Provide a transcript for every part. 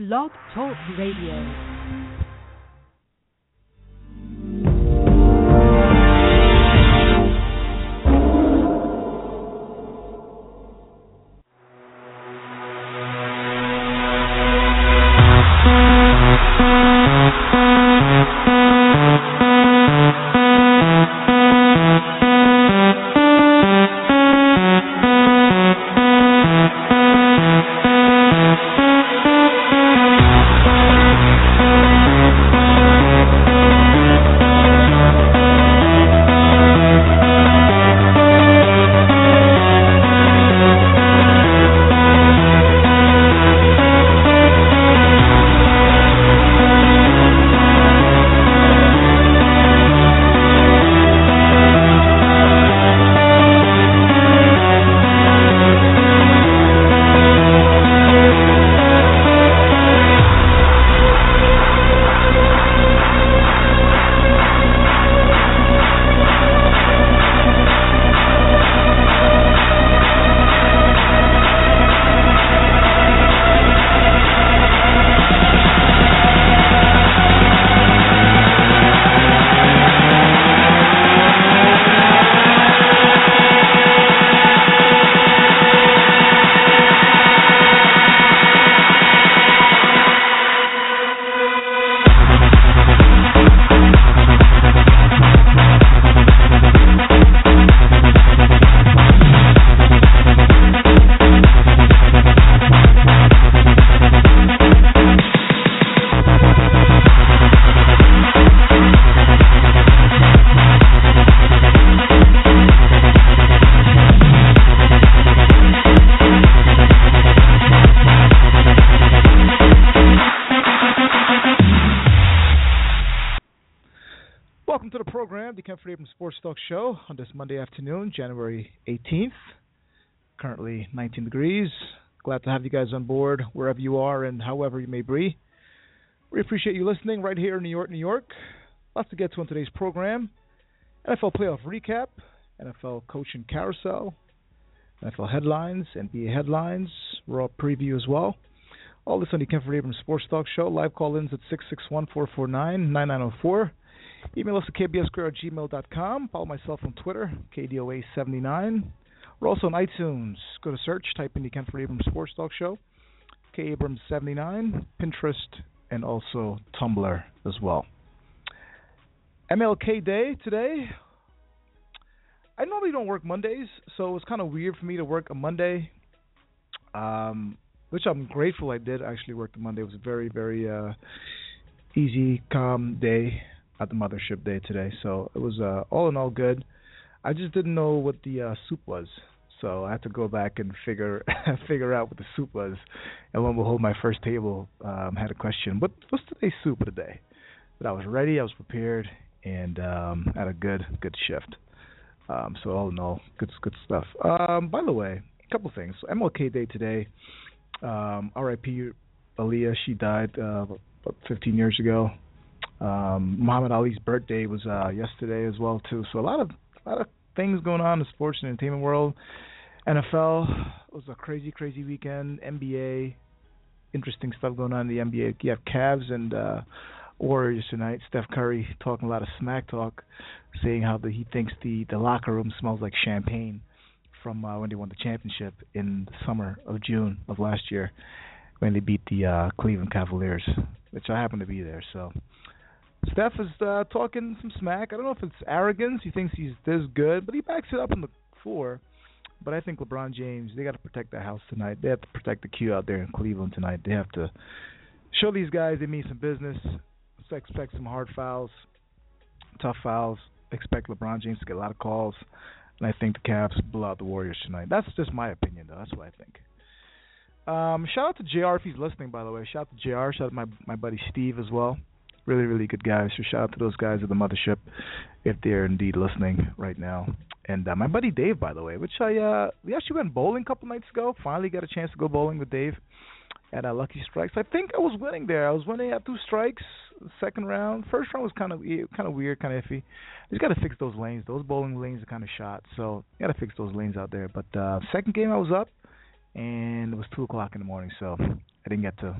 Blog Talk Radio. Talk Show on this Monday afternoon, January 18th. Currently 19 degrees. Glad to have you guys on board wherever you are and however you may be. We appreciate you listening right here in New York, New York. Lots to get to on today's program. NFL playoff recap, NFL coaching carousel, NFL headlines, NBA headlines, raw preview as well. All this on the Ken Freedom Sports Talk Show. Live call-ins at 661-449-9904. Email us at kbsquare at gmail.com. Follow myself on Twitter, KDOA79. We're also on iTunes. Go to search, type in the Ken Abrams Sports Talk Show, K Abrams 79, Pinterest, and also Tumblr as well. MLK Day today. I normally don't work Mondays, so it's kind of weird for me to work a Monday, um, which I'm grateful I did actually work the Monday. It was a very, very uh, easy, calm day at the mothership day today. So it was uh, all in all good. I just didn't know what the uh, soup was, so I had to go back and figure figure out what the soup was. And when we hold my first table, um, had a question: What what's today's soup of the day? But I was ready, I was prepared, and um, had a good good shift. Um, so all in all, good good stuff. Um, by the way, a couple things. MLK Day today. Um, R.I.P. Aaliyah. She died uh, about 15 years ago. Um, Muhammad Ali's birthday was uh, yesterday as well too. So a lot of a lot of things going on in the sports and entertainment world. NFL was a crazy, crazy weekend. NBA, interesting stuff going on in the NBA. You have Cavs and uh, Warriors tonight. Steph Curry talking a lot of smack talk, saying how the, he thinks the the locker room smells like champagne from uh, when they won the championship in the summer of June of last year when they beat the uh, Cleveland Cavaliers, which I happen to be there. So Steph is uh, talking some smack. I don't know if it's arrogance. He thinks he's this good, but he backs it up in the floor. But I think LeBron James, they got to protect the house tonight. They have to protect the Q out there in Cleveland tonight. They have to show these guys they mean some business. Expect some hard fouls, tough fouls. Expect LeBron James to get a lot of calls. And I think the Cavs blow out the Warriors tonight. That's just my opinion, though. That's what I think. Um, shout out to JR if he's listening, by the way. Shout out to JR. Shout out to my my buddy Steve as well. Really, really good guys. So shout out to those guys at the mothership if they're indeed listening right now. And uh, my buddy Dave, by the way, which I uh we actually went bowling a couple nights ago. Finally got a chance to go bowling with Dave at uh, Lucky Strikes. I think I was winning there. I was winning at two strikes. Second round, first round was kind of kind of weird, kind of iffy. You just got to fix those lanes. Those bowling lanes are kind of shot, so you got to fix those lanes out there. But uh second game I was up, and it was two o'clock in the morning, so I didn't get to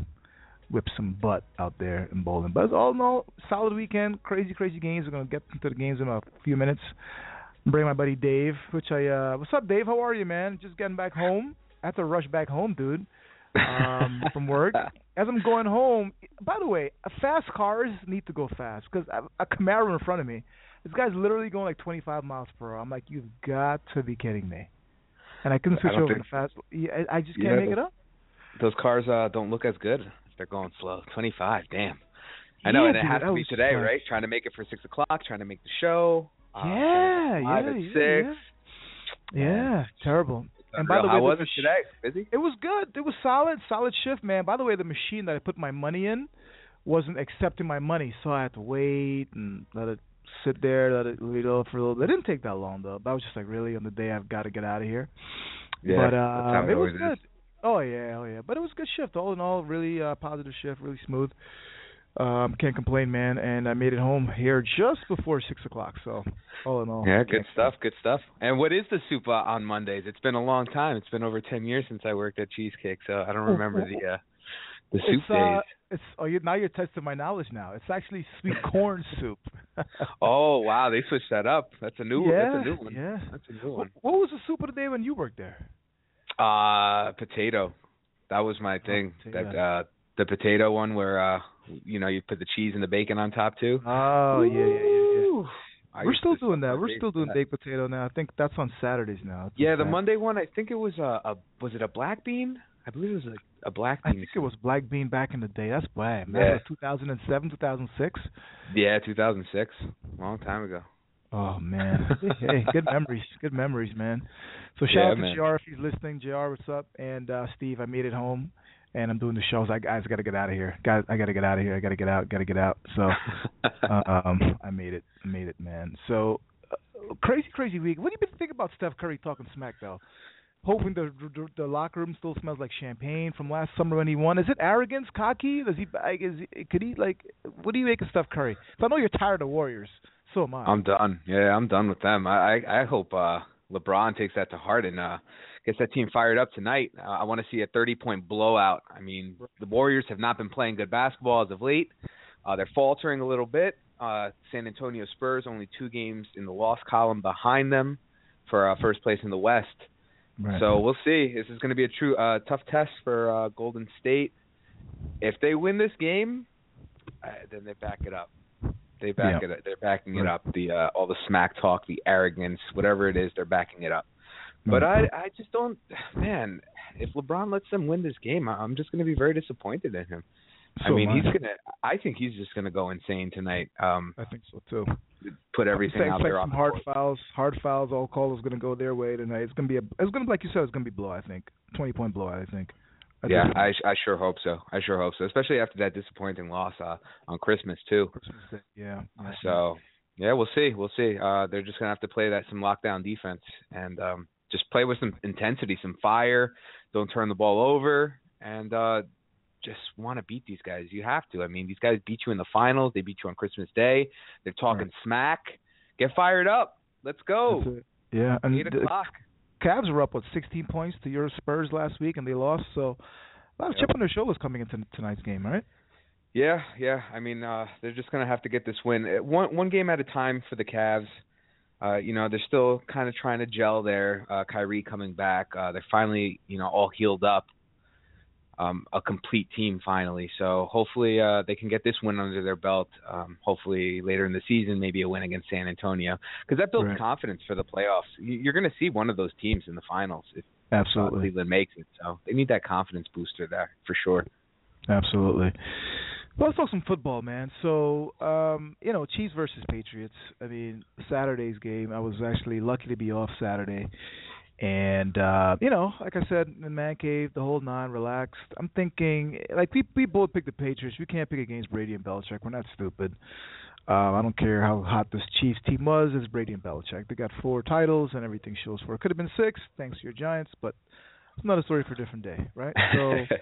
whip some butt out there in bowling. But all in all, solid weekend. Crazy, crazy games. We're gonna get into the games in a few minutes. Bring my buddy Dave, which I uh what's up Dave? How are you, man? Just getting back home. I have to rush back home, dude. Um from work. As I'm going home, by the way, fast cars need to go fast because a Camaro in front of me. This guy's literally going like 25 miles per hour. I'm like, you've got to be kidding me. And I couldn't switch over to fast. I just can't yeah, make those, it up. Those cars uh don't look as good if they're going slow. 25, damn. I know, yeah, and it dude, has to be today, like, right? Trying to make it for six o'clock, trying to make the show. Uh, yeah, five yeah, at six. Yeah, yeah terrible. And by the way, how was mach- it today? Busy? It was good. It was solid, solid shift, man. By the way, the machine that I put my money in wasn't accepting my money, so I had to wait and let it sit there, let it over for a little bit. It didn't take that long though. But I was just like, really, on the day I've got to get out of here. Yeah, but uh, it it was good. is. Oh yeah, oh yeah. But it was a good shift. All in all, really uh, positive shift, really smooth. Um, can't complain, man. And I made it home here just before six o'clock. So all in all, Yeah, good stuff, good stuff. And what is the soup uh, on Mondays? It's been a long time. It's been over ten years since I worked at Cheesecake, so I don't remember the uh the soup it's, uh, days. It's oh, you now you're testing my knowledge now. It's actually sweet corn soup. Oh wow, they switched that up. That's a new yeah, that's a new one. yeah. That's a new one. what was the soup of the day when you worked there? Uh potato. That was my thing. potato. that uh the potato one where uh you know, you put the cheese and the bacon on top too. Oh yeah, yeah, yeah. yeah. I We're still doing that. We're still doing that. baked potato now. I think that's on Saturdays now. Yeah, the Monday one. I think it was a, a was it a black bean? I believe it was a, a black bean. I think it was black bean back in the day. That's why. Man, Yeah. That was 2007, 2006. Yeah, 2006, long time ago. Oh man, hey, good memories, good memories, man. So shout Yeah, out to man. Jr. if he's listening. Jr. What's up? And uh Steve, I made it home, and I'm doing the shows. I guys got to get out of here. Guys, I got to get out of here. I got to get out. Got to get out. So um, I made it. I made it, man. So uh, crazy, crazy week. What do you been thinking about Steph Curry talking smack though? Hoping the, the the locker room still smells like champagne from last summer when he won. Is it arrogance, cocky? Does he? Is he, could he like? What do you make of Steph Curry? 'Cause I know you're tired of Warriors. So am I. I'm done. Yeah, I'm done with them. I I, I hope uh LeBron takes that to heart and uh gets that team fired up tonight. Uh, I want to see a 30 point blowout. I mean, the Warriors have not been playing good basketball as of late. Uh they're faltering a little bit. Uh San Antonio Spurs only two games in the loss column behind them for uh, first place in the West. Right. So we'll see. This is going to be a true uh, tough test for uh, Golden State. If they win this game, uh, then they back it up. They back Yeah. it. They're backing it up. The uh, all the smack talk, the arrogance, whatever it is, they're backing it up. But I, I just don't. Man, if LeBron lets them win this game, I'm just going to be very disappointed in him. I mean, he's gonna. I think he's just going to go insane tonight. Um, I think so too. Put everything Expect out there on some the hard court. fouls. Hard fouls. All calls is going to go their way tonight. It's going to be a. It's going to be like you said. It's going to be blow. I think twenty point blowout. I think. I Yeah, think I I sure hope so. I sure hope so, especially after that disappointing loss uh, on Christmas too. Christmas Yeah. yeah. So yeah, we'll see. We'll see. Uh, they're just gonna have to play that some lockdown defense and um, just play with some intensity, some fire. Don't turn the ball over, and uh, just want to beat these guys. You have to. I mean, these guys beat you in the finals. They beat you on Christmas Day. They're talking Right. smack. Get fired up. Let's go. Yeah, and Eight the o'clock. Cavs were up with 16 points to your Spurs last week, and they lost. So a lot of chip on their shoulders coming into tonight's game, right? Yeah, yeah. I mean, uh they're just gonna have to get this win Uh, one one game at a time for the Cavs. Uh, you know, they're still kind of trying to gel there. Uh, Kyrie coming back. Uh, they're finally, you know, all healed up. Um, a complete team finally. So hopefully uh, they can get this win under their belt. Um, hopefully later in the season, maybe a win against San Antonio, because that builds Right. confidence for the playoffs. You- You're going to see one of those teams in the finals if uh, Absolutely, Cleveland makes it. So they need that confidence booster there for sure. absolutely. Well, let's talk some football, man. So, um, you know, Chiefs versus Patriots. I mean, Saturday's game. I was actually lucky to be off Saturday, and uh, you know, like I said, in man cave, the whole nine, relaxed. I'm thinking, like we we both picked the Patriots. We can't pick against Brady and Belichick. We're not stupid. Um, I don't care how hot this Chiefs team was. It's Brady and Belichick. They got four titles, and everything shows for it. Could have been six, thanks to your Giants, but it's not a story for a different day, right? So.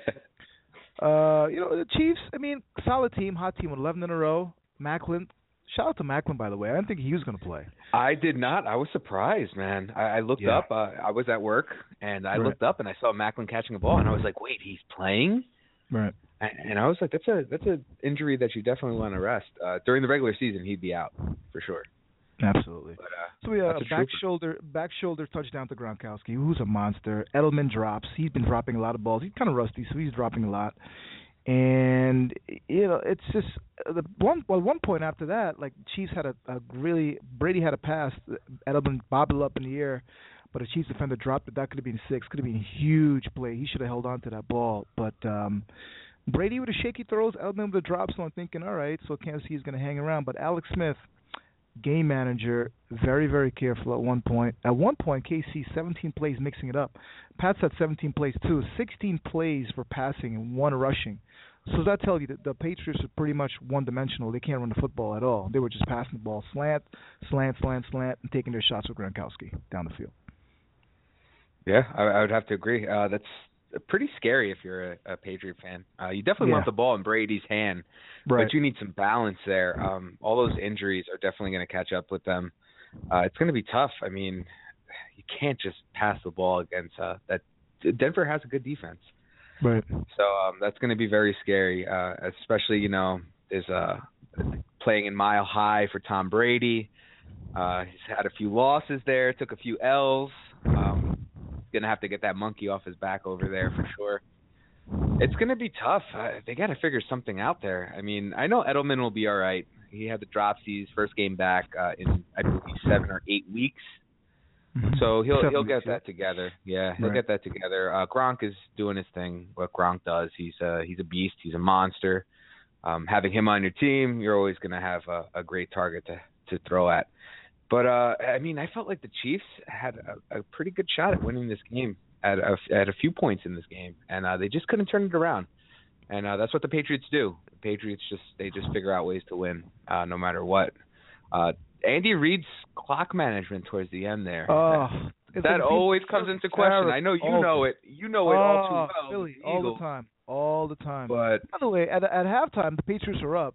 Uh, you know, the Chiefs, I mean, solid team, hot team, 11 in a row. Maclin, shout out to Maclin, by the way. I didn't think he was going to play. I did not. I was surprised, man. I, I looked Yeah. up. Uh, I was at work, and I Right. looked up and I saw Maclin catching a ball, and I was like, "Wait, he's playing?" Right. And, and I was like, that's a that's an injury that you definitely want to rest. Uh, during the regular season, he'd be out for sure. Absolutely. But, uh, So yeah, That's a back shoulder back shoulder touchdown to Gronkowski, who's a monster. Edelman drops. He's been dropping a lot of balls. He's kind of rusty, so he's dropping a lot. And you know, it's just uh, the one. Well, one point after that, like Chiefs had a, a really Brady had a pass. Edelman bobbled up in the air, but a Chiefs defender dropped it. That could have been six. Could have been a huge play. He should have held on to that ball, but. um Brady with the shaky throws, Edelman with the drops. So I'm thinking, all right, so Kansas City is going to hang around. But Alex Smith, game manager, very, very careful at one point. At one point, KC 17 plays mixing it up. Pats had 17 plays too. 16 plays for passing and one rushing. So does that tell you that the Patriots are pretty much one-dimensional? They can't run the football at all. They were just passing the ball slant, slant, slant, slant, and taking their shots with Gronkowski down the field. Yeah, I, I would have to agree. Uh, that's pretty scary if you're a, a Patriot fan. Uh, you definitely want the ball in Brady's hand, but you need some balance there. Um, all those injuries are definitely going to catch up with them. Uh, it's going to be tough. I mean, you can't just pass the ball against uh, that. Denver has a good defense, right. so um, that's going to be very scary. Uh, especially, you know, there's uh, playing in Mile High for Tom Brady. Uh, he's had a few losses there, took a few L's. Um, gonna have to get that monkey off his back over there for sure. It's gonna be tough. Uh, they got to figure something out there. I mean, I know Edelman will be all right. He had the dropsies first game back uh, in I believe seven or eight weeks, Mhm. so he'll Seven he'll get that together. Yeah, he'll Right. get that together. Uh, Gronk is doing his thing. What Gronk does, he's uh, he's a beast. He's a monster. Um, having him on your team, you're always gonna have a, a great target to to throw at. But uh, I mean, I felt like the Chiefs had a, a pretty good shot at winning this game at a, at a few points in this game, and uh, they just couldn't turn it around. And uh, that's what the Patriots do. The Patriots just they just figure out ways to win, uh, no matter what. Uh, Andy Reid's clock management towards the end there. Oh, it's that always comes into question. I know you Oh. know it. You know it all too Oh, well. Philly, all the time, all the time. But By the way, at at halftime, the Patriots are up,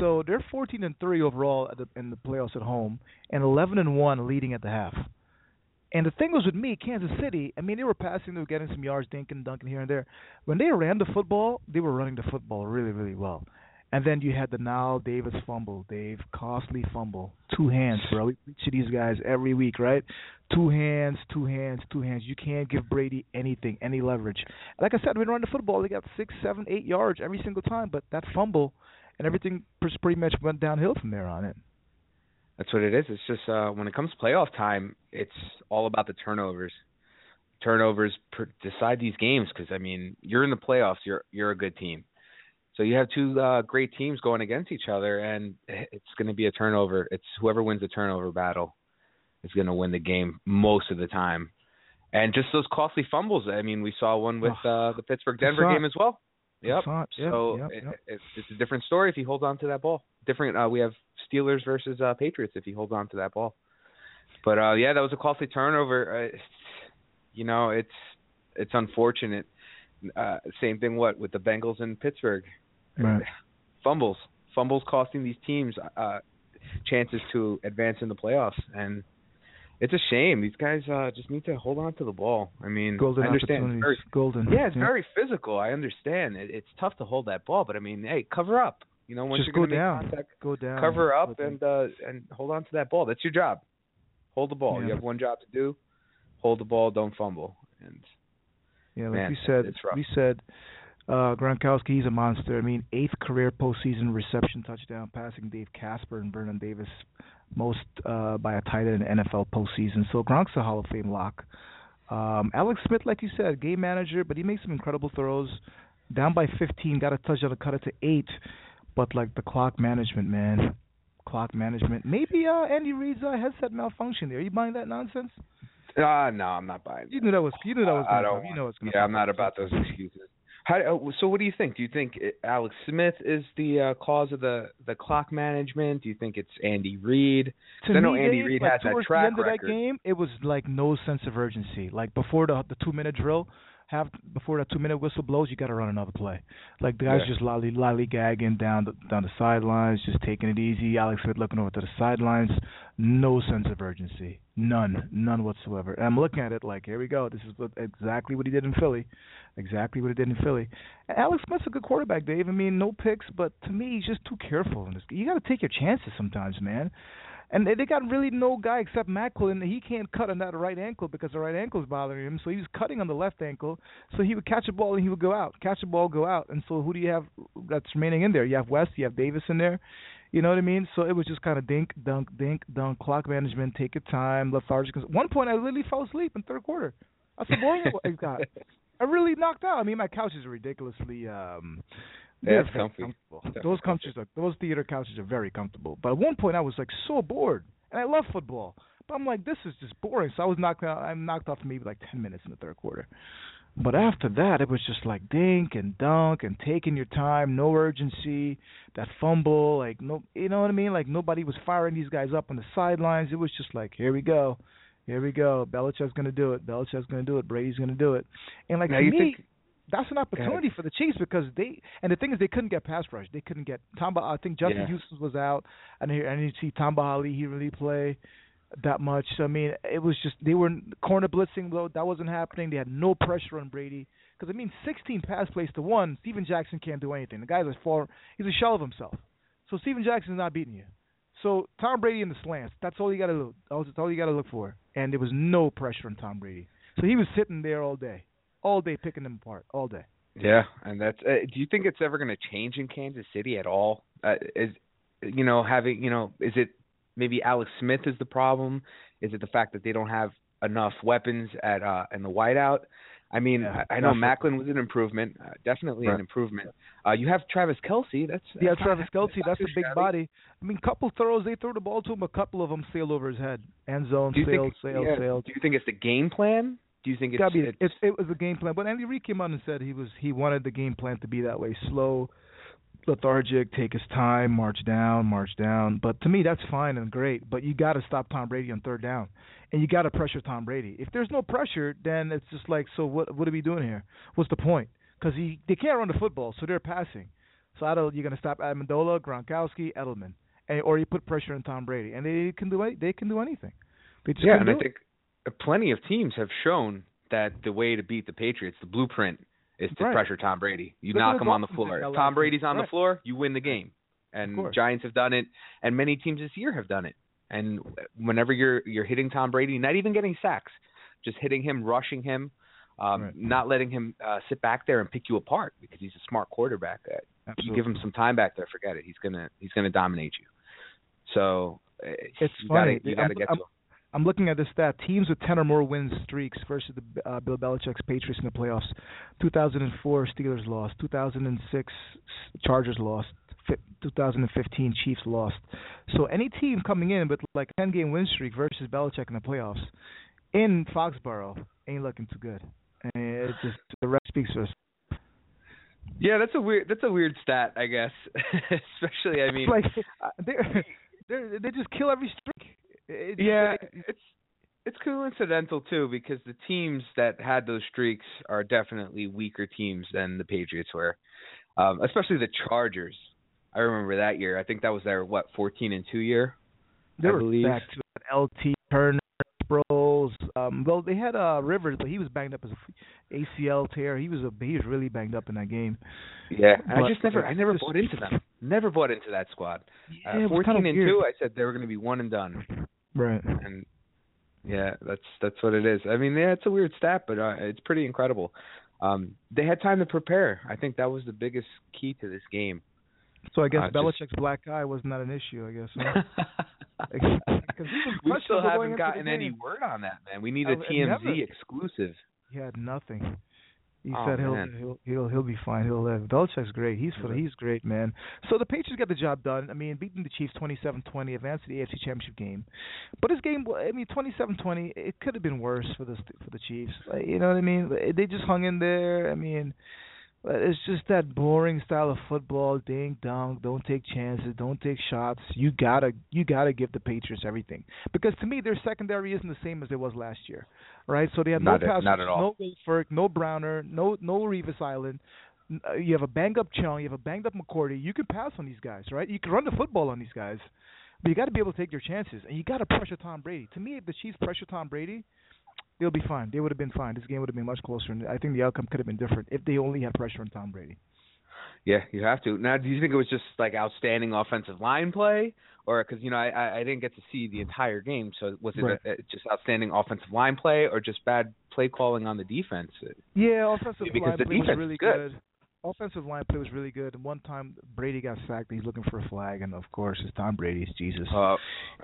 so they're 14 and three overall the, in the playoffs at home, and 11 and one leading at the half. And the thing was with me, Kansas City. I mean, they were passing, they were getting some yards, dinking, and dunking here and there. When they ran the football, they were running the football really, really well. And then you had the Knile Davis fumble, Dave, costly fumble, two hands, bro. We to these guys every week, right? Two hands, two hands, two hands. You can't give Brady anything, any leverage. Like I said, they run the football, they got six, seven, eight yards every single time. But that fumble and everything pretty much went downhill from there on in. That's what it is. It's just uh, when it comes to playoff time, it's all about the turnovers. Turnovers per- decide these games because I mean you're in the playoffs. You're you're a good team, so you have two uh, great teams going against each other, and it's going to be a turnover. It's whoever wins the turnover battle is going to win the game most of the time. And just those costly fumbles. I mean, we saw one with uh, the Pittsburgh Denver game as well. Yep. saw. Yep, so yep, it- yep. It's, it's a different story if he holds on to that ball. Different. Uh, we have Steelers versus uh, Patriots if he holds on to that ball. But uh, yeah, that was a costly turnover. Uh, you know, it's it's unfortunate. Uh, same thing. What with the Bengals in Pittsburgh? Right. Fumbles, fumbles costing these teams uh, chances to advance in the playoffs, and it's a shame. These guys uh, just need to hold on to the ball. I mean, Golden I understand. It's very, Golden. yeah, it's very physical. I understand. It, it's tough to hold that ball, but I mean, hey, cover up. You know, once Just you're go down. contact, Go down. cover up and uh and hold on to that ball. That's your job. Hold the ball. Yeah. You have one job to do. Hold the ball. Don't fumble. And Yeah, like Man, we said, we said uh Gronkowski, he's a monster. I mean, eighth career postseason reception touchdown, passing Dave Casper and Vernon Davis, most uh by a tight end in NFL postseason. So Gronk's a Hall of Fame lock. Um Alex Smith, like you said, game manager, but he makes some incredible throws. Down by 15, got a touchdown to cut it to eight, but like the clock management, man, clock management. Maybe uh Andy Reid's uh, headset malfunctioned. Are you buying that nonsense? uh no, I'm not buying. You knew that was you knew that was I gonna don't. come. You know it's yeah, I'm not about those excuses. How, uh, so what do you think? Do you think Alex Smith is the uh, cause of the the clock management? Do you think it's Andy Reid? to I know Andy Reid like, has that towards track the end record. of that game, it was like no sense of urgency. Like before the the two minute drill, half before that two minute whistle blows, you got to run another play. Like the guys Yeah. just lolly lollygagging down the down the sidelines, just taking it easy. Alex Smith looking over to the sidelines, no sense of urgency, none, none whatsoever. And I'm looking at it like, here we go. This is what, exactly what he did in Philly, exactly what he did in Philly. And Alex Smith's a good quarterback, Dave. I mean, no picks, but to me, he's just too careful in this. You got to take your chances sometimes, man. And they, got really no guy except Maclin. and He can't cut on that right ankle because the right ankle is bothering him. So he was cutting on the left ankle. So he would catch a ball and he would go out, catch a ball, go out. And so who do you have that's remaining in there? You have West, you have Davis in there. You know what I mean? So it was just kind of dink, dunk, dink, dunk, clock management, take your time, lethargic. At one point, I literally fell asleep in third quarter. That's how boring it got. I really knocked out. I mean, my couch is ridiculously um Yeah, it's comfy. comfortable. Those couches are those theater couches are very comfortable. But at one point I was like so bored. And I love football. But I'm like, this is just boring. So I was knocked out I'm knocked off maybe like ten minutes in the third quarter. But after that it was just like dink and dunk and taking your time, no urgency, that fumble, like no you know what I mean? Like nobody was firing these guys up on the sidelines. It was just like, here we go. Here we go. Belichick's gonna do it. Belichick's gonna do it. Brady's gonna do it. And like Now to you me, think- that's an opportunity for the Chiefs because they and the thing is they couldn't get pass rush. They couldn't get Tom. I think Justin Yeah. Houston was out, and I and you see Tamba Hali he really play that much. I mean, it was just they were corner blitzing though. That wasn't happening. They had no pressure on Brady because I mean, 16 pass plays to one. Steven Jackson can't do anything. The guy's a far he's a shell of himself. So Steven Jackson's not beating you. So Tom Brady in the slants. That's all you got to look. That's all you got to look for. And there was no pressure on Tom Brady. So he was sitting there all day, all day picking them apart, all day. Yeah, and that's. Uh, do you think it's ever going to change in Kansas City at all? Uh, is you know having you know is it maybe Alex Smith is the problem? Is it the fact that they don't have enough weapons at uh in the whiteout? I mean, Yeah, I, I know definitely. Maclin was an improvement, uh, definitely Right. an improvement. Uh you have Travis Kelce. That's, Yeah, that's not- Travis Kelce, that's a big shabby. body. I mean, couple throws they threw the ball to him, a couple of them sailed over his head. End zone sailed, think? sailed, yeah, sailed. Do you think it's the game plan? Do you think it's? Be, it's, it's, it was a game plan. But Andy Reid came out and said he was he wanted the game plan to be that way, slow, lethargic, take his time, march down, march down. But to me, that's fine and great. But you got to stop Tom Brady on third down, and you got to pressure Tom Brady. If there's no pressure, then it's just like, so what? What are we doing here? What's the point? Because he they can't run the football, so they're passing. So I don't, you're gonna stop Amendola, Gronkowski, Edelman, and or you put pressure on Tom Brady, and they can do they can do anything. They just yeah, and I it. think plenty of teams have shown that the way to beat the Patriots, the blueprint, is to Right. pressure Tom Brady. You Look knock him on the floor. If Tom. Brady's on the floor, you win the game. And. Giants have done it, and many teams this year have done it. And whenever you're you're hitting Tom Brady, not even getting sacks, just hitting him, rushing him, um, Right. not letting him uh, sit back there and pick you apart because he's a smart quarterback. Uh, you give him some time back there, forget it. He's gonna he's gonna dominate you. So uh, It's you funny. Gotta, you got to get I'm- to him. I'm looking at the stat. Teams with 10 or more wins streaks versus the uh, Bill Belichick's Patriots in the playoffs. 2004 Steelers lost. 2006 Chargers lost. 2015 Chiefs lost. So any team coming in with like 10 game win streak versus Belichick in the playoffs in Foxborough ain't looking too good. And it's just the rest speaks for itself. Yeah, that's a weird that's a weird stat, I guess. Especially, I mean, like they they just kill every streak. It's, yeah, it's it's coincidental too because the teams that had those streaks are definitely weaker teams than the Patriots were. Um, especially the Chargers. I remember that year. I think that was their what, 14 and 2 year. They I were believe. back to. LT Turner, Sproles. Um, well, they had uh Rivers, but he was banged up as a ACL tear. He was a he was really banged up in that game. Yeah, and I just never I never it's bought into them. Never bought into that squad. Yeah, Uh, 14 kinda and weird. 2, I said they were going to be one and done. Right. and yeah, that's that's what it is. I mean, yeah, it's a weird stat, but uh, it's pretty incredible. Um, they had time to prepare. I think that was the biggest key to this game. So I guess Uh, just- Belichick's black eye was not an issue. I guess. He we still haven't gotten any word on that, man. We need a TMZ never- exclusive. He had nothing. He Oh, said he'll, he'll he'll he'll be fine. He'll live. Belichick's great. He's Yeah. he's great, man. So the Patriots got the job done. I mean, beating the Chiefs 27-20, advanced to the AFC Championship game. But this game, I mean, 27-20, it could have been worse for the for the Chiefs. Like, you know what I mean? They just hung in there. I mean, It's just that boring style of football, ding dong, don't take chances, don't take shots. You gotta you gotta give the Patriots everything. Because to me their secondary isn't the same as it was last year. Right? So they have not no pass not at all. no Wilfork, no Browner, no no Revis Island. Uh, you have a banged up Chung, you have a banged up McCourty. You can pass on these guys, right? You can run the football on these guys. But you got to be able to take your chances, and you got to pressure Tom Brady. To me, if the Chiefs pressure Tom Brady, they'll be fine. They would have been fine. This game would have been much closer, and I think the outcome could have been different if they only had pressure on Tom Brady. Yeah, you have to. Now, do you think it was just like outstanding offensive line play, or because you know I I didn't get to see the entire game, so was it Right. a, just outstanding offensive line play, or just bad play calling on the defense? Yeah, offensive Because line the play was really is good. Offensive line play was really good. And one time Brady got sacked, he's looking for a flag, and of course it's Tom Brady's Jesus. Uh, of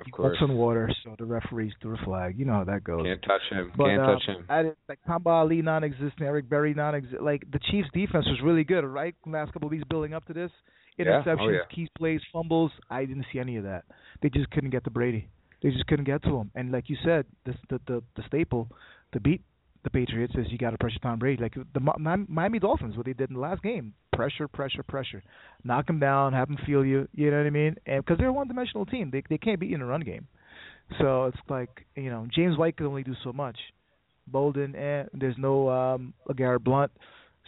he course, on water, so the referees threw a flag. You know how that goes. can't touch him. But can't uh, touch him. I didn't, like Tamba Hali non-existent, Eric Berry non-existent. Like the Chiefs' defense was really good, right? Last couple of weeks building up to this, Yeah. Oh, interceptions, yeah. key plays, fumbles. I didn't see any of that. They just couldn't get to Brady. They just couldn't get to him. And like you said, this, the the the staple the beat the Patriots is you got to pressure Tom Brady. Like the Miami Dolphins, what they did in the last game: pressure, pressure, pressure, knock him down, have him feel you. You know what I mean? And because they're a one-dimensional team, they they can't beat you in a run game. So it's like you know James White could only do so much. Bolden, eh, there's no um Garrett Blount,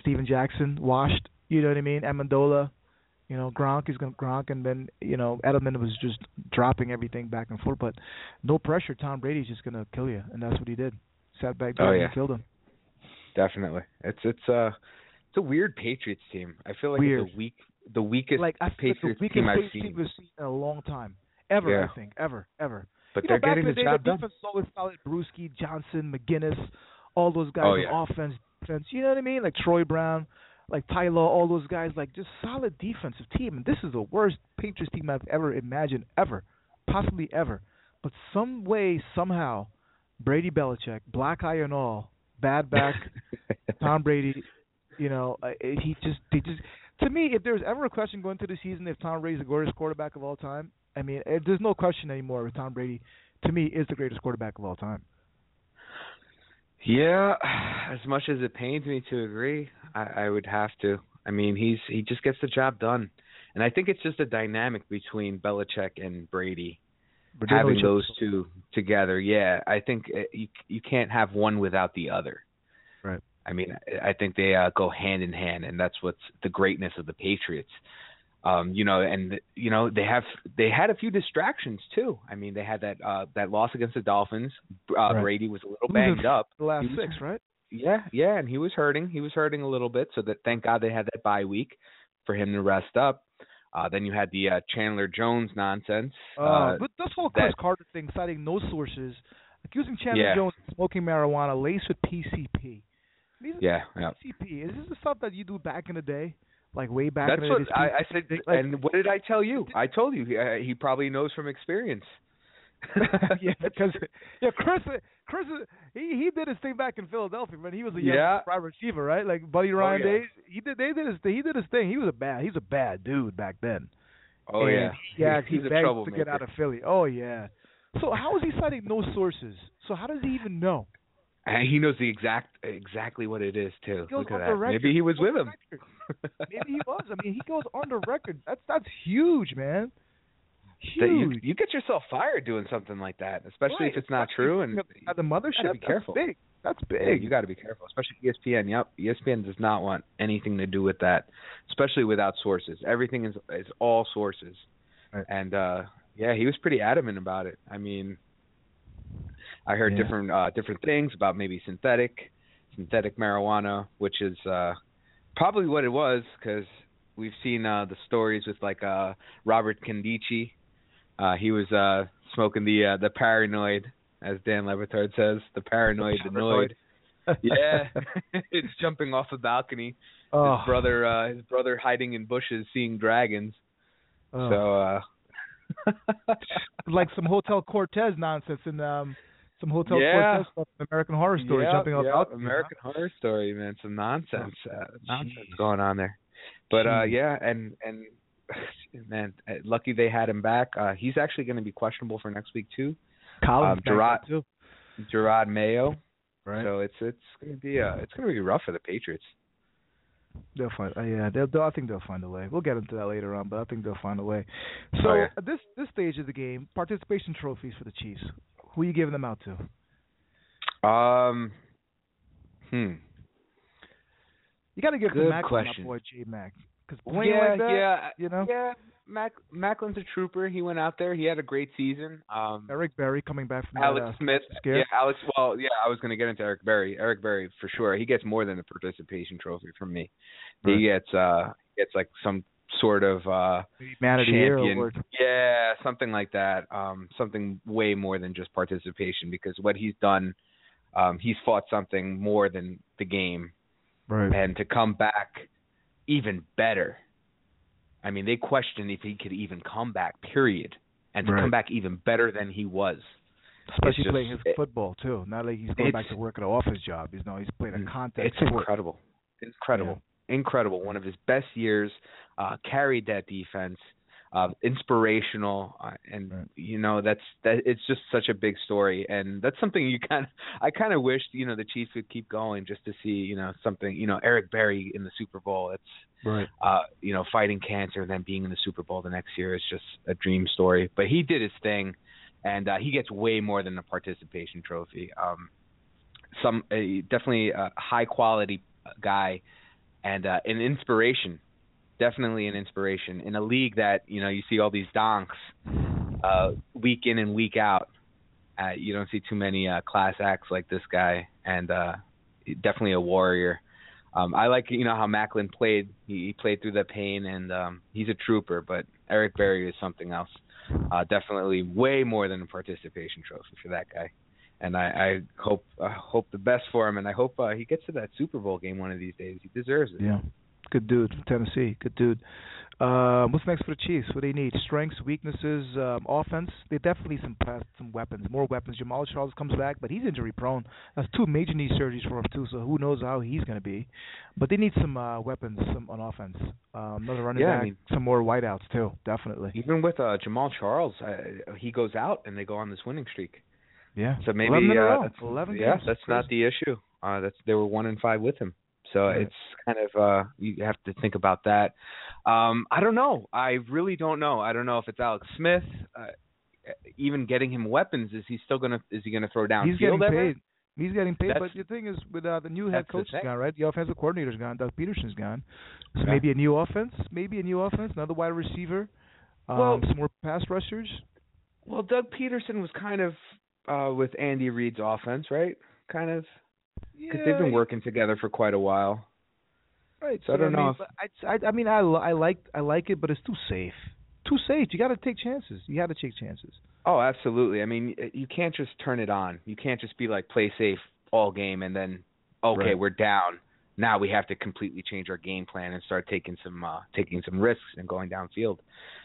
Steven Jackson, washed. You know what I mean? Amendola, you know Gronk is going to Gronk, and then you know Edelman was just dropping everything back and forth. But no pressure. Tom Brady's just going to kill you, and that's what he did. Sat back Oh, and yeah. killed him. Definitely, it's it's uh it's a weird Patriots team. I feel like Weird. it's the weak, the weakest Like I Patriots the weakest team I've seen. team seen in a long time, ever. Yeah. I think ever, ever. But you they're know, getting in the the day, job the done. defense always solid. Bruschi, Johnson, McGinest, all those guys Oh, on yeah. offense, defense. You know what I mean? Like Troy Brown, like Tyler, all those guys. Like just solid defensive team. And this is the worst Patriots team I've ever imagined, ever, possibly ever. But some way, somehow, Brady Belichick, black eye and all, bad back, Tom Brady. You know, uh, he just they just to me, if there's ever a question going through the season if Tom Brady's the greatest quarterback of all time, I mean, eh, there's no question anymore. If Tom Brady, to me, is the greatest quarterback of all time. Yeah, as much as it pains me to agree, I, I would have to. I mean, he's he just gets the job done, and I think it's just a dynamic between Belichick and Brady But they know having those two together. Yeah, I think uh, you you can't have one without the other. Right. I mean, I I think they uh, go hand in hand, and that's what's the greatness of the Patriots. Um, you know, and you know they have they had a few distractions too. I mean, they had that uh that loss against the Dolphins. Uh, Right. Brady was a little banged up. The last was- six, right? Yeah, yeah, and he was hurting. He was hurting a little bit, so that thank God they had that bye week for him to rest up. Uh then you had the uh Chandler Jones nonsense. Uh, Uh but this whole Cris that- Carter thing, citing no sources, accusing Chandler Yeah. Jones of smoking marijuana laced with PCP. These yeah, yeah. PCP. Is this the stuff that you do back in the day, like way back That's in the what day? I, I said. like- and what did I tell you? I told you he, uh, he probably knows from experience. yeah, because yeah, Cris, Cris, he he did his thing back in Philadelphia, man. He was a young Yeah. wide receiver, right? Like Buddy oh, Ryan yeah. days. He did, they did his, he did his thing. He was a bad, he was a bad dude back then. oh and yeah, he actually he's a begged to get out of Philly. Oh yeah. So how is he citing no sources? So how does he even know? And he knows the exact exactly what it is too. Look at that. Maybe he was with him. Maybe he was. I mean, he goes on the record. That's that's huge, man. That you Huge. you get yourself fired doing something like that, especially if it's not true. And the mothership. gotta be that's careful. big. That's big. you got to be careful, especially ESPN. Yep, ESPN does not want anything to do with that, especially without sources. Everything is is all sources, Right. and uh yeah, he was pretty adamant about it. I mean, I heard Yeah. different uh different things about maybe synthetic synthetic marijuana, which is uh probably what it was because we've seen uh the stories with like uh Robert Candici. Uh he was uh smoking the uh the paranoid as Dan Le Batard says, the paranoid, the noid. Yeah, it's jumping off a balcony. oh, His brother, uh, his brother hiding in bushes, seeing dragons. oh. So, uh, like some Hotel Cortez nonsense and um some Hotel Yeah. Cortez stuff, American Horror Story, yeah, jumping off yeah, balconies, huh? American Horror Story, man, some nonsense, uh, nonsense going on there. But uh, yeah, and and man, uh, lucky they had him back. Uh, he's actually going to be questionable for next week too. Collins Um, Gerard- too. Jerod Mayo. Right. So it's it's going to be uh it's going to be rough for the Patriots. They'll find. Uh, yeah, they'll, they'll. I think they'll find a way. We'll get into that later on, but I think they'll find a way. So Oh, yeah. at this this stage of the game, participation trophies for the Chiefs. Who are you giving them out to? Um, hmm. You got to give Good the Mac to my question. boy J Mac because yeah, like that, yeah, you know. yeah. Mac Maclin's a trooper. He went out there. He had a great season. Um, Eric Berry coming back from Alex that, uh, Smith. scare. Yeah, Alex. Well, yeah, I was going to get into Eric Berry. Eric Berry for sure. He gets more than a participation trophy from me. Right. He gets uh gets like some sort of uh Man of the champion. award. Yeah, something like that. Um, something way more than just participation because what he's done, um, he's fought something more than the game, Right. and to come back even better. I mean, they questioned if he could even come back. Period, and to Right. come back even better than he was. Especially just- playing his it- football too. Not like he's going back to work at an office job. He's no, he's playing a contact It's sport. incredible, incredible, incredible. One of his best years. Uh, carried that defense. Uh, inspirational, uh, and Right. you know that's that. It's just such a big story, and that's something you kind of. I kind of wish you know the Chiefs would keep going just to see you know something. You know Eric Berry in the Super Bowl. It's Right. uh, you know, fighting cancer and then being in the Super Bowl the next year is just a dream story. But he did his thing, and uh, he gets way more than a participation trophy. Um, some uh, definitely a high quality guy and uh, an inspiration. Definitely an inspiration in a league that you know you see all these donks uh, week in and week out. Uh, you don't see too many uh, class acts like this guy, and uh, definitely a warrior. Um, I like you know how Maclin played. He, he played through the pain, and um, he's a trooper. But Eric Berry is something else. Uh, definitely way more than a participation trophy for that guy. And I, I hope I hope the best for him, and I hope uh, he gets to that Super Bowl game one of these days. He deserves it. Yeah. Good dude from Tennessee. Good dude. Um, what's next for the Chiefs? What do they need? Strengths, weaknesses, um, offense. They definitely need some pass, some weapons, more weapons. Jamaal Charles comes back, but he's injury prone. That's two major knee surgeries for him too. So who knows how he's going to be? But they need some uh, weapons, some on offense. Um, another running Yeah, I back, mean- some more wideouts too. Definitely. Even with uh, Jamaal Charles, uh, he goes out and they go on this winning streak. Yeah. So maybe 11 uh, that's, 11 yeah, that's not the issue. Uh, that's they were one and five with him. So Right. it's kind of uh you have to think about that. Um I don't know. I really don't know. I don't know if it's Alex Smith uh, even getting him weapons is he still going to is he to throw down He's getting ever? paid. He's getting paid, That's- but the thing is, with uh, the new head coach is gone, right? The offensive coordinator's gone. Doug Pederson's gone. So Yeah. maybe a new offense, maybe a new offense, another wide receiver, um, Well- some more pass rushers. Well, Doug Pederson was kind of uh with Andy Reid's offense, right? Kind of Yeah, cuz they've been working together for quite a while. Right. so I don't know I, I, I mean, I, I like, I like it, but it's too safe. Too safe. You got to take chances. You got to take chances. Oh, absolutely. I mean, you can't just turn it on. You can't just be like play safe all game and then okay, Right. we're down. Now we have to completely change our game plan and start taking some uh taking some risks and going downfield.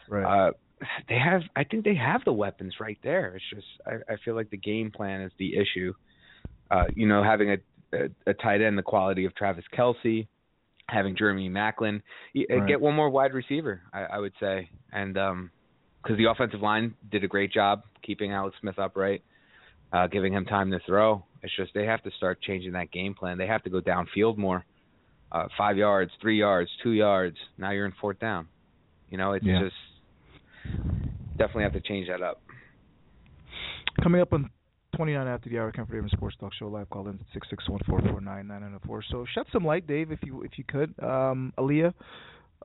Right. Uh they have I think they have the weapons right there. It's just I I feel like the game plan is the issue. Uh you know, having a a, a tight end the quality of Travis Kelce, having Jeremy Maclin, uh, Right. get one more wide receiver, I, I would say. And um because the offensive line did a great job keeping Alex Smith upright, uh, giving him time to throw. It's just they have to start changing that game plan. They have to go downfield more. Uh, five yards, three yards, two yards. Now you're in fourth down. You know, it's Yeah. just definitely have to change that up. Coming up on 29 after the hour, Ken Freeman Sports Talk Show live. Call in six six one four four nine nine nine four. So shed some light, Dave, if you if you could. Um, Aaliyah,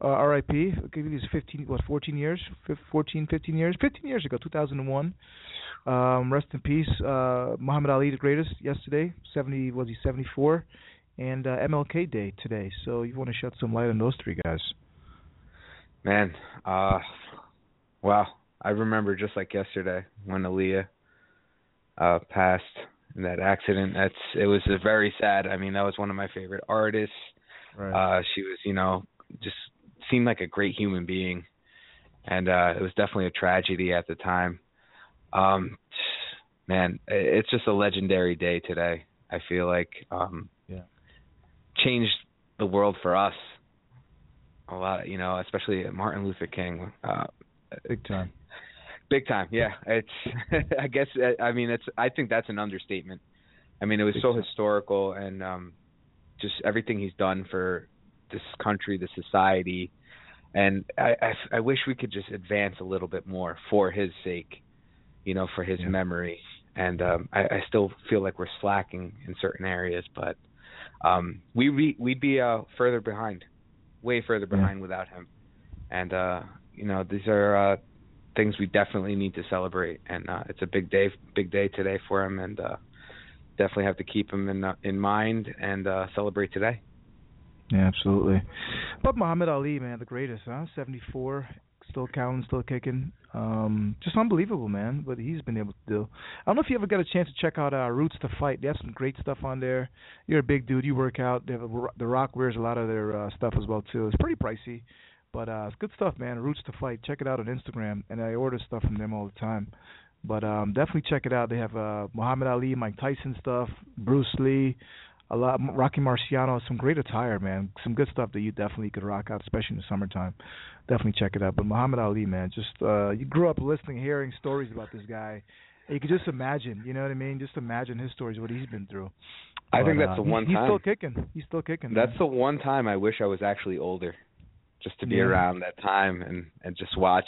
uh, R.I.P. I'll give you these 15, what 14 years, Fif- 14, 15 years, 15 years ago, 2001. Um, rest in peace, uh, Muhammad Ali, the greatest. Yesterday, 70 was he 74, and uh, MLK Day today. So you want to shed some light on those three guys? Man, uh, wow. I remember just like yesterday when Aaliyah uh, passed in that accident. That's it was a very sad. I mean, that was one of my favorite artists. Uh, she was, you know, just seemed like a great human being, and uh, it was definitely a tragedy at the time. Um, man, it's just a legendary day today. I feel like um, Yeah. changed the world for us a lot. You know, especially Martin Luther King. Uh, Big time. Big time, yeah. It's I guess uh, I mean it's I think that's an understatement. I mean it was Big so time. historical and um just everything he's done for this country, the society, and I, I I wish we could just advance a little bit more for his sake, you know, for his yeah. memory. And um, I, I still feel like we're slacking in certain areas, but um, we we we'd be uh, further behind, way further behind yeah. without him. And uh, you know, these are uh, things we definitely need to celebrate, and uh, it's a big day, big day today for him, and uh, definitely have to keep him in uh, in mind and uh, celebrate today. Yeah, absolutely. But Muhammad Ali, man, the greatest, huh? Seventy four, still counting, still kicking. Um, just unbelievable, man. What he's been able to do. I don't know if you ever got a chance to check out uh, Roots of Fight. They have some great stuff on there. You're a big dude. You work out. They have a, the Rock wears a lot of their uh, stuff as well too. It's pretty pricey. But uh, it's good stuff, man. Roots of Fight. Check it out on Instagram, and I order stuff from them all the time. But um, definitely check it out. They have uh, Muhammad Ali, Mike Tyson stuff, Bruce Lee, a lot, Rocky Marciano, some great attire, man. Some good stuff that you definitely could rock out, especially in the summertime. Definitely check it out. But Muhammad Ali, man, just uh, you grew up listening, hearing stories about this guy. And you could just imagine, you know what I mean? Just imagine his stories, what he's been through. I but, think that's uh, the one he's, time. He's still kicking. He's still kicking. That's man. the one time I wish I was actually older just to be yeah. around that time and and just watch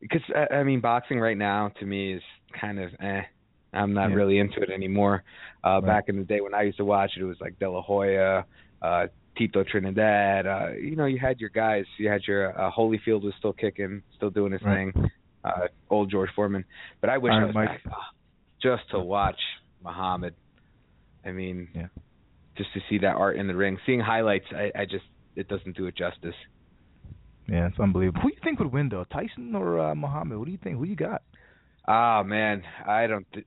because I mean boxing right now to me is kind of eh I'm not yeah. really into it anymore. Uh right. back in the day when I used to watch it it was like De La Hoya, uh Tito Trinidad, uh you know you had your guys, you had your uh, Holyfield was still kicking, still doing his right. thing. Uh old George Foreman. But I wish I was back oh, just to watch Muhammad. I mean, yeah. just to see that art in the ring. Seeing highlights I I just it doesn't do it justice. Yeah, it's unbelievable. Who do you think would win though, Tyson or uh, Muhammad? What do you think? Who you got? Ah man, I don't. Th-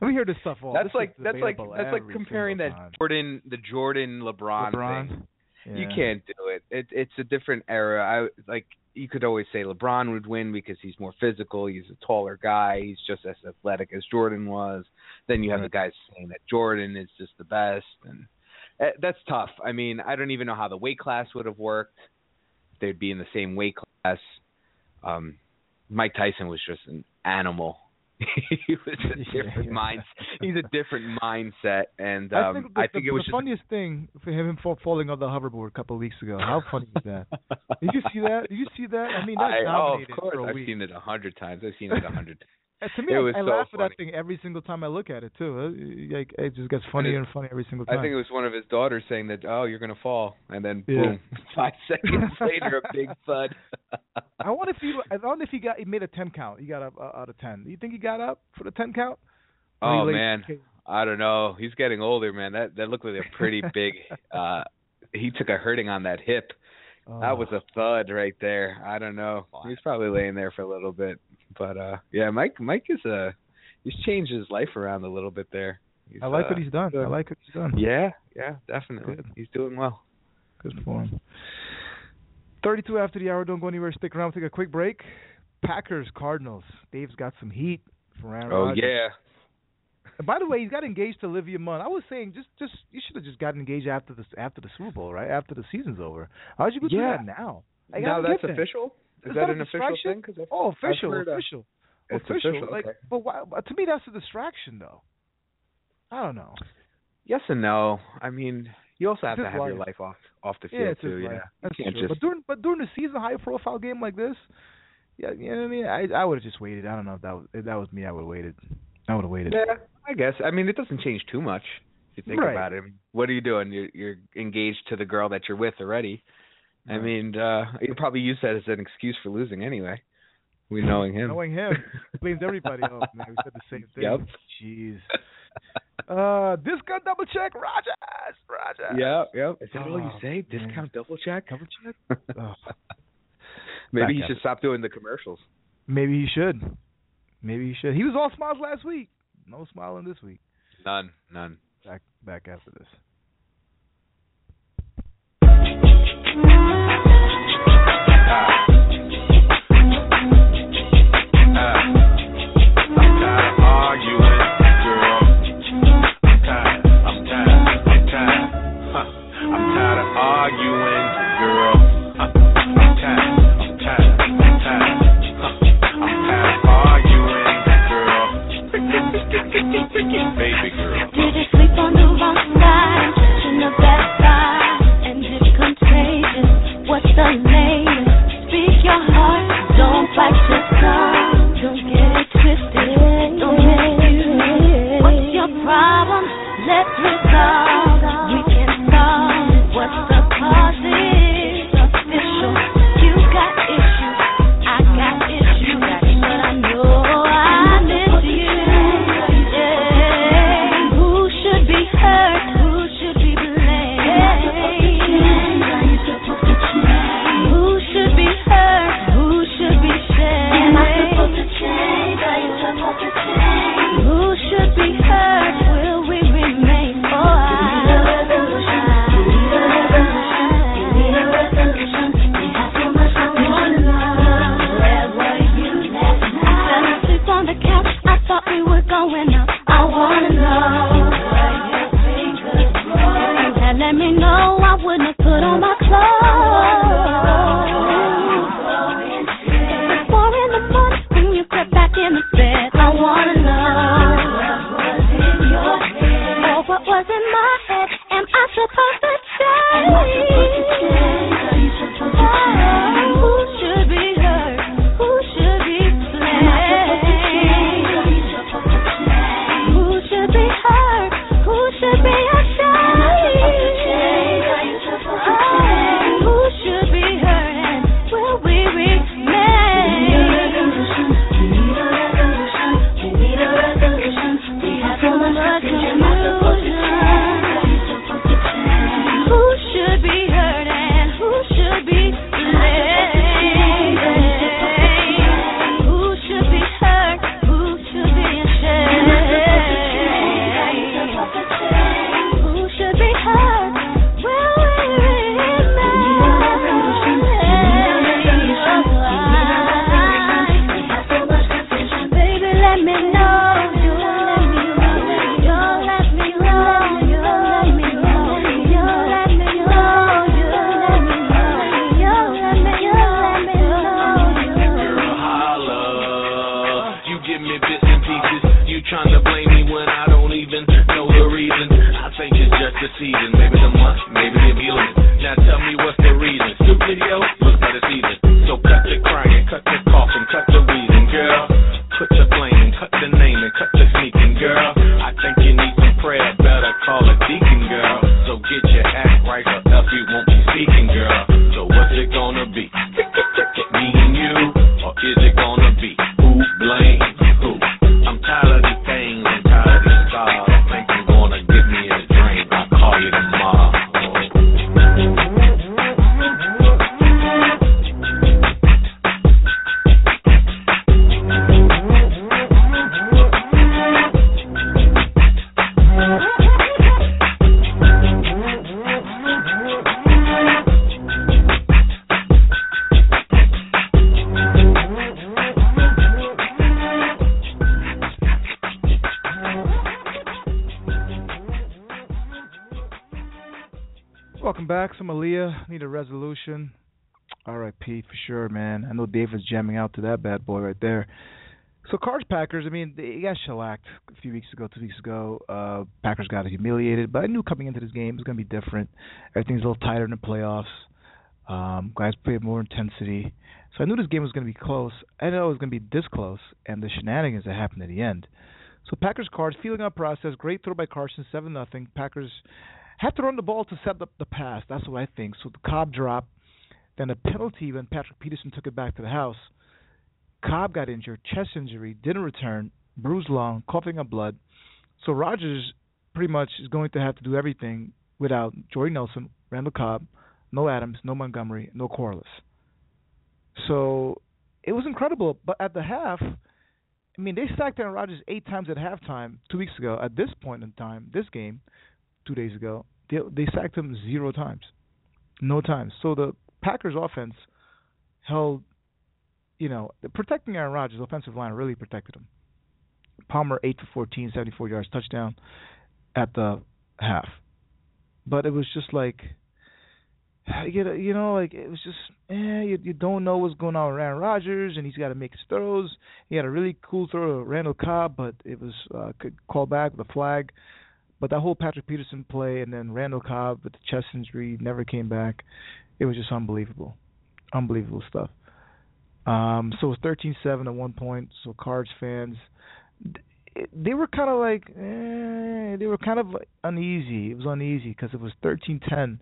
we hear this stuff all. That's this like that's like that's like comparing that time. Jordan the Jordan LeBron, LeBron? thing. Yeah. You can't do it. It it's a different era. I like you could always say LeBron would win because he's more physical. He's a taller guy. He's just as athletic as Jordan was. Then you have right. the guys saying that Jordan is just the best, and that's tough. I mean, I don't even know how the weight class would have worked. They'd be in the same weight class. Um, Mike Tyson was just an animal. he was a different yeah, mind. He's a different mindset, and um, I think, the, I think the, it was the just, funniest thing for him falling on the hoverboard a couple of weeks ago. How funny is that? Did you see that? Did you see that? I mean, that I, oh, of course, for a I've week. seen it a hundred times. I've seen it a hundred. to me, it I, was I so laugh at that thing every single time I look at it too. Like it just gets funnier and funnier every single time. I think it was one of his daughters saying that, "Oh, you're gonna fall," and then Yeah. boom, five seconds later, a big thud. I wonder if he. I wonder if he got. He made a ten count. He got up uh, out of ten. Do you think he got up for the ten count? Oh man, I don't know. He's getting older, man. That that looked like a pretty big. uh He took a hurting on that hip. Oh. That was a thud right there. I don't know. He's probably laying there for a little bit, but uh yeah, Mike Mike is uh he's changed his life around a little bit there. He's, I like uh, what he's done. I like what he's done. Yeah, yeah, definitely. Good. He's doing well. Good for him. 32 after the hour. Don't go anywhere. Stick around. Take a quick break. Packers, Cardinals. Dave's got some heat for Aaron Oh Rodgers. yeah. And by the way, he's got engaged to Olivia Munn. I was saying, just, just you should have just gotten engaged after the after the Super Bowl, right? After the season's over. How'd you go do Yeah. that now? Now that's official. Is that that an official thing? Oh, official, uh, official, It's official. official. Like, okay. but why, to me, that's a distraction, though. I don't know. Yes and no. I mean, you also have It's to have your life. life off off the field his too. Yeah, That's you can't true. just But during but during the season, high profile game like this, yeah, you know what I mean. I I would have just waited. I don't know if that was if that was me. I would have waited. I would have waited. Yeah, I guess. I mean, it doesn't change too much if you think Right. about it. I mean, what are you doing? You're, you're engaged to the girl that you're with already. I mean, uh you probably use that as an excuse for losing anyway. We knowing him. Knowing him blames everybody. Oh man, we said the same thing. Yep. Jeez. Uh, discount double check, Rodgers. Rodgers. Yep, yep. Is that all you Oh, say? man. Discount double check? Double check. Oh, Maybe Back he should it. stop doing the commercials. maybe he should. Maybe he should. He was all smiles last week. No smiling this week. None, none. Back back after this. Yeah. Sure, to that bad boy right there. So Cards Packers, I mean, they got shellacked a few weeks ago, two weeks ago. Uh Packers got humiliated, but I knew coming into this game it was gonna be different. Everything's a little tighter in the playoffs. Um, guys played more intensity. So I knew this game was gonna be close. I know it was gonna be this close and the shenanigans that happened at the end. So Packers cards, feeling out process, great throw by Carson, seven nothing. Packers had to run the ball to set up the pass. That's what I think. So the Cobb drop then a penalty when Patrick Peterson took it back to the house. Cobb got injured, chest injury, didn't return, bruised lung, coughing up blood. So Rodgers pretty much is going to have to do everything without Jordy Nelson, Randall Cobb, no Adams, no Montgomery, no Corliss. So it was incredible. But at the half, I mean, they sacked Aaron Rodgers eight times at halftime two weeks ago. At this point in time, this game, two days ago, they, they sacked him zero times, no times. So the Packers offense held, you know, protecting Aaron Rodgers' offensive line really protected him. Palmer eight for 14, 74 yards, touchdown at the half. But it was just like, you know, like it was just, eh, you, you don't know what's going on with Aaron Rodgers, and he's got to make his throws. He had a really cool throw to Randall Cobb, but it was uh, could call back with a flag. But that whole Patrick Peterson play, and then Randall Cobb with the chest injury never came back it was just unbelievable. unbelievable stuff. Um, so it was 13-7 at one point. So Cards fans, they were kind of like, eh, they were kind of uneasy. It was uneasy because it was 13-10,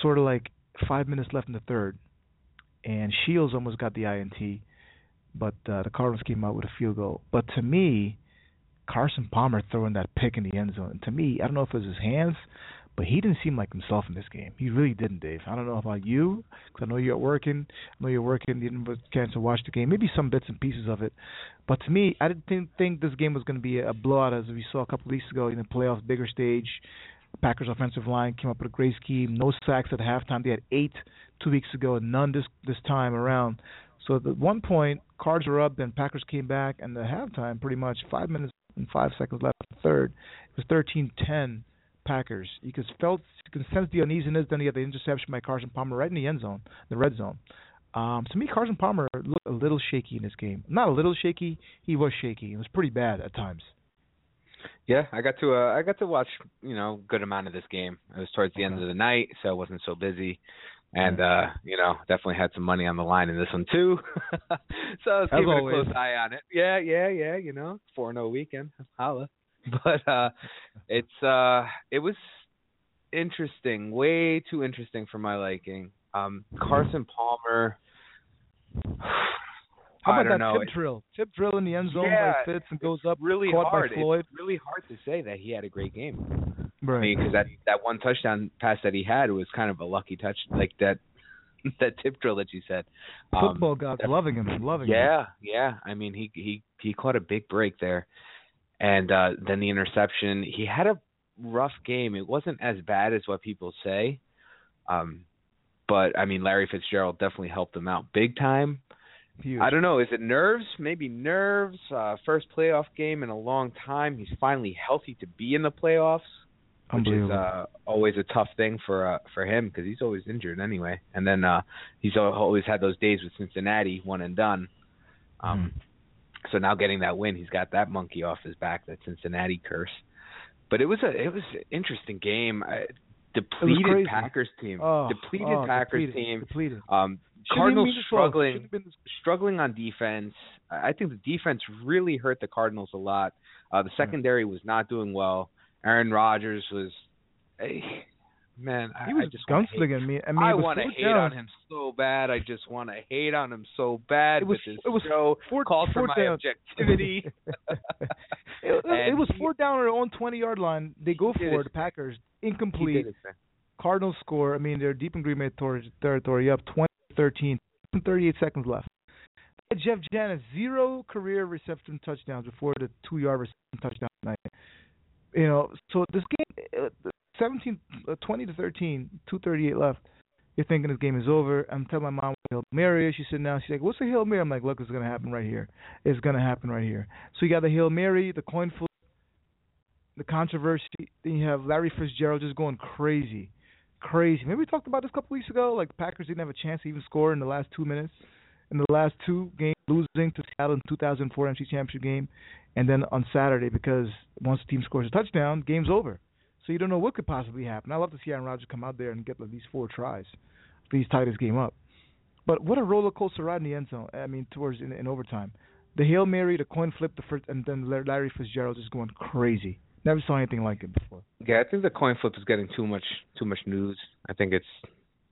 sort of like five minutes left in the third, and Shields almost got the INT, but uh, the Cardinals came out with a field goal. But to me, Carson Palmer throwing that pick in the end zone. To me, I don't know if it was his hands, but he didn't seem like himself in this game. He really didn't, Dave. I don't know about you, because I know you're working. I know you're working. You didn't have a chance to watch the game. Maybe some bits and pieces of it. But to me, I didn't think, think this game was going to be a blowout as we saw a couple of weeks ago in the playoffs, bigger stage. Packers offensive line came up with a great scheme. No sacks at halftime. They had eight two weeks ago and none this this time around. So at one point, Cards were up, then Packers came back, and the halftime pretty much five minutes and five seconds left third. It was 13-10 Packers. You can felt you can sense the uneasiness. Then you get the interception by Carson Palmer right in the end zone, the red zone. Um, to me, Carson Palmer looked a little shaky in this game. Not a little shaky. He was shaky. It was pretty bad at times. Yeah, I got to uh, I got to watch you know good amount of this game. It was towards the okay. end of the night, so I wasn't so busy and uh, you know, definitely had some money on the line in this one too. so I was keeping a close eye on it. Yeah, yeah, yeah. You know, four no weekend, holla. But uh, it's uh, it was interesting, way too interesting for my liking. Um, Carson Palmer. How about that know. tip drill? Tip drill in the end zone yeah, by Fitz and goes up really caught hard. by Floyd. It's really hard to say that he had a great game. Right. I mean, because that that one touchdown pass that he had was kind of a lucky touch, like that that tip drill that you said. Um, Football gods loving him, loving yeah, him. Yeah, yeah. I mean, he he he caught a big break there, and uh then the interception. He had a rough game. It wasn't as bad as what people say. Um, but I mean, Larry Fitzgerald definitely helped him out big time. Huge. I don't know. Is it nerves? Maybe nerves. Uh, first playoff game in a long time. He's finally healthy to be in the playoffs, which is uh, always a tough thing for uh, for him because he's always injured anyway. And then uh, he's always had those days with Cincinnati, one and done. Um, mm. So now getting that win, he's got that monkey off his back, that Cincinnati curse. But it was a it was an interesting game. I, depleted Packers team. Oh, depleted oh, Packers depleted, team. Depleted. Um, Cardinals struggling, struggling on defense. I think the defense really hurt the Cardinals a lot. Uh, the secondary was not doing well. Aaron Rodgers was, hey, man, he was I just gunslinging me. I mean, I want to hate down. on him so bad. I just want to hate on him so bad. It was it was show four, called four for my down. objectivity. it, it was he, four down on their own twenty yard line. They go for it, the Packers incomplete. Cardinals score. I mean, they're deep in Green Bay territory, up 20-13, 38 seconds left. Jeff Janis zero career reception touchdowns before the two-yard reception touchdown night. You know, so this game, 17, uh, 20 to 13, 238 left. You're thinking this game is over. I'm telling my mom Hail Mary. She said, "Now she's like, what's the Hail Mary?" I'm like, "Look, it's gonna happen right here. It's gonna happen right here." So you got the Hail Mary, the coin flip, the controversy. Then you have Larry Fitzgerald just going crazy crazy. Maybe we talked about this a couple weeks ago. Like Packers didn't have a chance to even score in the last two minutes. In the last two games, losing to Seattle in 2004 NFC Championship game, and then on Saturday because once the team scores a touchdown, game's over. So you don't know what could possibly happen. I love to see Aaron Rodgers come out there and get at least four tries if he's tied his game up. But what a roller coaster ride in the end zone. I mean, towards in, in overtime, the hail mary, the coin flip, the first, and then Larry Fitzgerald just going crazy. Never saw anything like it before. Yeah, I think the coin flip is getting too much too much news. I think it's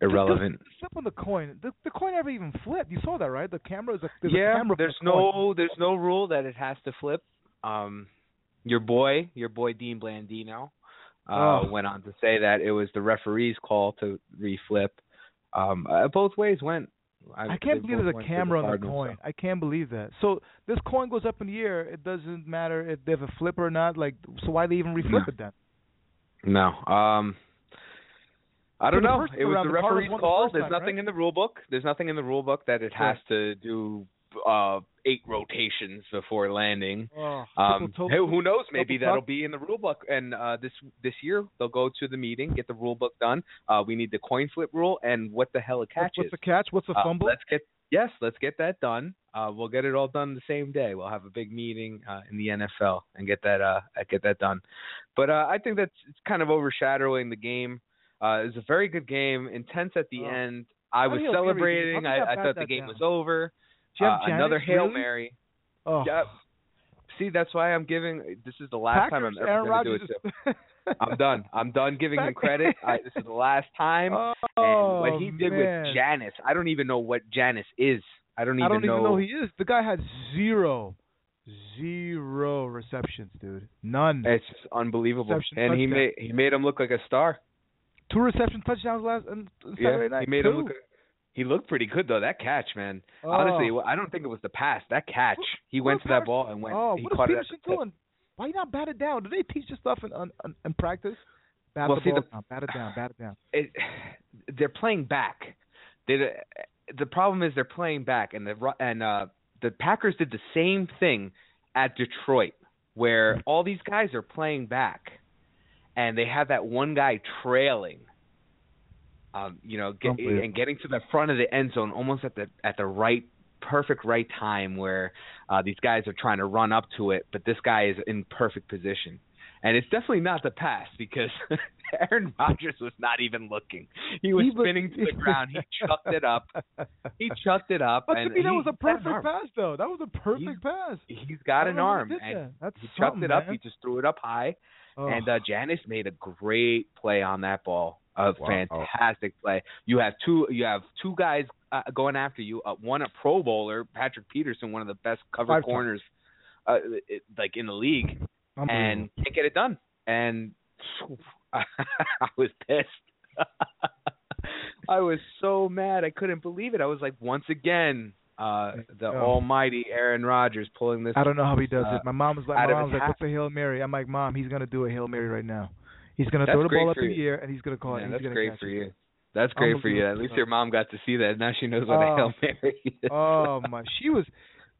irrelevant. The, the flip on the coin. The, the coin never even flipped. You saw that, right? The camera is a there's yeah. A camera there's the no coin. there's no rule that it has to flip. Um, your boy, your boy Dean Blandino, uh, oh. went on to say that it was the referee's call to reflip. Um, uh, both ways went I, I can't believe there's a camera the on the coin. I can't believe that. So this coin goes up in the air. It doesn't matter if they have a flip or not. Like, so why they even reflip no. it then? No. Um. I don't so know. It was the, the referee's call. The There's time, nothing right? in the rule book. There's nothing in the rule book that it has to do uh eight rotations before landing. Oh, um, hey, who knows? Maybe that'll be in the rule book. And uh, this this year they'll go to the meeting, get the rule book done. Uh, we need the coin flip rule and what the hell a catch what's, is. What's the catch? What's the uh, fumble? let's get yes, let's get that done. Uh, we'll get it all done the same day. We'll have a big meeting uh, in the NFL and get that uh, get that done. But uh, I think that's it's kind of overshadowing the game. Uh, it was a very good game, intense at the oh. end. I was do you Hail Mary, celebrating. how can you I, I thought the game down? was over. Uh, another hail really? mary. Oh. Yep. See, that's why I'm giving. This is the last time I'm ever going to do it. Rodgers To. is- I'm done. I'm done giving him credit. I, this is the last time. Oh, and what he did man. with Janis, I don't even know what Janis is. I don't even I don't know. even know who he is. The guy had zero, zero receptions, dude. None. It's just unbelievable, Reception and he made he made him look like a star. Two reception touchdowns last on on Yeah, night. he made Two. him look. He looked pretty good though. That catch, man. Oh. Honestly, I don't think it was the pass. That catch, he What went is to that ball and went. Oh, he what is caught it Peterson tip. doing? Why you not bat it down? Do they teach this stuff in in, in, practice? Bat Well, the see, ball the- down, bat it down, bat it down. it, they're playing back. They, the problem is they're playing back, and the and uh, the Packers did the same thing at Detroit, where all these guys are playing back, and they have that one guy trailing. Um, you know, get, and getting to the front of the end zone almost at the at the right, perfect right time where uh, these guys are trying to run up to it, but this guy is in perfect position. And it's definitely not the pass because Aaron Rodgers was not even looking. He was He was- spinning to the ground. He chucked it up. He chucked it up. But and to me, that was a he's perfect pass, though. That was a perfect pass. He's got an don't know how he arm, and that. That's he chucked it up. man. He just threw it up high, Oh. and uh Janis made a great play on that ball. A Wow. fantastic play. You have two. You have two guys uh, going after you. Uh, one a Pro Bowler, Patrick Peterson, one of the best cover Five corners, uh, it, like in the league, and can't get it done. And I was pissed. I was so mad. I couldn't believe it. I was like, once again, uh the almighty Aaron Rodgers pulling this. I don't know how he does uh, it. My mom was like, my mom was like, what's a hail mary? I'm like, mom, he's gonna do a hail mary right now. He's gonna throw the ball up for in the air and he's gonna call it. That's great for it. you. That's great for you. At least your mom got to see that. Now she knows what Oh. a hail mary is. oh my, she was.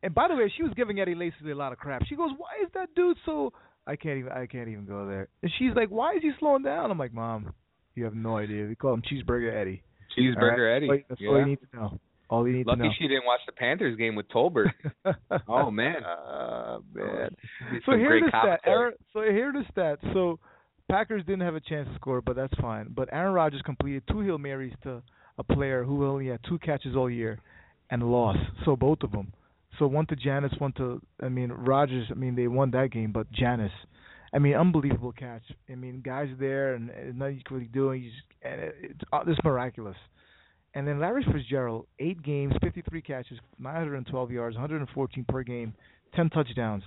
And by the way, she was giving Eddie Lacy a lot of crap. She goes, "Why is that dude so?" I can't even. I can't even go there. And she's like, "Why is he slowing down?" I'm like, "Mom, you have no idea. We call him Cheeseburger Eddie. Cheeseburger All right? Eddie. Like, That's yeah. all you need to know. All you need Lucky to know." Lucky she didn't watch the Panthers game with Tolbert. Oh, man. Uh, man. So some here's the stat. commentary. Aaron, so here's the stat. So Packers didn't have a chance to score, but that's fine. But Aaron Rodgers completed two hail marys to a player who only had two catches all year, and lost. So both of them. So one to Janis, one to I mean Rodgers. I mean they won that game, but Janis. I mean unbelievable catch. I mean guys there and, nothing you can really do. And you just, and it, it's uh, it's miraculous. And then Larry Fitzgerald, eight games, 53 catches, 912 yards, 114 per game, 10 touchdowns.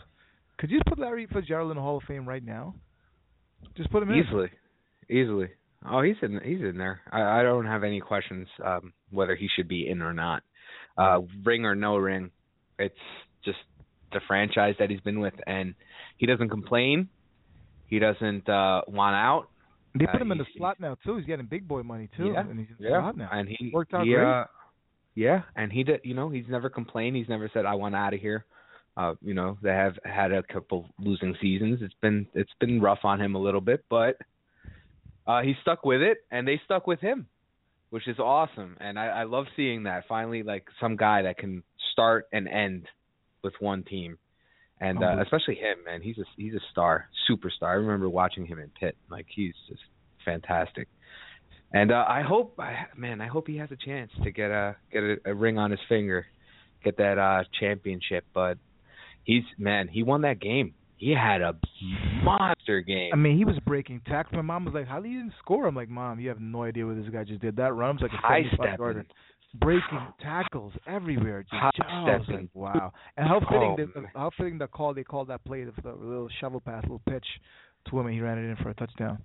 Could you just put Larry Fitzgerald in the Hall of Fame right now? Just put him in. Easily, easily. Oh, he's in. He's in there. I, I don't have any questions um, whether he should be in or not. Uh, ring or no ring, it's just the franchise that he's been with, and he doesn't complain. He doesn't uh, want out. They Uh, put him in the slot now too. He's getting big boy money too, Yeah, and he's in the Yeah, slot now. and he Worked out he, great. Uh, yeah, and he did. You know, he's never complained. He's never said, "I want out of here." Uh, you know, they have had a couple losing seasons. It's been it's been rough on him a little bit, but uh, he stuck with it, and they stuck with him, which is awesome. And I, I love seeing that finally, like some guy that can start and end with one team, and uh, especially him, man. He's a he's a star, superstar. I remember watching him in Pitt. Like he's just fantastic. And uh, I hope, I, man, I hope he has a chance to get a get a, a ring on his finger, get that uh championship. But he's man, he won that game. He had a monster game. I mean, he was breaking tackles. My mom was like, "How do you didn't score?" I'm like, "Mom, you have no idea what this guy just did. That run was like a High 75 yarder, stepping, breaking tackles everywhere. Just, High stepping. like, wow. And how fitting Oh, that man. how fitting the call they called that play, the, the little shovel pass, little pitch to him, and he ran it in for a touchdown.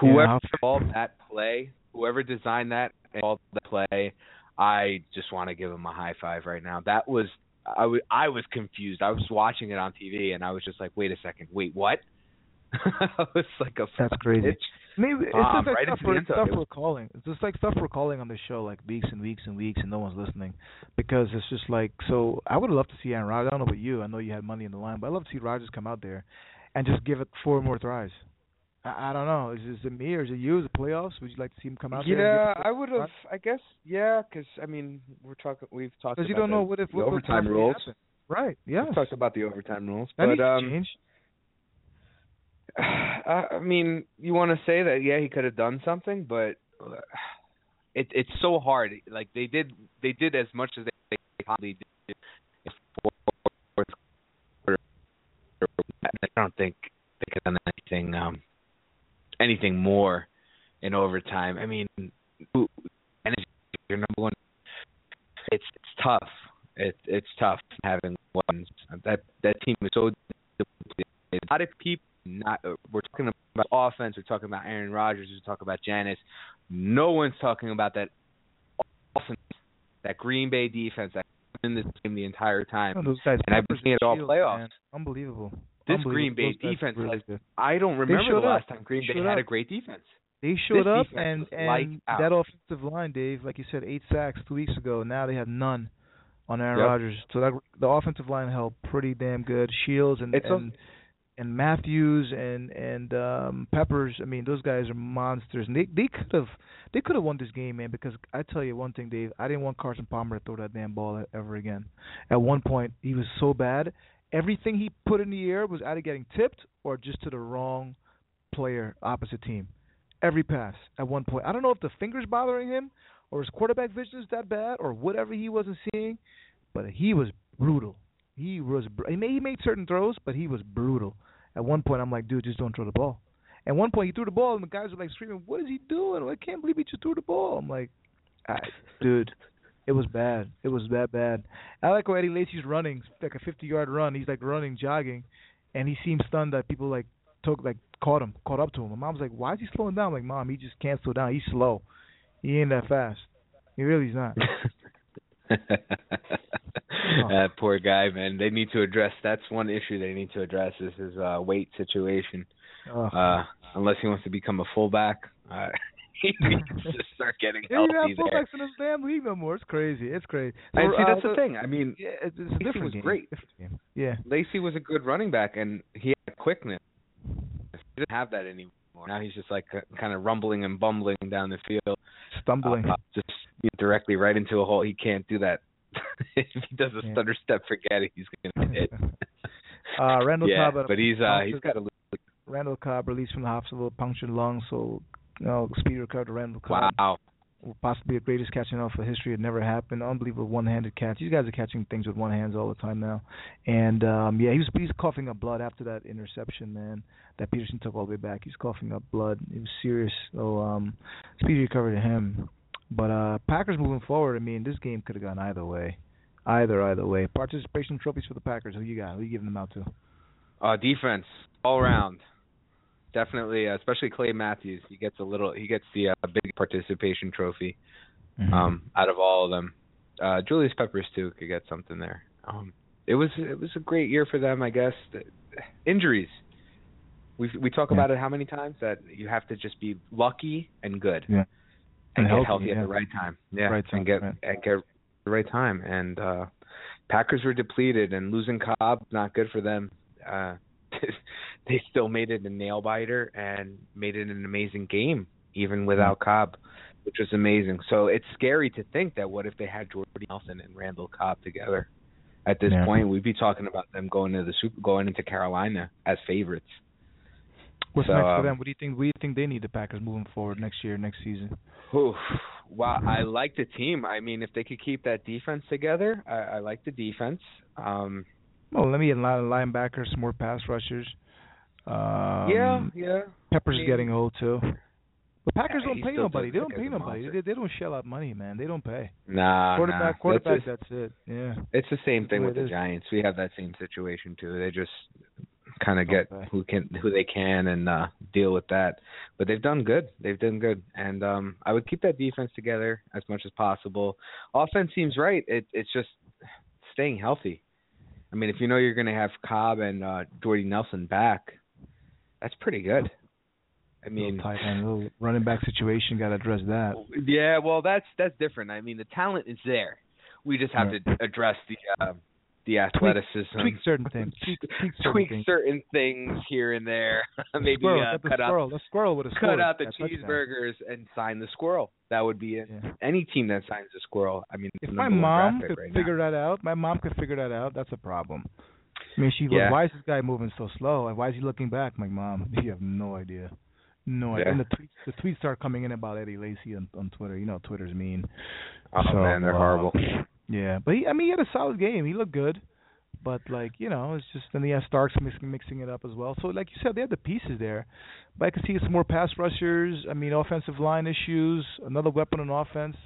whoever Yeah. called that play, whoever designed that and called the play, I just want to give him a high five right now. That was I was I was confused. I was watching it on TV and I was just like, wait a second, wait what? it was like a That's crazy. pitch. Maybe it's Um, just like right stuff, we're, stuff we're calling. It's just like stuff we're calling on the show like weeks and weeks and weeks, and no one's listening because it's just like so. I would love to see Aaron Rodgers. I don't know about you. I know you had money in the line, but I'd love to see Rodgers come out there and just give it four more tries. I, I don't know. Is, it me or is it you? Is it playoffs? Would you like to see him come out there? Yeah, I would have. I guess. Yeah, because I mean, we're talking. We've talked Because you don't know the, what if what overtime rules. happen. Right. Yeah. We've talked about the overtime rules, That but um, change. I I mean, you want to say that? Yeah, he could have done something, but uh, it it's so hard. Like they did they did as much as they probably did. I don't think they could have done anything um anything more in overtime. I mean, and your number one. It's it's tough. It's it's tough having ones. That that team is so. A lot of people not. We're talking about offense. We're talking about Aaron Rodgers. We're talking about Janis. No one's talking about that offense, that Green Bay defense that in this game the entire time. Oh, those guys and I've been seeing it all shield, playoffs. man. Unbelievable. This Green Bay defense really has. good. I don't remember the last up. time Green Bay had a great defense. They showed This up and and out. that offensive line, Dave, like you said, eight sacks two weeks ago. Now they have none on Aaron Yep. Rodgers. So that the offensive line held pretty damn good. Shields and It's a- and and Matthews and and um Peppers. I mean, those guys are monsters. And they they could have they could have won this game, man. Because I tell you one thing, Dave, I didn't want Carson Palmer to throw that damn ball ever again. At one point, he was so bad. Everything he put in the air was either getting tipped or just to the wrong player, opposite team. Every pass at one point. I don't know if the fingers bothering him or his quarterback vision is that bad or whatever he wasn't seeing, but he was brutal. He was. He made, he made certain throws, but he was brutal. At one point, I'm like, dude, just don't throw the ball. At one point, he threw the ball, and the guys were like screaming, "What is he doing? I can't believe he just threw the ball." I'm like, I, dude, it was bad. It was that bad. I like how Eddie Lacy's running, like a 50 yard run. He's like running, jogging, and he seems stunned that people like took like caught him, caught up to him. My mom's like, "Why is he slowing down?" I'm like, "Mom, he just can't slow down. He's slow. He ain't that fast. He really is not." that poor guy, man. They need to address. That's one issue they need to address is his uh, weight situation. Ugh. Uh, unless he wants to become a fullback, uh, he needs to start getting don't healthy even have fullbacks in this damn league no more. It's crazy. It's crazy. And So, see, uh, that's the the- thing. I mean, Yeah, it's, it's Lacy different was game. great. Different. Yeah. Lacy was a good running back, and he had quickness. He didn't have that anymore. Now he's just like uh, kind of rumbling and bumbling down the field, Stumbling. uh, just you know, directly right into a hole. He can't do that. if he does a Yeah. stutter step, forget it. He's gonna get hit. uh, Randall yeah, Cobb. but he's uh he's got a Randall Cobb released from the hospital, punctured lung, so you know, speedy recovery to Randall Cobb. wow. Possibly the greatest catch in NFL history. It never happened. Unbelievable one-handed catch. These guys are catching things with one hands all the time now. And um yeah, he was he's coughing up blood after that interception, man. That Peterson took all the way back. He's coughing up blood. It was serious. So um speedy recovery to him. But uh Packers moving forward, I mean, this game could have gone either way. Either either way. Participation trophies for the Packers. Who you got? Who you giving them out to? Uh, defense all around. Definitely, uh, especially Clay Matthews. He gets a little. He gets the uh, big participation trophy um, out of all of them. Uh, Julius Peppers too could get something there. Um, it was it was a great year for them, I guess. The- Injuries. We we talk Yeah. about it how many times that you have to just be lucky and good Yeah. and, And get healthy, healthy yeah. at the right time. Yeah, Right time, and get right. and get the right time. And uh Packers were depleted, and losing Cobb not good for them. Uh They still made it a nail biter and made it an amazing game, even without Cobb, which was amazing. So it's scary to think that what if they had Jordy Nelson and Randall Cobb together? At this Yeah. point, we'd be talking about them going to the Super, going into Carolina as favorites. What's So, next for um, them? What do you think? What do you think they need the Packers moving forward next year, next season? Oof. Wow, I like the team. I mean, if they could keep that defense together, I, I like the defense. Um, Well, let me get a lot of linebackers, some more pass rushers. Um, yeah, yeah. Pepper's I mean- getting old too. But Packers Yeah, don't pay nobody. They don't pay nobody. They, they don't shell out money, man. They don't pay. Nah, quarterback, nah. quarterback. That's, That's, it. Yeah. it's the same thing the with the is. Giants. We have that same situation too. They just kind of get Okay. who can who they can and uh deal with that. But they've done good. They've done good. And um I would keep that defense together as much as possible. Offense seems right. It it's just staying healthy. I mean, if you know you're going to have Cobb and uh Jordy Nelson back, that's pretty good. I mean, little tight end, little running back situation. Got to address that. yeah, well, that's that's different. I mean, the talent is there. We just have Right. to address the uh, the athleticism, Tweak certain things. Tweak, tweak certain tweak things. certain things here and there. Maybe squirrel, uh, cut out squirrel. The squirrel with a cut out the touchdown. cheeseburgers and sign the squirrel. That would be it. Yeah. Any team that signs the squirrel. I mean, If my mom could right figure that out, my mom could figure that out. That's a problem. I mean, she Yeah. "Why is this guy moving so slow? And why is he looking back?" My mom, you have no idea. No, Yeah. and the tweets the tweets start coming in about Eddie Lacy on, on Twitter. You know, Twitter's mean. Oh So, man, they're uh, horrible. Yeah, but he, I mean, he had a solid game. He looked good, but like you know, it's just then he has Starks mixing mixing it up as well. So like you said, they have the pieces there, but I can see some more pass rushers. I mean, offensive line issues, another weapon on offense,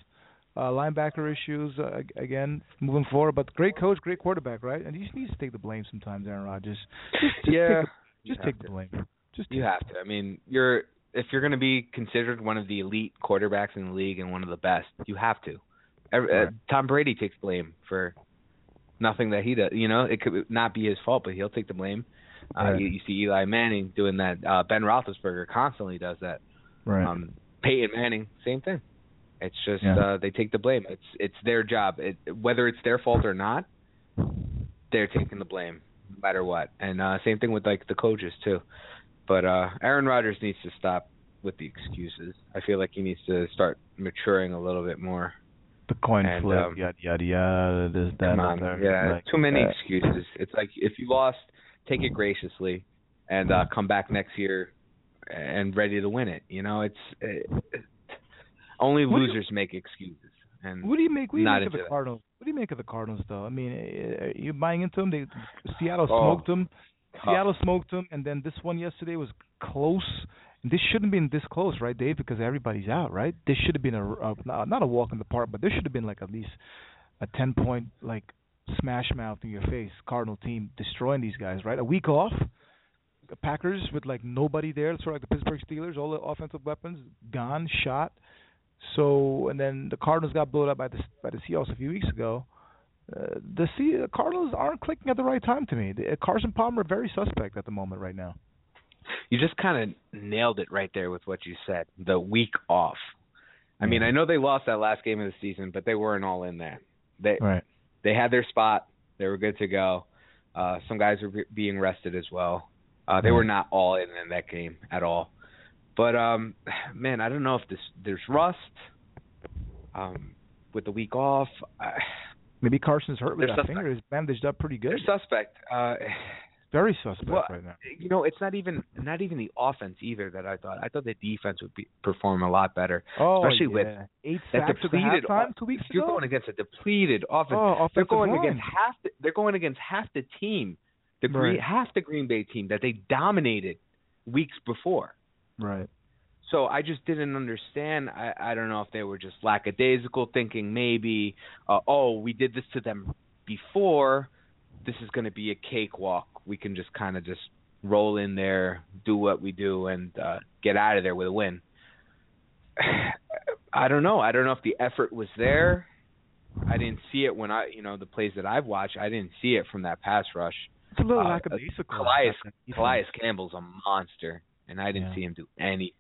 uh, linebacker issues uh, again moving forward. But great coach, great quarterback, right? And he just needs to take the blame sometimes, Aaron Rodgers. Just, just yeah, take the, just take to. the blame. Just You have to. I mean, you're if you're going to be considered one of the elite quarterbacks in the league and one of the best, you have to. Every, uh, Tom Brady takes blame for nothing that he does. You know, it could not be his fault, but he'll take the blame. Uh, Right. you, you see Eli Manning doing that. Uh, ben Roethlisberger constantly does that. right. Um, Peyton Manning, same thing. It's just Yeah. uh, they take the blame. It's it's their job. It, whether it's their fault or not, they're taking the blame no matter what. And uh, same thing with like the coaches too. But uh, Aaron Rodgers needs to stop with the excuses. I feel like he needs to start maturing a little bit more. The coin and, flip, um, yada yada yada. This that on, other. yeah, Like, too many uh, excuses. It's like if you lost, take it graciously, and uh, come back next year and ready to win it. You know, it's it, only What do you- losers make excuses. And What do you make? What do you Not make of the that. Cardinals? What do you make of the Cardinals, though? I mean, uh, are you buying into them? They Seattle Oh, smoked them. Seattle smoked them, and then this one yesterday was close. This shouldn't have been this close, right, Dave? Because everybody's out, right? This should have been a, a not a walk in the park, but there should have been like at least a ten point like smash mouth in your face. Cardinal team destroying these guys, right? A week off. The Packers with like nobody there, sort of like the Pittsburgh Steelers, all the offensive weapons gone, shot. So and then the Cardinals got blown up by the by the Seahawks a few weeks ago. Uh, the the Cardinals aren't clicking at the right time to me. The, uh, Carson Palmer very suspect at the moment right now. You just kind of nailed it right there with what you said. The week off. I mean, I know they lost that last game of the season, but they weren't all in there. They Right. they had their spot. They were good to go. Uh, some guys were be- being rested as well. Uh, they were not all in in that game at all. But um, man, I don't know if this there's rust. Um, with the week off, I, Maybe Carson's hurt with that suspect. finger. He's bandaged up pretty good. they're suspect. Uh, Very suspect Well, right now. you know, it's not even not even the offense either that I thought. I thought the defense would be, perform a lot better. Oh, especially with yeah. eight That sacks depleted. halftime two weeks you're ago. going against a depleted offense. oh, they're going line. against half. The, they're going against half the team, the Right. green, half the Green Bay team that they dominated weeks before. Right. So I just didn't understand. I I don't know if they were just lackadaisical, thinking maybe, uh, oh, we did this to them before. This is going to be a cakewalk. We can just kind of just roll in there, do what we do, and uh, get out of there with a win. I don't know. I don't know if the effort was there. I didn't see it when I, you know, the plays that I've watched. I didn't see it from that pass rush. It's a little Uh, lackadaisical. Calais, that defense. Calais Campbell's a monster, and I didn't Yeah. see him do anything.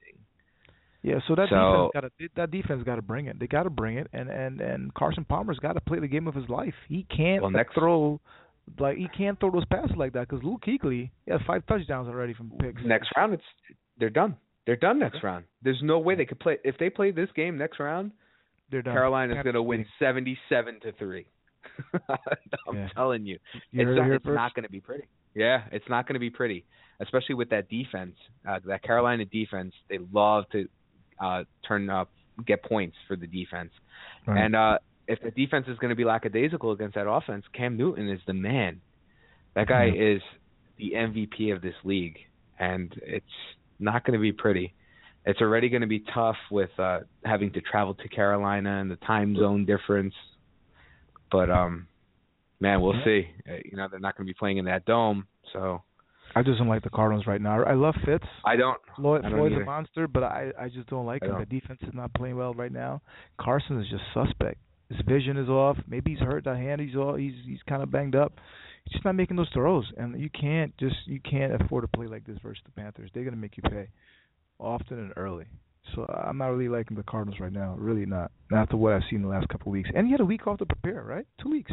Yeah, so that So- defense got to that defense got to bring it. They got to bring it, and and and Carson Palmer's got to play the game of his life. He can't Well, next- throw like he can't throw those passes like that because Luke Kuechly he has five touchdowns already from picks. next round it's they're done. They're done next round. There's no way they could play if they play this game next round. they're done. Carolina's going to win 77 to 3. I'm Yeah. telling you. You it's not, it's not going to be pretty. Yeah, it's not going to be pretty, especially with that defense. Uh, that Carolina defense, they love to uh turn up get points for the defense. Right. And uh if the defense is going to be lackadaisical against that offense, Cam Newton is the man. That guy Yeah. is the MVP of this league, and it's not going to be pretty. It's already going to be tough with uh having to travel to Carolina and the time zone difference. But um, man, we'll see. Uh, you know, they're not going to be playing in that dome, so I just don't like the Cardinals right now. I love Fitz. I don't. Floyd, I don't Floyd's a monster, but I I just don't like I him. don't. The defense is not playing well right now. Carson is just suspect. His vision is off. Maybe he's hurt. The hand he's all he's he's kind of banged up. He's just not making those throws, and you can't just you can't afford to play like this versus the Panthers. They're gonna make you pay, often and early. So I'm not really liking the Cardinals right now. Really not. Not after what I've seen the last couple of weeks. And he had a week off to prepare, right? Two weeks.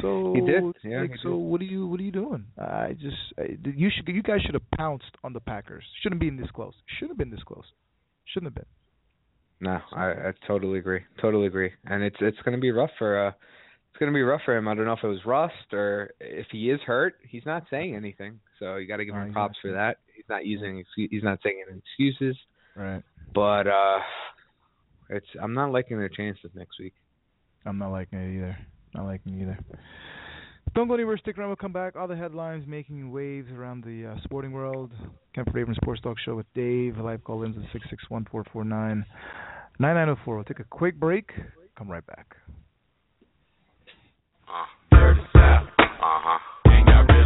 So He did, yeah, Like, he so did. what are you what are you doing? I just I, you should you guys should have pounced on the Packers. Shouldn't be in this close. Shouldn't have been this close. Shouldn't have been. No, I, I totally agree. Totally agree. And it's it's going to be rough for uh it's going to be rough for him. I don't know if it was rust or if he is hurt. He's not saying anything, so you got to give him props for that. He's not using he's not saying any excuses. Right. But uh it's I'm not liking their chances next week. I'm not liking it either. Not liking it either. Don't go anywhere. Stick around. We'll come back. All the headlines making waves around the uh, sporting world. Kemp Raven Sports Talk Show with Dave. Live call ins at 661 449 9904. We'll take a quick break. Come right back. Uh, dirty South. Uh huh. Y'all really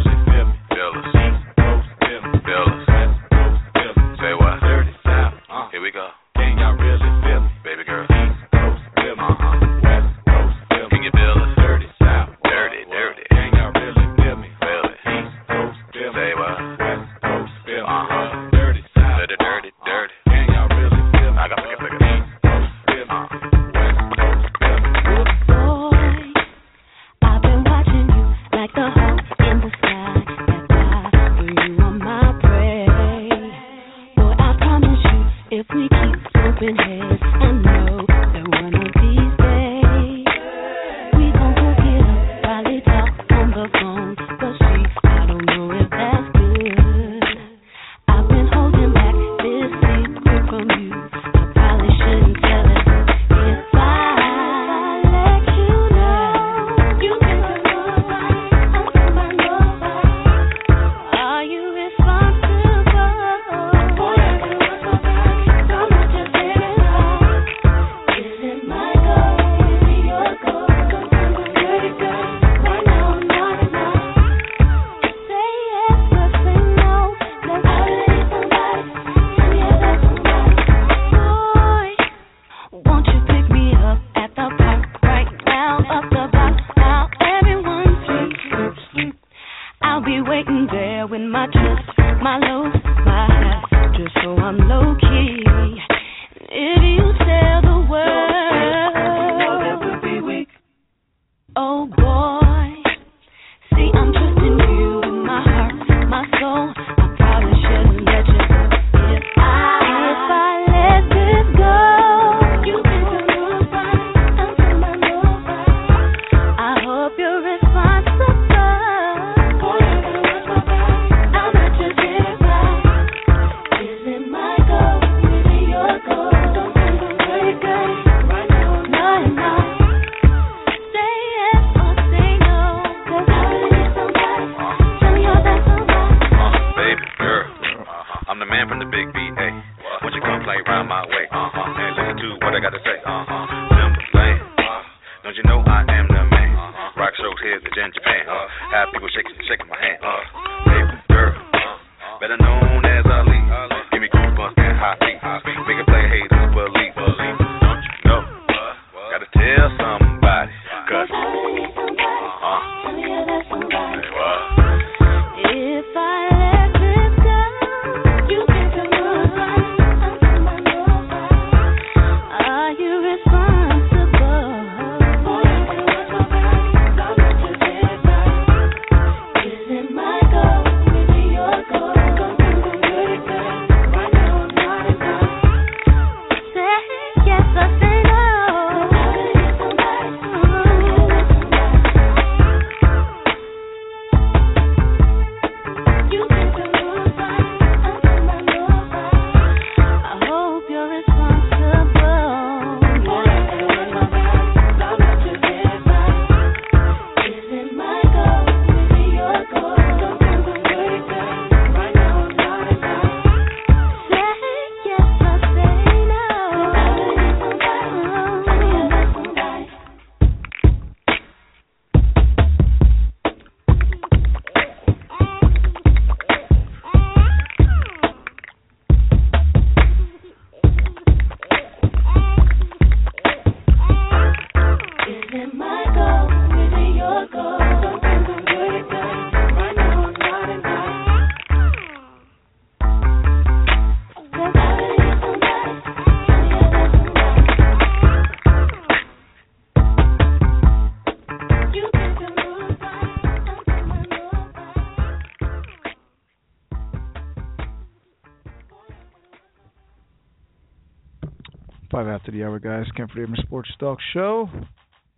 Say what? Dirty South. Here we go. Y'all really? Baby girl. East Coast. Uh huh. West Coast. Can you feel it? to the hour, guys. Kenford Sports Talk Show.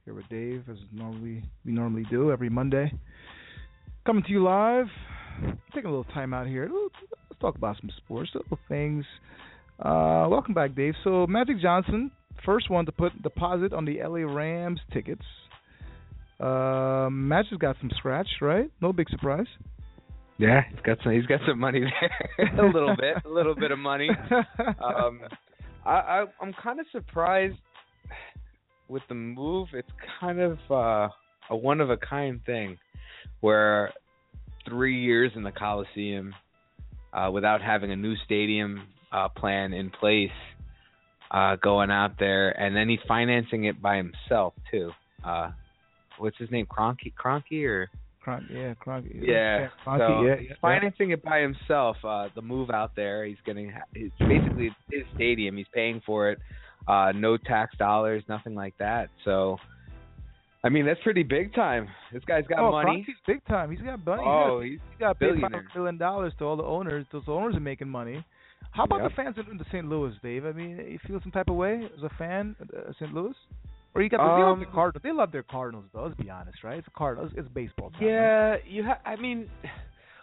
Here with Dave, as normally we normally do every Monday. Coming to you live. Taking a little time out here. Let's talk about some sports, little things. Uh, welcome back, Dave. So Magic Johnson, first one to put deposit on the LA Rams tickets. Uh, Magic's got some scratch, right? No big surprise. Yeah, he's got some. He's got some money there. a little bit, a little bit of money. Um, I, I I'm kind of surprised with the move. It's kind of uh, a one of a kind thing, where three years in the Coliseum uh, without having a new stadium uh, plan in place, uh, going out there, and then he's financing it by himself too. Uh, what's his name? Kroenke, Kroenke, or Yeah, Cronk, yeah, Kroenke, so yeah, yeah, financing it by himself. Uh, the move out there, he's getting it's basically his stadium. He's paying for it. Uh, no tax dollars, nothing like that. So, I mean, that's pretty big time. This guy's got oh, money. Kroenke's big time. He's got money. Oh, he's he's he got paid five billionaire. billion dollars to all the owners. Those owners are making money. How about Yep. the fans in, in the St. Louis, Dave? I mean, you feel some type of way as a fan uh, St. Louis? Or you got the, Um, the Cardinals. They love their Cardinals, though. Let's be honest, right? It's Cardinals. It's baseball. Time, right? Yeah, you. Ha- I mean,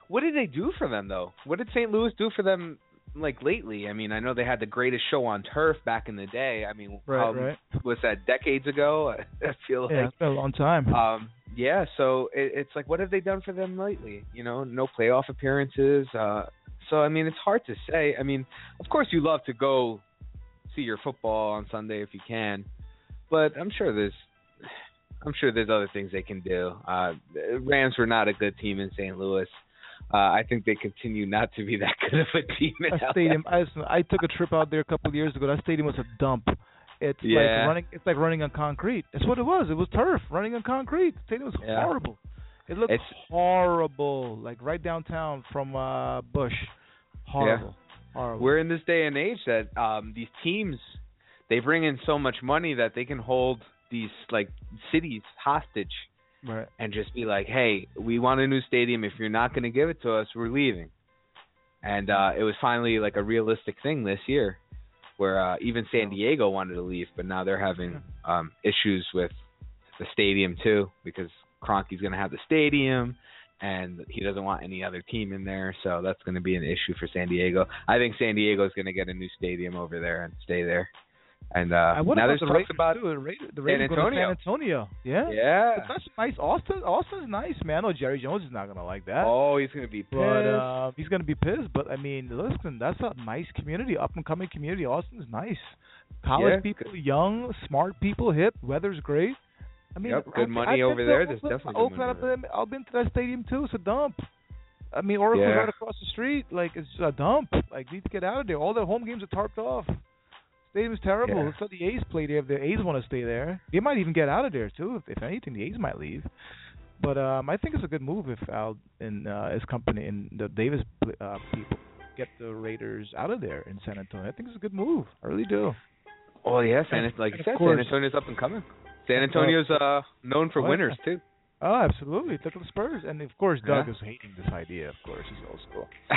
what did they do for them though? What did St. Louis do for them? Like lately, I mean, I know they had the greatest show on turf back in the day. I mean, Right, um, right. was that decades ago? I feel like Yeah, it's been a long time. Um, yeah, so it, it's like, what have they done for them lately? You know, no playoff appearances. Uh, so I mean, it's hard to say. I mean, of course, you love to go see your football on Sunday if you can, but I'm sure there's, I'm sure there's other things they can do. Uh, Rams were not a good team in St. Louis. Uh, I think they continue not to be that good of a team in that LA. stadium. I I took a trip out there a couple of years ago. That stadium was a dump. It's Yeah. like running. It's like running on concrete. That's what it was. It was turf running on concrete. The stadium was Yeah. horrible. It looked It's- horrible. Like right downtown from uh Bush. Horrible. Horrible. we're in this day and age that um these teams they bring in so much money that they can hold these like cities hostage right. and just be like, "Hey, we want a new stadium. If you're not going to give it to us, we're leaving." And uh it was finally like a realistic thing this year where uh even San Diego wanted to leave, but now they're having um issues with the stadium too because Kroenke's going to have the stadium and he doesn't want any other team in there, so that's going to be an issue for San Diego. I think San Diego is going to get a new stadium over there and stay there. And uh now there's the talks Raiders about too? The Raiders, the Raiders to Antonio. San Antonio. Yeah. yeah. That's nice. Austin. Austin's nice, man. Oh, Jerry Jones is not gonna like that. Oh, he's to be pissed. But uh, he's gonna be pissed. But I mean, listen, that's a nice community, up and coming community. Austin's nice. College Yeah, people, young, smart people, hip. Weather's great. I mean, Yep, good I've- money I've over there. There's Oakland- definitely good Oakland. I've been, I've been to that stadium too. It's a dump. I mean, Oracle's Yeah. right across the street. Like it's a dump. Like need to get out of there. All their home games are tarped off. Stadium's terrible. Yeah. Let's let the A's play there. If the A's want to stay there, they might even get out of there too. If, if anything, the A's might leave. But um, I think it's a good move if Al and uh, his company and the Davis uh, people get the Raiders out of there in San Antonio. I think it's a good move. I really do. Oh yeah, San And- like you and of said, San Antonio's up and coming. San Antonio's uh known for Oh, winners yeah. too. Oh, absolutely. The Spurs, and of course, Doug Yeah. is hating this idea. Of course, he's old school.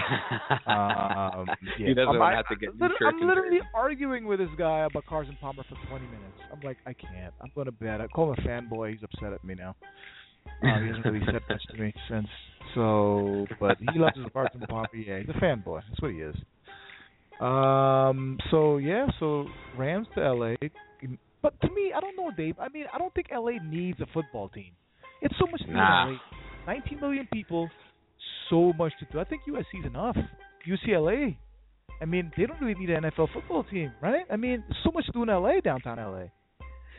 Um, yeah. He doesn't I'm, want I- have to get I'm new shirts I'm literally arguing with this guy about Carson Palmer for 20 minutes. I'm like, I can't. I'm going to bed. I call him a fanboy. He's upset at me now. Uh, he hasn't really said much to me since. So, but he loves his Carson Palmer. Yeah, he's a fanboy. That's what he is. Um. So yeah. So Rams to LA. But to me, I don't know, Dave. I mean, I don't think LA needs a football team. It's so much to do in Nah. LA. 19 million people, so much to do. I think USC's enough. UCLA. I mean, they don't really need an NFL football team, right? I mean, so much to do in LA, downtown LA.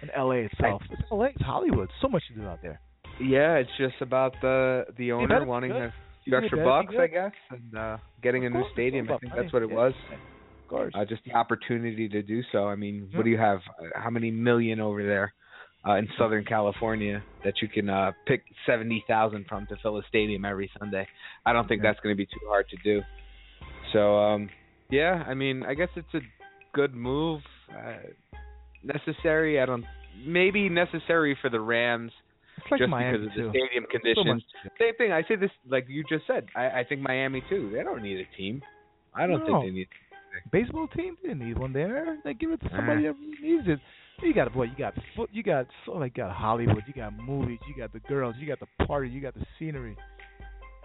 And LA itself. It's LA, it's Hollywood. So much to do out there. Yeah, it's just about the the owner wanting a few extra bucks. I guess, and uh getting a new course, it's all stadium. I think money. that's what it Yeah, was. Of course. Uh, just the opportunity to do so. I mean, what do you have? Uh, How many million over there uh, in Southern California that you can uh, pick seventy thousand from to fill a stadium every Sunday? I don't think that's going to be too hard to do. So, um, yeah, I mean, I guess it's a good move. Uh, necessary? I don't. Maybe necessary for the Rams it's like just Miami because of too. the stadium So conditions. do. Same thing. I say this like you just said. I, I think Miami too. They don't need a team. I don't No. think they need. baseball team they didn't need one there. They give it to Uh. somebody that needs it. You got a boy, you got foot, you got oh so like got Hollywood, you got movies, you got the girls, you got the party, you got the scenery.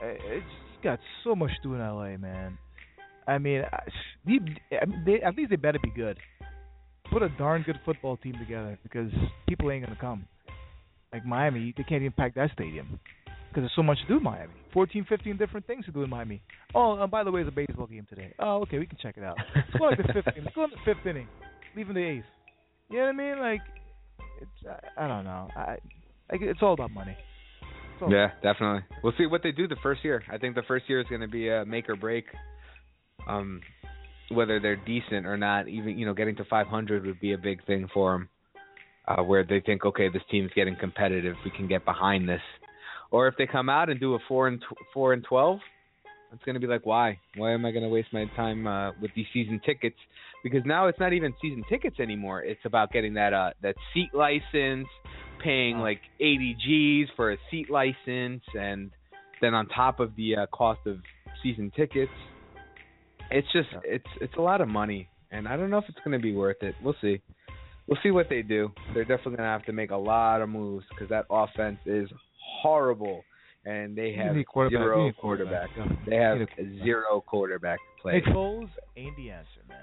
It's got so much to do in LA, man. I mean, they, at least they better be good. Put a darn good football team together because people ain't gonna come. Like Miami, they can't even pack that stadium because there's so much to do in Miami. 14, 15 different things to do in Miami. Oh, and by the way, it's a baseball game today. Oh, okay, we can check it out. Let's go like the fifth inning. Let's go in the fifth inning, leaving the eighth. You know what I mean? Like, it's I, I don't know. I like it's all about money. All Yeah, definitely. We'll see what they do the first year. I think the first year is going to be a make or break. Um, whether they're decent or not, even you know, getting to 500 would be a big thing for them. Uh, where they think, okay, this team's getting competitive, we can get behind this. Or if they come out and do a four and tw- four and 12, it's going to be like, why? Why am I going to waste my time uh, with these season tickets? Because now it's not even season tickets anymore. It's about getting that uh, that seat license, paying like 80 G's for a seat license, and then on top of the uh, cost of season tickets, it's just it's it's a lot of money, and I don't know if it's going to be worth it. We'll see. We'll see what they do. They're definitely going to have to make a lot of moves because that offense is horrible, and they have need quarterback. Zero quarterback. quarterback. They have You quarterback. zero quarterback play. Nick Foles ain't the answer, man.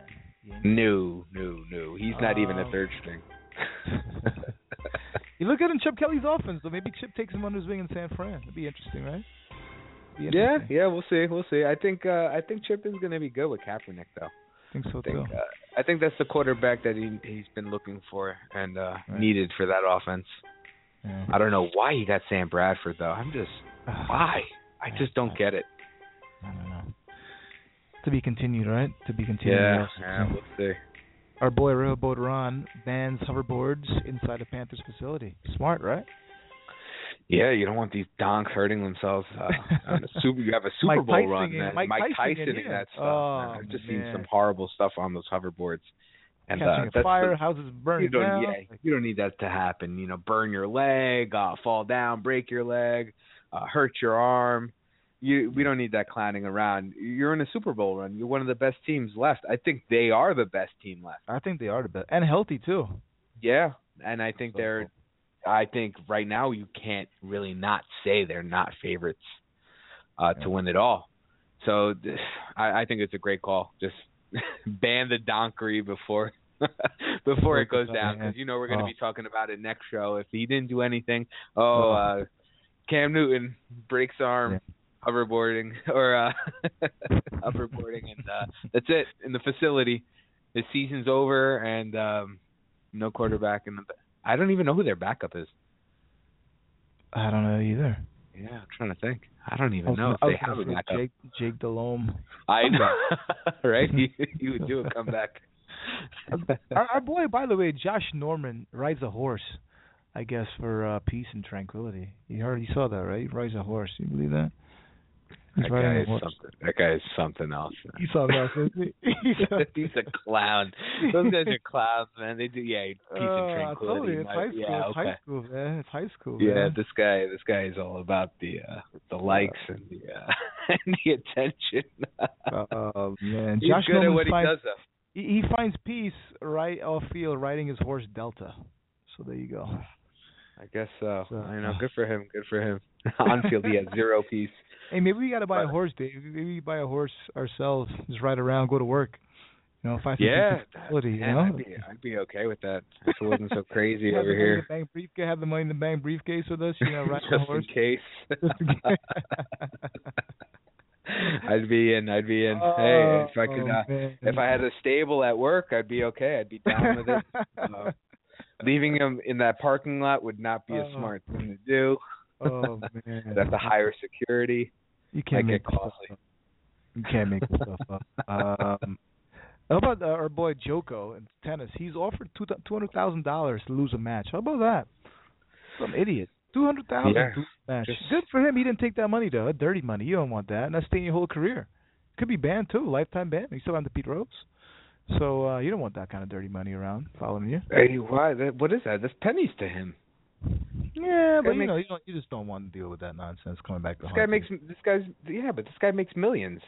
No, no, no. He's not even a Um, third string. You look at in Chip Kelly's offense, though. Maybe Chip takes him under his wing in San Fran. It'd be interesting, right? Be yeah, yeah. We'll see. We'll see. I think uh, I think Chip is going to be good with Kaepernick, though. I think so I think too. uh, I think that's the quarterback that he he's been looking for and uh Right. needed for that offense. Yeah. I don't know why he got Sam Bradford though. I'm just why? I just don't get it. I don't know. To be continued, right? To be continued. Yeah, yeah, we'll see. Our boy Riverboat Ron bans hoverboards inside a Panthers facility. Smart, right? Yeah, you don't want these donks hurting themselves. Uh, on a super, you have a Super Mike Bowl Tyson run, man. Mike Tyson in, Tyson yeah. that stuff. Oh, man. I've just seen some horrible stuff on those hoverboards. And uh, Catching that's a the- fire, houses burning you don't, down. yeah, you don't need that to happen. You know, burn your leg, uh, fall down, break your leg, uh, hurt your arm. You, we don't need that clowning around. You're in a Super Bowl run. You're one of the best teams left. I think they are the best team left. I think they are the best and healthy too. Yeah, and I think So they're. I think right now you can't really not say they're not favorites uh, Yeah. to win it all. So this, I, I think it's a great call. Just ban the donkery before before it goes down because you know we're going to Oh. be talking about it next show. If he didn't do anything, oh, uh, Cam Newton breaks arm. Hoverboarding or uh hoverboarding and uh that's it in the facility. The season's over and um no quarterback in the I don't even know who their backup is. I don't know either. Yeah, I'm trying to think. I don't I even was know if gonna- I they have a backup. Jake Jake Delhomme. I know, right? You, you would do a comeback. our, our boy, by the way, Josh Norman rides a horse. I guess for uh, peace and tranquility. You heard, you saw that, right? He rides a horse. You believe that? That guy is something. That guy is something else. You saw that, didn't you? He's a- clown. Those guys are clowns, man. They do yeah, peace Uh, and I tranquility. you, it's high school. yeah, it's okay. high school, man. It's high school. Yeah, man. this guy, this guy is all about the uh the likes and the uh, and the attention. Oh man, He's Josh good Norman at what he does, though. He, he finds peace right off field riding his horse Delta. So there you go. I guess so. So- I know. Good for him. Good for him. On field, he has zero peace. Hey, maybe we got to buy a horse, Dave. Maybe we buy a horse ourselves. Just ride around, go to work. You know, some Yeah, facility. You know, I'd be, I'd be okay with that if it wasn't so crazy over the money in here. the bank briefcase. Have the money in the bank briefcase with us. You know, ride Just horse. in case. Just in case. I'd be in. I'd be in. hey, if I could, Oh, uh, if I had a stable at work, I'd be okay. I'd be down with it. Uh, leaving him in that parking lot would not be a Oh. smart thing to do. Oh man, have to hire security. You can't make get this stuff costly. up. You can't make this stuff up. Um, how about uh, our boy Djoko in tennis? He's offered two two hundred thousand dollars to lose a match. How about that? Some idiot. Two hundred thousand Yeah, to lose a match. just- Good for him. He didn't take that money though. That dirty money. You don't want that. And that's staying your whole career. Could be banned too. Lifetime ban. You still have the Pete Rose. So uh you don't want that kind of dirty money around following you. Hey, why? That, what is that? That's pennies to him. Yeah, but you makes, know, you, don't, you just don't want to deal with that nonsense coming back to. This guy makes this guy's yeah, but this guy makes millions.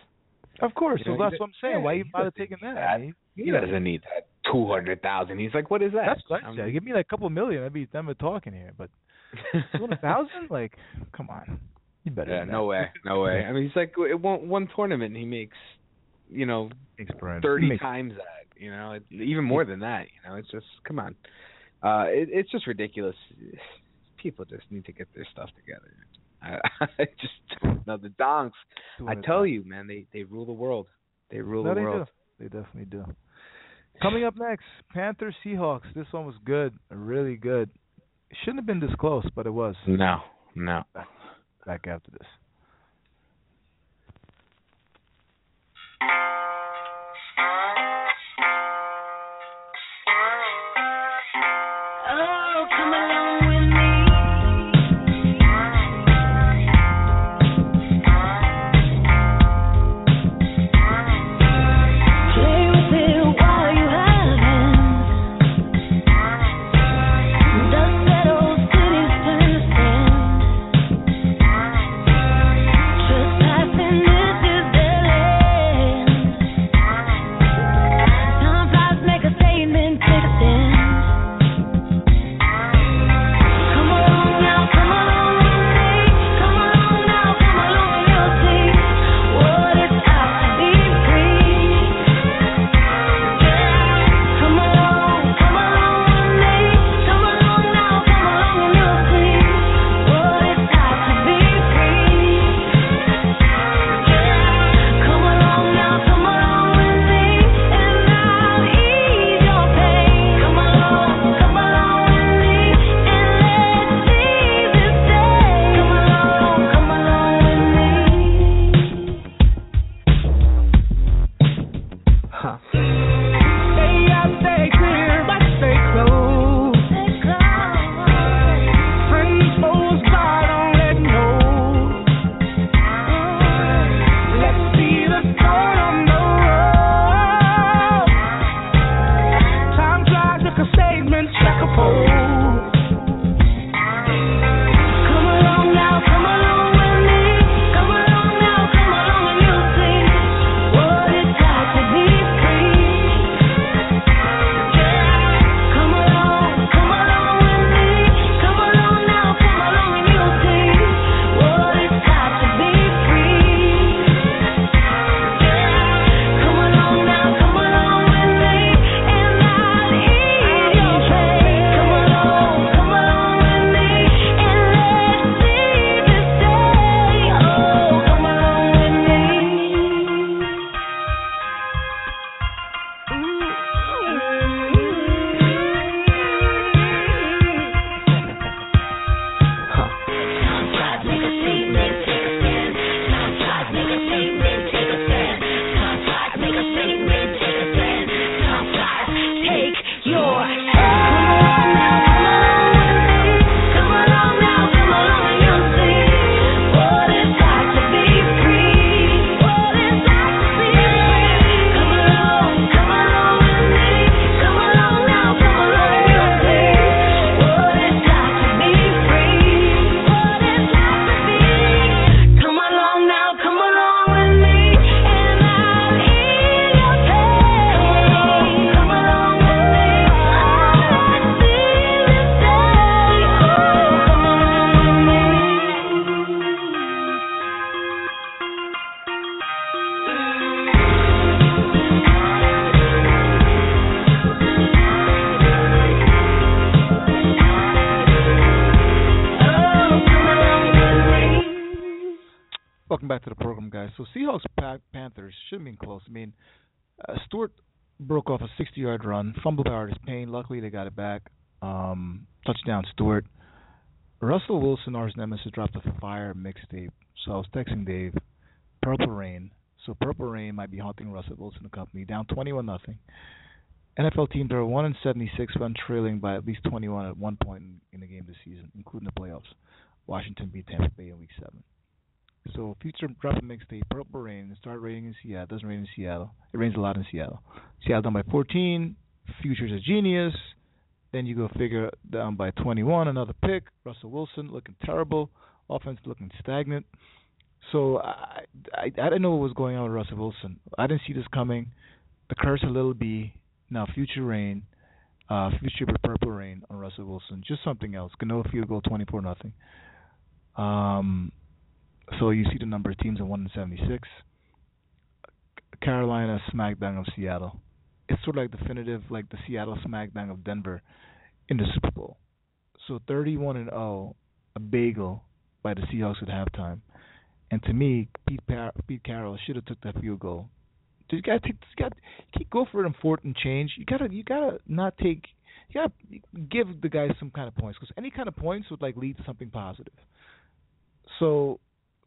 Of course, you know, that's what I'm saying. Yeah, Why you bother taking that? that? He, doesn't need that two hundred thousand. He's like, what is that? That's what I um, said. Give me a couple million. I'd be done with talking here. But two hundred thousand? Like, come on. You better. Yeah, no way, no way. I mean, he's like one one tournament he makes, you know, thirty makes, times that. You know, even more than that. You know, it's just come on. Uh, it, it's just ridiculous people just need to get their stuff together. I, I just no the donks. I tell you, man, they they rule the world. They rule no, the they world. Do. They definitely do. Coming up next, Panther Seahawks. This one was good, really good. Shouldn't have been this close, but it was. No, no. Back after this. 76, run trailing by at least 21 at one point in, the game this season, including the playoffs. Washington beat Tampa Bay in Week 7. So future drop a mixtape, Purple Rain, start raining in Seattle. It doesn't rain in Seattle. It rains a lot in Seattle. Seattle down by 14. Future's a genius. Then you go figure down by 21, another pick. Russell Wilson looking terrible. Offense looking stagnant. So I, I, I didn't know what was going on with Russell Wilson. I didn't see this coming. The curse of Little B, now Future Rain, uh, future Purple Rain on Russell Wilson. Just something else. Gano field goal 24 nothing. Um, so you see the number of teams in 1 in 76. Carolina smackdown of Seattle. It's sort of like definitive, like the Seattle smackdown of Denver in the Super Bowl. So 31 and 0, a bagel by the Seahawks at halftime. And to me, Pete, Par- Pete Carroll should have took that field goal you gotta take, you got you can't go for fourth and change. You gotta, you gotta not take, you gotta give the guys some kind of points because any kind of points would like lead to something positive. So,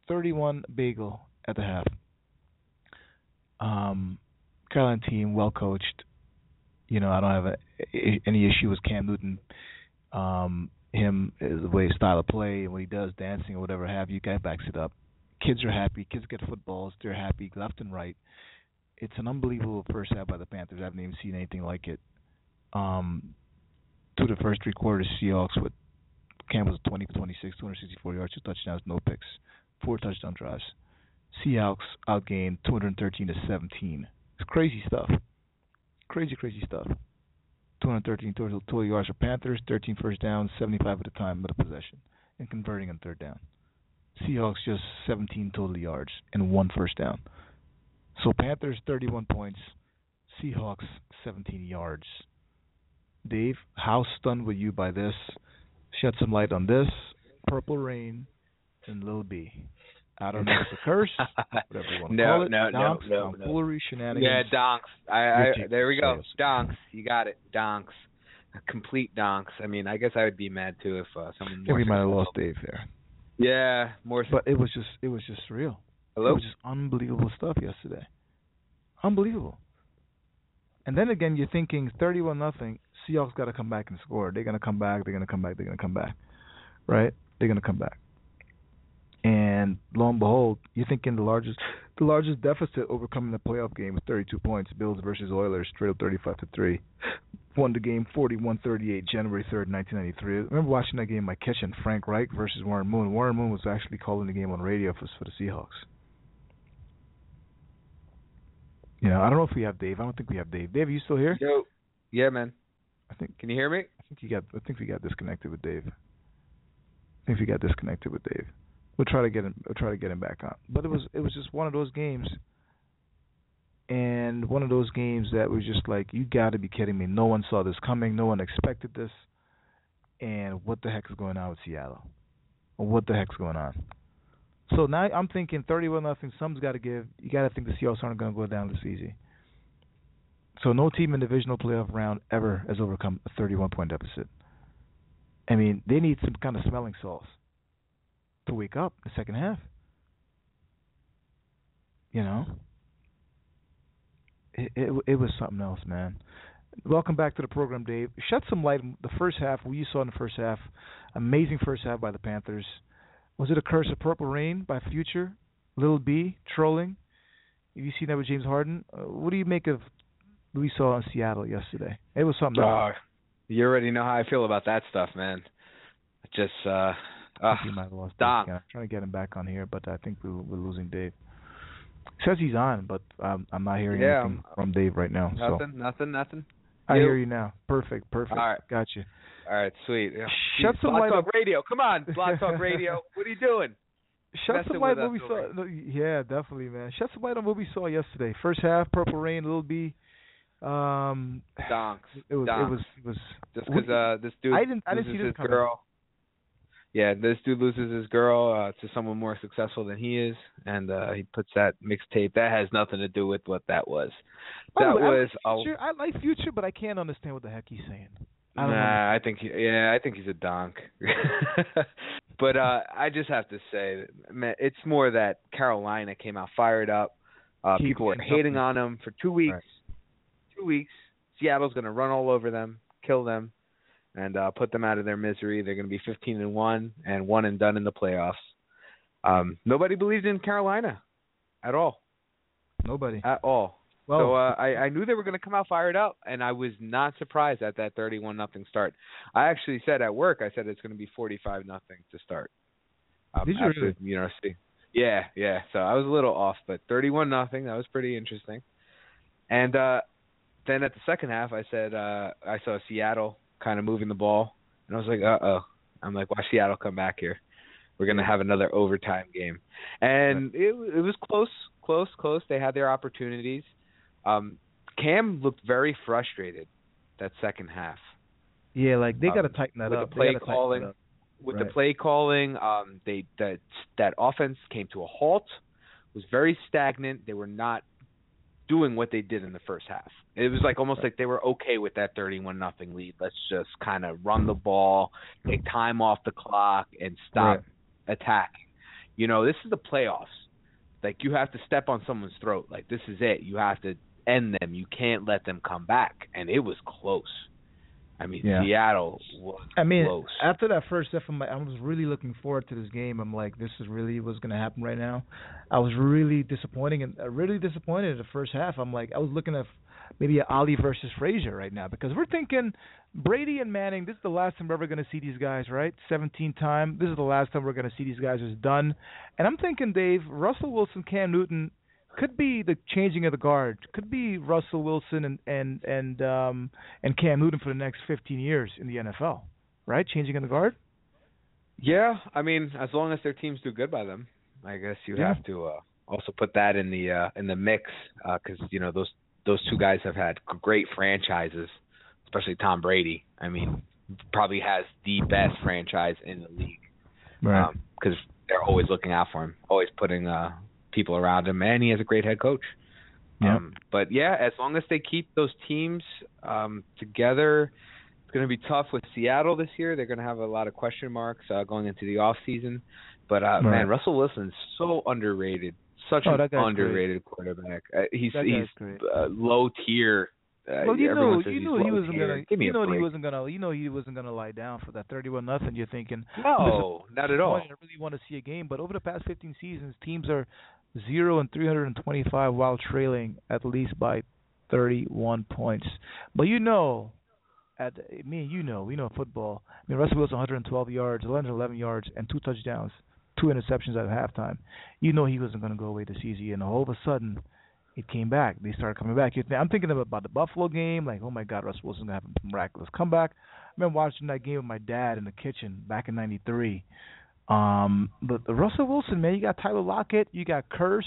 31 bagel at the half. Um, Carolina team well coached. You know, I don't have a, any issue with Cam Newton. Um, him the way his style of play and what he does, dancing or whatever have you, guy backs it up. Kids are happy. Kids get footballs. They're happy left and right. It's an unbelievable first half by the Panthers. I haven't even seen anything like it. Um, through the first three quarters, Seahawks with Cam was 20 for 26, 264 yards, two touchdowns, no picks, four touchdown drives. Seahawks outgained 213 to 17. It's crazy stuff. Crazy, crazy stuff. 213 total, total yards for Panthers, 13 first downs, 75 at the time of possession, and converting on third down. Seahawks just 17 total yards and one first down. So Panthers 31 points, Seahawks 17 yards. Dave, how stunned were you by this? Shed some light on this. Purple Rain and Lil B. I don't know if it's a curse, whatever you want to no, call it. no, no, Donks, no, no. tomfoolery, shenanigans. Yeah, donks. I, I there we go. Donks. You got it. Donks. Complete donks. I mean, I guess I would be mad too if uh, someone more we might have lost Dave there. Yeah, more. But it was just it was just Hello. was just unbelievable stuff yesterday. Unbelievable. And then again, you're thinking 31 nothing. Seahawks got to come back and score. They're gonna come back. They're gonna come back. They're gonna come back. Right? They're gonna come back. And lo and behold, you're thinking the largest the largest deficit overcoming the playoff game with 32 points. Bills versus Oilers, straight up 35 to three. Won the game 41-38, January 3rd, 1993. I remember watching that game. My kitchen, Frank Reich versus Warren Moon. Warren Moon was actually calling the game on radio for for the Seahawks. Know, I don't know if we have Dave. I don't think we have Dave. Dave, are you still here? Yo. Yeah, man. I think Can you hear me? I think you got I think we got disconnected with Dave. I think we got disconnected with Dave. We'll try to get him we'll try to get him back on. But it was it was just one of those games and one of those games that was just like, You gotta be kidding me. No one saw this coming, no one expected this. And what the heck is going on with Seattle? Or what the heck's going on? So now I'm thinking thirty one nothing, something's gotta give. You gotta think the Seahawks aren't gonna go down this easy. So no team in the divisional playoff round ever has overcome a 31 point deficit. I mean, they need some kind of smelling salts to wake up the second half. You know, it it, it was something else, man. Welcome back to the program, Dave. Shed some light on the first half. What you saw in the first half, amazing first half by the Panthers. Was it a curse of purple rain by Future, Little B trolling? Have you seen that with James Harden? Uh, what do you make of what we saw in Seattle yesterday? It was something. else. Oh, you already know how I feel about that stuff, man. Just uh, uh, might have lost. I'm trying to get him back on here, but I think we're, we're losing Dave. Says he's on, but um, I'm not hearing Yeah, anything from Dave right now. So nothing, nothing, nothing. I You- hear you now. Perfect, perfect. All right. Gotcha. All right, sweet. Yeah. Jeez, some Blog light Talk on- Radio. Come on, Blog Talk Radio. What are you doing? Shut some light on what we saw. no, Yeah, definitely, man. Shut some light on what we saw yesterday. First half, Purple Rain, Little B. Um, Donks. it was, Donks. it was, it was. Just because uh, this dude I didn't- I didn't loses see this girl. Yeah, this dude loses his girl uh, to someone more successful than he is, and uh, he puts that mixtape. That has nothing to do with what that was. By That way, I was like a. I like Future, but I can't understand what the heck he's saying. I don't know. Nah, I think he, yeah, I think he's a donk. but uh I just have to say, man, it's more that Carolina came out fired up. Uh people were hating on him for two weeks. Right. Two weeks. Seattle's going to run all over them, kill them, and uh put them out of their misery. They're going to be 15 and one and one and done in the playoffs. Um nobody believed in Carolina at all, Nobody. at all. Well, so uh, I, I knew they were going to come out fired up, and I was not surprised at that thirty-one nothing start. I actually said at work, I said it's going to be forty-five nothing to start. Um, Did you after, really? You know, see, yeah, yeah. So I was a little off, but thirty-one nothing. That was pretty interesting. And uh then at the second half, I said uh I saw Seattle kind of moving the ball, and I was like, uh oh. I'm like, watch Seattle come back here. we're gonna have another overtime game, and it it was close, close, close. They had their opportunities. Um, Cam looked very frustrated that second half. Yeah, like they got to Um, tighten that with up. the play calling. with Right. the play calling, um, they that that offense came to a halt. Was very stagnant. They were not doing what they did in the first half. It was like almost like they were okay with that thirty-one nothing lead. Let's just kind of run the ball, take time off the clock, and stop Right. attacking. You know, this is the playoffs. Like you have to step on someone's throat. Like this is it. You have to end them. You can't let them come back. And it was close. I mean, Yeah. Seattle was I mean, close. after that first half, I'm like, I was really looking forward to this game. I'm like, this is really what's going to happen right now. I was really disappointing and uh, really disappointed in the first half. I'm like, I was looking at maybe a Ali versus Frazier right now because we're thinking Brady and Manning. This is the last time we're ever going to see these guys, right? 17 time. This is the last time we're going to see these guys. Is done. And I'm thinking, Dave, Russell Wilson, Cam Newton could be the changing of the guard. Could be Russell Wilson and and and um and Cam Newton for the next 15 years in the NFL, right? Changing of the guard. Yeah, I mean, as long as their teams do good by them, I guess you Yeah. have to uh, also put that in the uh, in the mix because you know those those two guys have had great franchises, especially Tom Brady. I mean, probably has the best franchise in the league because they're always looking out for him, always putting uh, people around him, and he has a great head coach. Yeah. Um, but yeah, as long as they keep those teams um, together, it's going to be tough with Seattle this year. They're going to have a lot of question marks uh, going into the off season. But uh, Right. man, Russell Wilson's so underrated, such Oh, an underrated quarterback. Uh, he's he's uh, low tier. Uh, well, you know, you knew he wasn't tier. gonna. You know he wasn't gonna. You know he wasn't gonna lie down for that thirty-one nothing. You're thinking, No, not at all. I really want to see a game. But over the past 15 seasons, teams are zero and 325 while trailing at least by 31 points. But you know, at me and you know, we know football. I mean, Russell Wilson 112 yards, 111 yards, and two touchdowns, two interceptions at halftime. You know he wasn't going to go away this easy, and all of a sudden. It came back. They started coming back. I'm thinking about the Buffalo game, like, oh my God, Russell Wilson's gonna have a miraculous comeback. I remember watching that game with my dad in the kitchen back in '93. Um, but Russell Wilson, man, you got Tyler Lockett, you got Kearse,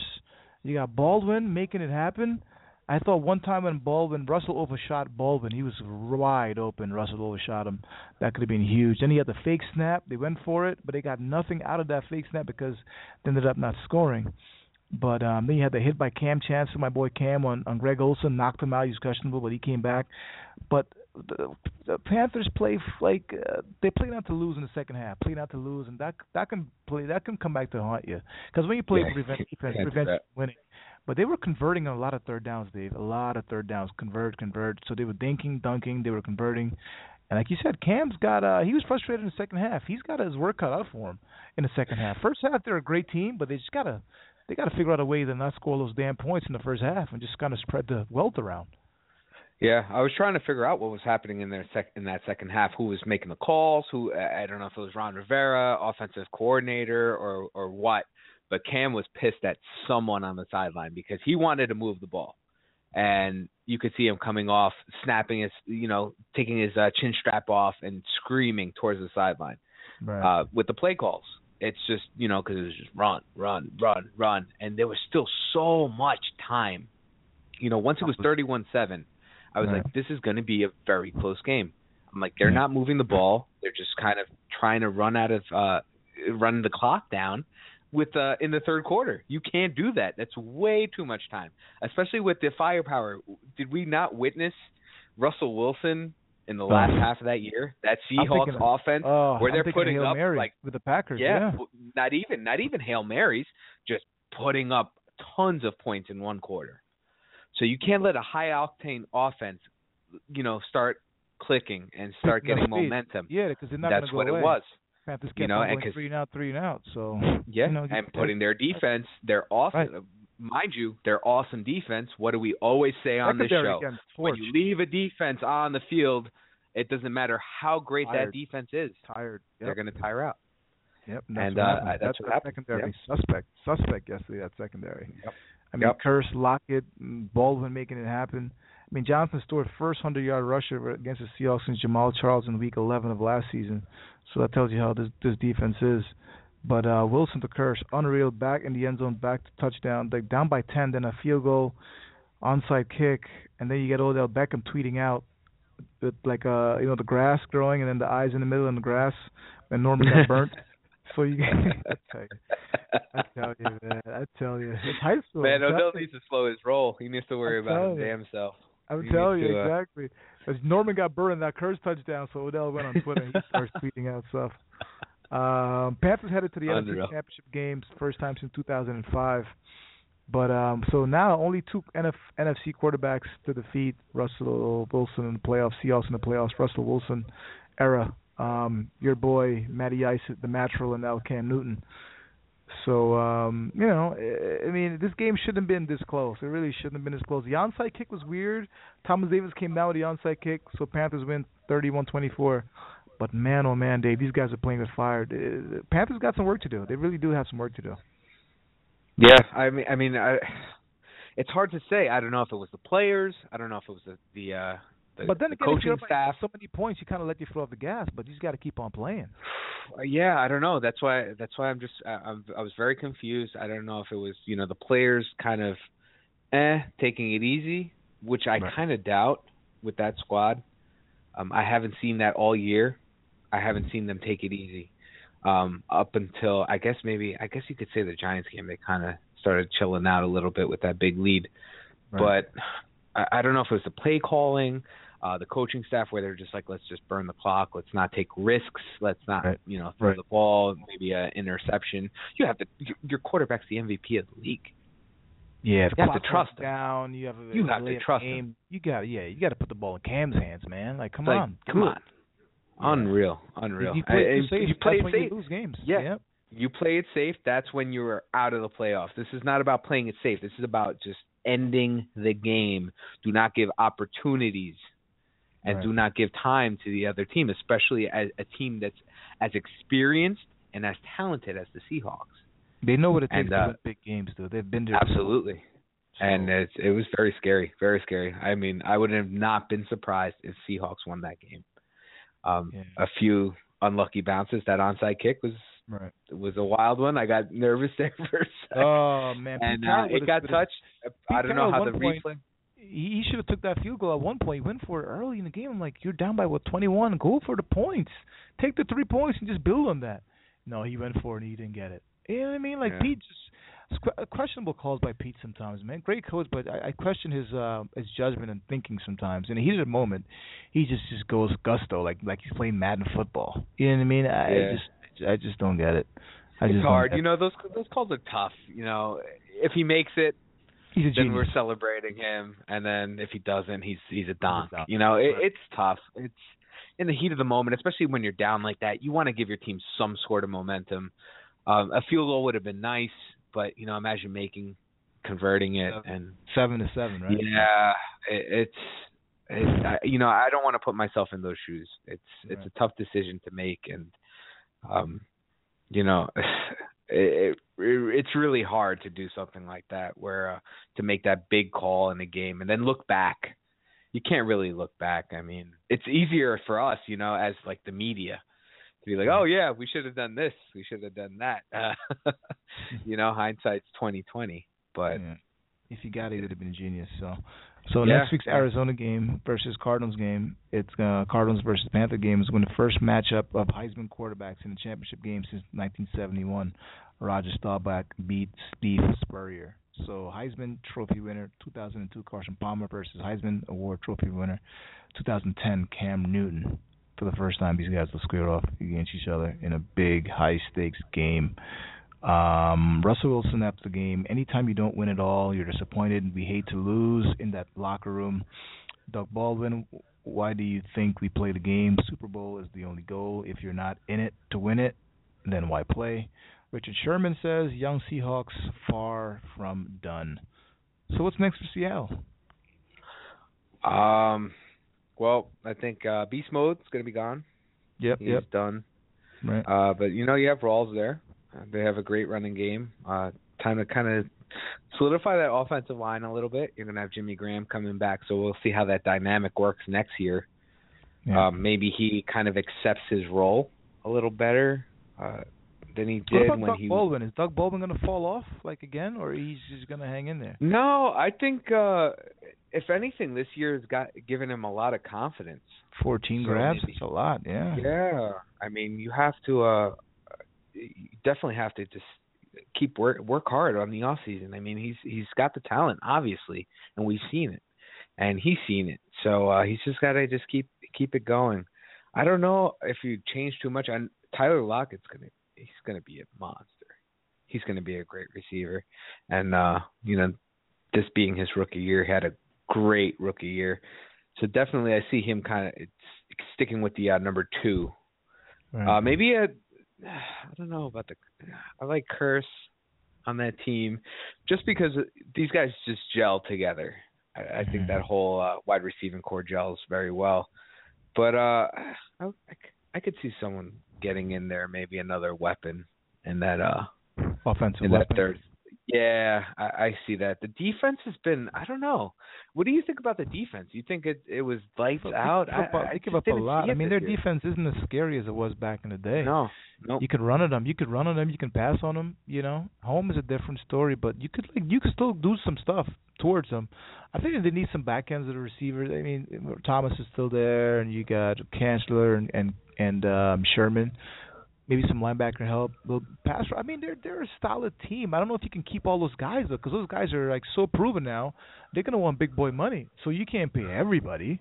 you got Baldwin making it happen. I thought one time when Baldwin, Russell overshot Baldwin, he was wide open. Russell overshot him. That could have been huge. Then he had the fake snap. They went for it, but they got nothing out of that fake snap because they ended up not scoring. But um, then you had the hit by Kam Chancellor, my boy Cam, on, on Greg Olsen, knocked him out. He was questionable, but he came back. But the, the Panthers play like uh, they play not to lose in the second half, play not to lose, and that that can play that can come back to haunt you. Because when you play Yeah, prevent defense, can't do prevents that. winning. But they were converting a lot of third downs, Dave. A lot of third downs, convert, convert. So they were dinking, dunking, they were converting. And like you said, Cam's got uh he was frustrated in the second half. He's got his work cut out for him in the second half. First half they're a great team, but they just gotta they gotta figure out a way to not score those damn points in the first half and just kinda spread the wealth around. Yeah, I was trying to figure out what was happening in their sec- in that second half. Who was making the calls? Who I don't know if it was Ron Rivera, offensive coordinator, or or what. But Cam was pissed at someone on the sideline because he wanted to move the ball, and you could see him coming off, snapping his, you know, taking his uh, chin strap off and screaming towards the sideline Right. uh, with the play calls. It's just you know because it was just run, run, run, run, and there was still so much time. You know, once it was thirty-one-seven, I was Right. like, this is going to be a very close game. I'm like, they're not moving the ball; they're just kind of trying to run out of uh, run the clock down with uh, in the third quarter. You can't do that. That's way too much time, especially with the firepower. Did we not witness Russell Wilson in the last Oh. half of that year? That Seahawks offense oh, where they're putting Hail up, Mary like- with the Packers. yeah, yeah. not even not even hail marys, just putting up tons of points in one quarter. So you can't let a high octane offense, you know, start clicking and start getting momentum. Yeah, because they're not That's gonna what go away. it was. Panthers kept You know, and three and out, three and out. So Yeah, you know, and putting their defense, their awesome, mind you, their awesome defense. What do we always say on this show? When you leave a defense on the field, it doesn't matter how great Tired. that defense is. tired. They're going to tire out. Yep. And, that's uh, what happened. that's that's what happened. secondary suspect. Suspect yesterday. That secondary. Yep. I mean, Yep. Kearse, Lockett, Baldwin making it happen. I mean, Jonathan Stewart first hundred yard rusher against the Seahawks since Jamaal Charles in Week 11 of last season. So that tells you how this this defense is. But uh Wilson to Kearse, unreal, back in the end zone, back to touchdown, like down by ten, then a field goal, onside kick, and then you get Odell Beckham tweeting out with like uh you know the grass growing and then the eyes in the middle and the grass, and Norman got burnt. So you, I tell you, I tell you, man, I tell you, it's high school. Man, Odell needs to slow his roll. He needs to worry I'm about his you. damn self. I'm He telling you to, uh, exactly. Because Norman got burned in that Kearse touchdown, so Odell went on Twitter and he starts tweeting out stuff. Um, Panthers headed to the NFC Championship games, first time since 2005. But um, so now only two NF, NFC quarterbacks to defeat Russell Wilson in the playoffs, Seahawks in the playoffs, Russell Wilson era. Um, your boy Matty Ice, the natural, and now Cam Newton. So um, you know, I mean, this game shouldn't have been this close. It really shouldn't have been this close. The onside kick was weird. Thomas Davis came down with the onside kick, so Panthers win 31-24. But man, oh man, Dave, these guys are playing with fire. The Panthers got some work to do. They really do have some work to do. Yeah, I mean, I mean, I, it's hard to say. I don't know if it was the players. I don't know if it was the the, uh, the, but then the again, if coaching you're up by staff. so many points, you kind of let your foot off the gas. But you just got to keep on playing. Uh, Yeah, I don't know. That's why. That's why I'm just. I, I'm. I was very confused. I don't know if it was you know the players kind of, eh, taking it easy, which I Right. kind of doubt with that squad. Um, I haven't seen that all year. I haven't seen them take it easy. Um, up until I guess maybe I guess you could say the Giants game they kind of started chilling out a little bit with that big lead. But I, I don't know if it was the play calling, uh, the coaching staff, where they're just like, let's just burn the clock, let's not take risks, let's not, Right. you know, throw Right. the ball, maybe an interception. You have to. Your, quarterback's the MVP of the league. Yeah, You have to trust him. down. You have a You have to trust him. You got yeah. You got to put the ball in Cam's hands, man. Like, come like, on, come on, unreal, unreal. You, you play it safe. you play That's it when safe. you lose games. Yeah. Yep. you play it safe, that's when you're out of the playoffs. This is not about playing it safe. This is about just ending the game. Do not give opportunities and Right. do not give time to the other team, especially as a team that's as experienced and as talented as the Seahawks. They know what it takes And, to uh, win big games, though. They've been there. Absolutely. So, And it's, it was very scary, very scary. I mean, I would have not been surprised if Seahawks won that game. Um, Yeah. A few unlucky bounces. That onside kick was right. was a wild one. I got nervous there for a second. Oh man, Pete and uh, it got touched. I don't know how the point- replay. He he should have took that field goal at one point. He went for it early in the game. I'm like, you're down by what 21. Go for the points. Take the three points and just build on that. No, he went for it and he didn't get it. You know what I mean? Like Yeah. Pete just questionable calls by Pete sometimes, man. Great coach, but I, I question his uh his judgment and thinking sometimes. And In a heated moment, he just just goes gusto like like he's playing Madden football. You know what I mean? I Yeah. just I just don't get it. I It's just hard. You know those those calls are tough. You know, if he makes it. He's a then we're celebrating him, and then if he doesn't, he's he's a donk. donk. You know, it, it's tough. It's in the heat of the moment, especially when you're down like that. You want to give your team some sort of momentum. Um, a field goal would have been nice, but you know, imagine making, converting it, and seven to seven, right? Yeah, it, it's it, I, you know I don't want to put myself in those shoes. It's it's Right. a tough decision to make, and um, you know, it, it it's really hard to do something like that, where uh, to make that big call in a game and then look back. You can't really look back. I mean, it's easier for us, you know, as like the media to be like, oh yeah, we should have done this, we should have done that. Uh, you know, hindsight's twenty twenty, but. Yeah. If you got it, it would have been genius. So, so Yeah. next week's Arizona game versus Cardinals game. It's uh, Cardinals versus Panther game is when the first matchup of Heisman quarterbacks in the championship game since 1971. Roger Staubach beat Steve Spurrier. So Heisman Trophy winner 2002 Carson Palmer versus Heisman Award Trophy winner 2010 Cam Newton. For the first time, these guys will square off against each other in a big high stakes game. Um, Russell Wilson after the game. Anytime you don't win at all, you're disappointed. We hate to lose in that locker room. Doug Baldwin, why do you think we play the game? Super Bowl is the only goal. If you're not in it to win it, then why play? Richard Sherman says, young Seahawks far from done. So what's next for Seattle? Um, well, I think uh, Beast is gonna be gone. Yep, He's yep, done. right. Uh, but you know, you have Rawls there. They have a great running game. Uh, time to kind of solidify that offensive line a little bit. You're gonna have Jimmy Graham coming back, so we'll see how that dynamic works next year. Yeah. Um, maybe he kind of accepts his role a little better. Uh, than he What did about when Doug he. Baldwin? Is Doug Baldwin going to fall off like again, or he's just going to hang in there? No, I think uh if anything, this year has got given him a lot of confidence. Fourteen So grabs. maybe- That's a lot. Yeah. Yeah, I mean, you have to uh you definitely have to just keep work work hard on the off season. I mean, he's he's got the talent obviously, and we've seen it. And he's seen it. So uh he's just got to just keep keep it going. I don't know if you change too much on Tyler Lockett's going to he's to be a monster. He's going to be a great receiver. And uh you know, this being his rookie year, he had a great rookie year. So definitely I see him kind of sticking with the uh, number 2 Right. uh, maybe a, I don't know about the. I like Kearse on that team, just because these guys just gel together. I, I think that whole uh, wide receiving corps gels very well. But uh, I, I c- I could see someone getting in there, maybe another weapon in that uh offensive in weapon. that third. Yeah, I, I see that. The defense has been. I don't know. What do you think about the defense? You think it it was lights They out? give up, I, I they give up a lot. I mean, their year. defense isn't as scary as it was back in the day. No, no. You could run on them. You could run on them. You can pass on them. You know, home is a different story, but you could like you could still do some stuff towards them. I think they need some back ends of the receivers. I mean, Thomas is still there, and you got Chancellor and and and um, Sherman. Maybe some linebacker help. Little pass. I mean, they're they're a solid team. I don't know if you can keep all those guys though, because those guys are like so proven now. They're gonna want big boy money, so you can't pay everybody.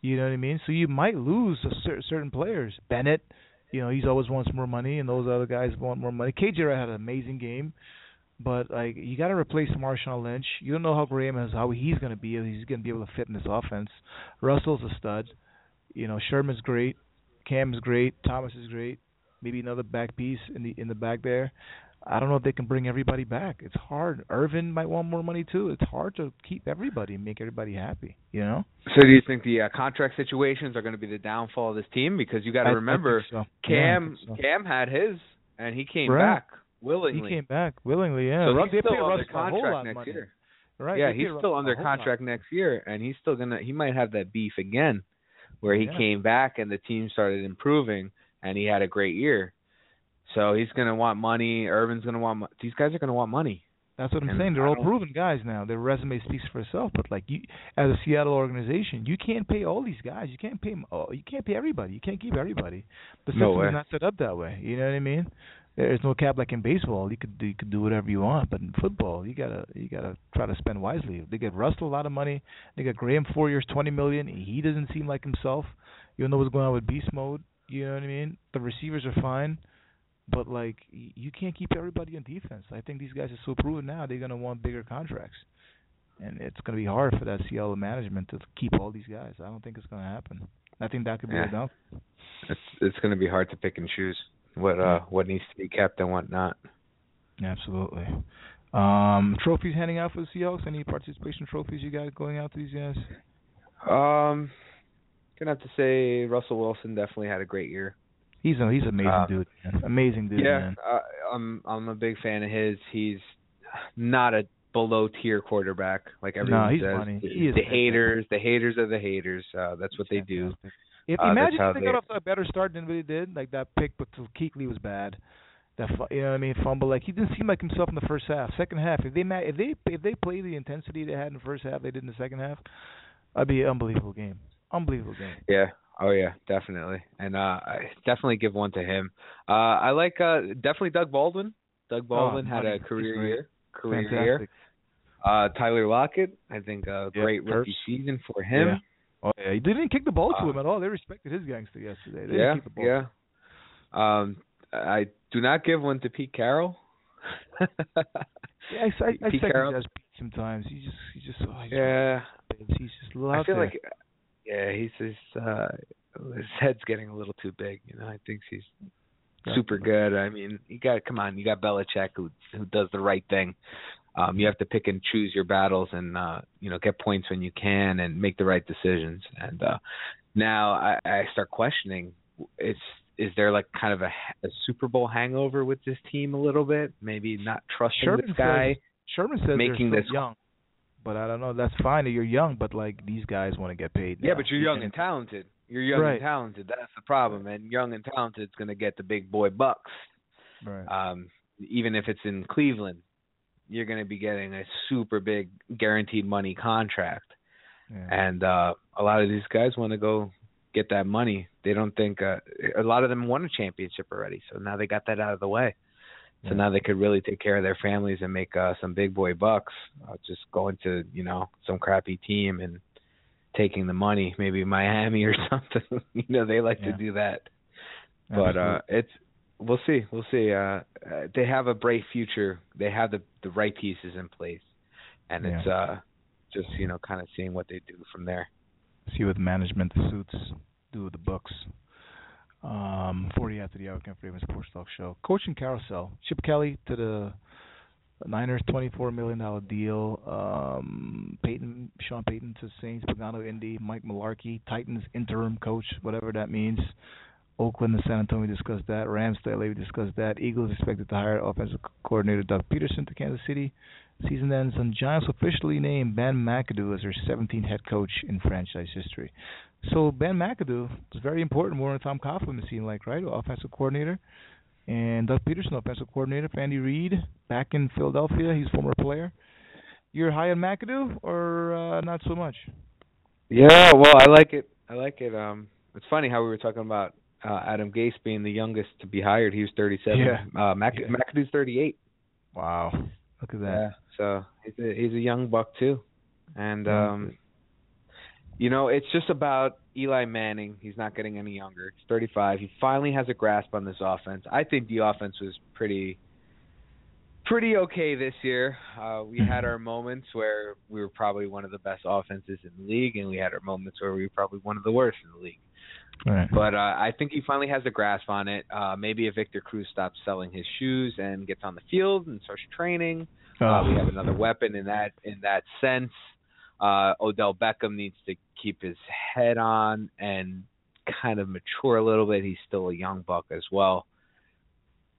You know what I mean? So you might lose cer- certain players. Bennett, you know, he's always wants more money, and those other guys want more money. KJ had an amazing game, but like you got to replace Marshawn Lynch. You don't know how Graham is, how he's going to be. He's going to be able to fit in this offense. Russell's a stud. You know, Sherman's great. Cam's great. Thomas is great. Maybe another back piece in the in the back there. I don't know if they can bring everybody back. It's hard. Irvin might want more money too. It's hard to keep everybody and make everybody happy. You know. So do you think the uh, contract situations are going to be the downfall of this team? Because you got to remember, so. Cam think so. Cam had his, and he came Right. back willingly. He came back willingly. Yeah. so he's still under Russell a whole lot contract next money. year. Right. yeah, he's still under whole lot. contract next year, and he's still gonna. He might have that beef again, where he Yeah. came back and the team started improving, and he had a great year. So he's gonna want money. Irvin's gonna want. Mo- These guys are gonna want money. That's what I'm And saying. They're all proven guys now. Their resume speaks for itself. But like you, as a Seattle organization, you can't pay all these guys. You can't pay. all. You can't pay everybody. You can't keep everybody. The No system way. is not set up that way. You know what I mean? There's no cap like in baseball. You could you could do whatever you want, but in football, you gotta you gotta try to spend wisely. They get Russell a lot of money. They got Graham four years, twenty million. He doesn't seem like himself. You know what's going on with beast mode. You know what I mean? The receivers are fine. But like you can't keep everybody on defense. I think these guys are so proven now they're gonna want bigger contracts, and it's gonna be hard for that Seattle management to keep all these guys. I don't think it's gonna happen. I think that could be Yeah. down. It's it's gonna be hard to pick and choose what uh what needs to be kept and what not. Absolutely. Um, trophies handing out for the Seahawks. Any participation trophies you got going out to these guys? Um, gonna have to say Russell Wilson definitely had a great year. He's a he's an amazing Uh, dude. Man. Amazing dude, yeah, man. uh, I'm I'm a big fan of his. He's not a below tier quarterback like everyone he's says. funny. The, He is the haters, the haters are the haters. Uh, that's what they do. If Uh, that's imagine how if they they- got off to a better start than what they did, like that pick, but Keekly was bad. That you know what I mean, fumble. Like he didn't seem like himself in the first half. Second half, if they ma- if they if they play the intensity they had in the first half, they did in the second half, that'd be an unbelievable game. Unbelievable game. Yeah. Oh yeah, definitely. And uh I definitely give one to him. Uh I like uh definitely Doug Baldwin. Doug Baldwin had a Oh, career great. year. Career Fantastic. year. Uh Tyler Lockett, I think a Yeah, great rookie season for him. Yeah. Oh yeah, they didn't kick the ball to Uh, him at all. They respected his gangster yesterday. They yeah, didn't kick the ball. yeah. Um, I do not give one to Pete Carroll. Yeah, I, I, Pete Carroll? guess Pete sometimes. He just he just oh, he's, yeah, he's just I feel there. like yeah, he's just uh, his head's getting a little too big. You know, I think he's super good. I mean, you got come on, you got Belichick who who does the right thing. Um, you have to pick and choose your battles, and uh, you know, get points when you can, and make the right decisions. And uh, now I, I start questioning: it's is there like kind of a, a Super Bowl hangover with this team a little bit? Maybe not trusting Sherman this guy. Sherman says making this- young, but I don't know. That's fine you're young, but like these guys want to get paid. Yeah, but you're young and talented. You're young Right. and talented. That's the problem. And young and talented is going to get the big boy bucks. Right. Um, even if it's in Cleveland, you're going to be getting a super big guaranteed money contract. yeah. And uh, a lot of these guys want to go get that money. They don't think uh, a lot of them won a championship already, so now they got that out of the way. So Yeah. now they could really take care of their families and make uh, some big boy bucks. Uh, just going to you know some crappy team and taking the money, maybe Miami or something. you know they like to do that. But uh, it's we'll see, we'll see. Uh, uh, they have a bright future. They have the the right pieces in place, and it's uh just you know kind of seeing what they do from there. see what management the suits do with the books. Um, 40 after the hour, Ken Sports Talk Show. Coaching carousel. Chip Kelly to the Niners, $24 million deal. Um, Peyton, Sean Payton to Saints, Pagano Indy, Mike Mularkey, Titans interim coach, whatever that means. Oakland and San Antonio discussed that. Rams to LA we discussed that. Eagles expected to hire offensive coordinator Doug Pederson to Kansas City. Season ends and Giants officially named Ben McAdoo as their 17th head coach in franchise history. So Ben McAdoo was very important more than Tom Coughlin it seemed like, right? Offensive coordinator. And Doug Pederson, offensive coordinator. Andy Reid back in Philadelphia. He's a former player. You're high on McAdoo or uh, not so much? Yeah, well, I like it. I like it. Um, it's funny how we were talking about uh, Adam Gase being the youngest to be hired. He was 37. Yeah. Uh, Mac- Yeah. McAdoo's 38. Wow. Look at that. So he's a, he's a young buck too, and Yeah. um, you know it's just about Eli Manning. He's not getting any younger. He's 35. He finally has a grasp on this offense. I think the offense was pretty pretty okay this year. Uh, we had our moments where we were probably one of the best offenses in the league, and we had our moments where we were probably one of the worst in the league. Right. But uh, I think he finally has a grasp on it. Uh, maybe if Victor Cruz stops selling his shoes and gets on the field and starts training, uh, we have another weapon in that in that sense. Uh, Odell Beckham needs to keep his head on and kind of mature a little bit. He's still a young buck as well.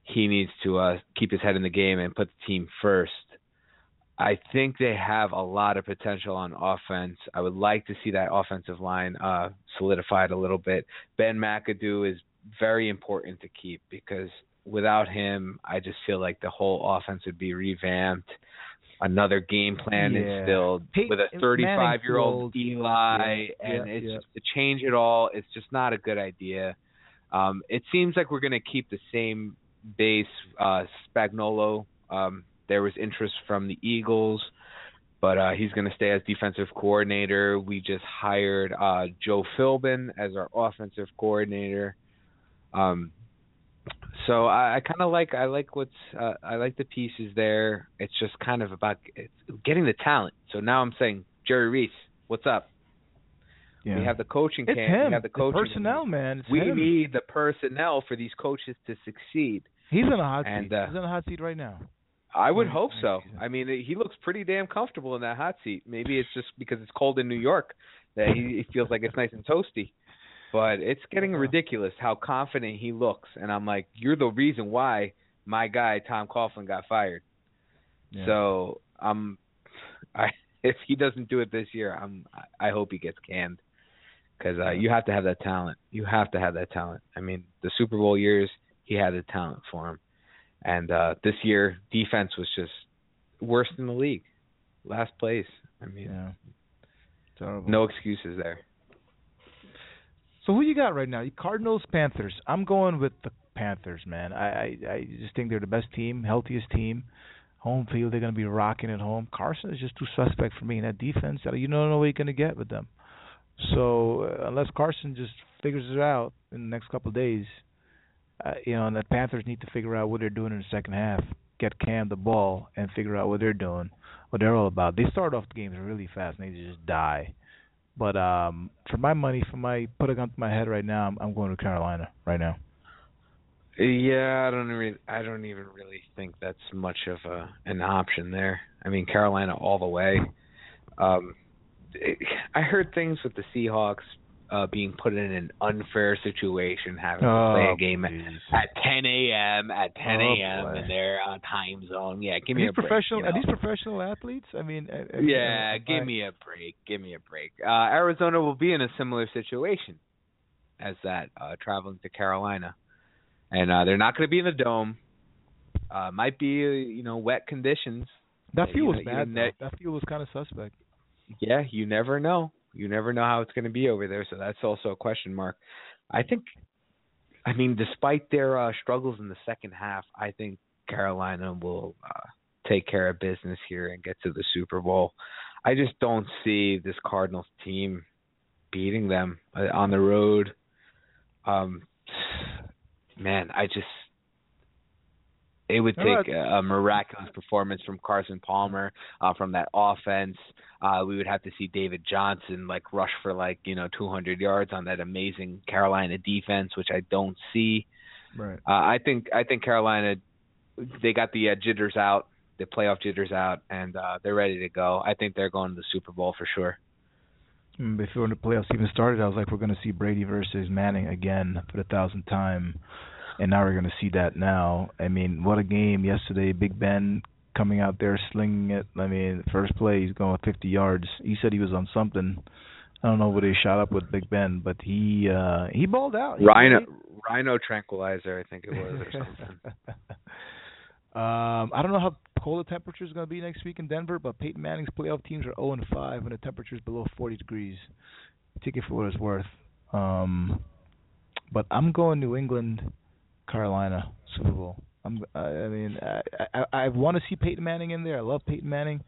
He needs to uh, keep his head in the game and put the team first. I think they have a lot of potential on offense. I would like to see that offensive line uh, solidified a little bit. Ben McAdoo is very important to keep because without him, I just feel like the whole offense would be revamped. Another game plan Yeah. instilled Hey, with a 35 year old. Eli, Yeah, and yeah, it's just to change it all. It's just not a good idea. Um, it seems like we're going to keep the same base. Uh, Spagnuolo, um, there was interest from the Eagles, but uh, he's going to stay as defensive coordinator. We just hired uh, Joe Philbin as our offensive coordinator. Um, so I, I kind of like I like what's uh, I like the pieces there. It's just kind of about it's getting the talent. So now I'm saying Jerry Reese, what's up? yeah. We have the coaching it's camp. him. We have the It's coaching personnel, man. It's We him. need the personnel for these coaches to succeed. He's in a hot and, seat. uh, He's in a hot seat right now. I would hope so. I mean, he looks pretty damn comfortable in that hot seat. Maybe it's just because it's cold in New York that he, he feels like it's nice and toasty. But it's getting ridiculous how confident he looks, and I'm like, you're the reason why my guy Tom Coughlin got fired. Yeah. So I'm, I if he doesn't do it this year, I'm I hope he gets canned because uh, you have to have that talent. You have to have that talent. I mean, the Super Bowl years, he had the talent for him, and uh this year defense was just worst in the league, last place. I mean, yeah. Terrible. no excuses there. So who you got right now? Cardinals, Panthers. I'm going with the Panthers, man. I I, I just think they're the best team, healthiest team. Home field, they're going to be rocking at home. Carson is just too suspect for me in that defense. You don't know what you're going to get with them. So uh, unless Carson just figures it out in the next couple of days, uh, you know, and the Panthers need to figure out what they're doing in the second half. Get Cam the ball and figure out what they're doing, what they're all about. They start off the games really fast and they just die. But um for my money, for my put a gun to my head right now, I'm, I'm going to Carolina right now. Yeah, I don't really, I don't even really think that's much of a an option there. I mean, Carolina all the way. Um, it, I heard things with the Seahawks uh, being put in an unfair situation, having to play a game at, at 10 a.m. at 10 Oh, a.m. in their uh, time zone. Yeah, give Are me these a break. professional? you Are these professional athletes? I mean, uh, uh, Yeah, uh, give I- me a break. Give me a break. Uh Arizona will be in a similar situation as that, uh traveling to Carolina. And uh they're not going to be in the dome. Uh, might be you know wet conditions. That You field was know, bad. That field was kind of suspect. Yeah, you never know. You never know how it's going to be over there, so that's also a question mark. I think, I mean, despite their uh, struggles in the second half, I think Carolina will uh, take care of business here and get to the Super Bowl. I just don't see this Cardinals team beating them uh, on the road. Um, man, I just it would take a, a miraculous performance from Carson Palmer uh, from that offense. Uh, we would have to see David Johnson like rush for like you know 200 yards on that amazing Carolina defense, which I don't see. Right. Uh, I think I think Carolina they got the uh, jitters out, the playoff jitters out, and uh, they're ready to go. I think they're going to the Super Bowl for sure. Mm, Before the playoffs even started, I was like, we're going to see Brady versus Manning again for the thousandth time, and now we're going to see that now. I mean, what a game yesterday! Big Ben coming out there slinging it. I mean, first play he's going 50 yards. He said he was on something. I don't know what he shot up with Big Ben, but he uh he balled out. He Rhino played. Rhino tranquilizer, I think it was, or something. um, I don't know how cold the temperature is going to be next week in Denver, but Peyton Manning's playoff teams are 0 and 5 when the temperature is below 40 degrees. Take it for what it's worth. Um, but I'm going New England, Carolina Super Bowl. I'm. I, I mean, I I, I want to see Peyton Manning in there. I love Peyton Manning,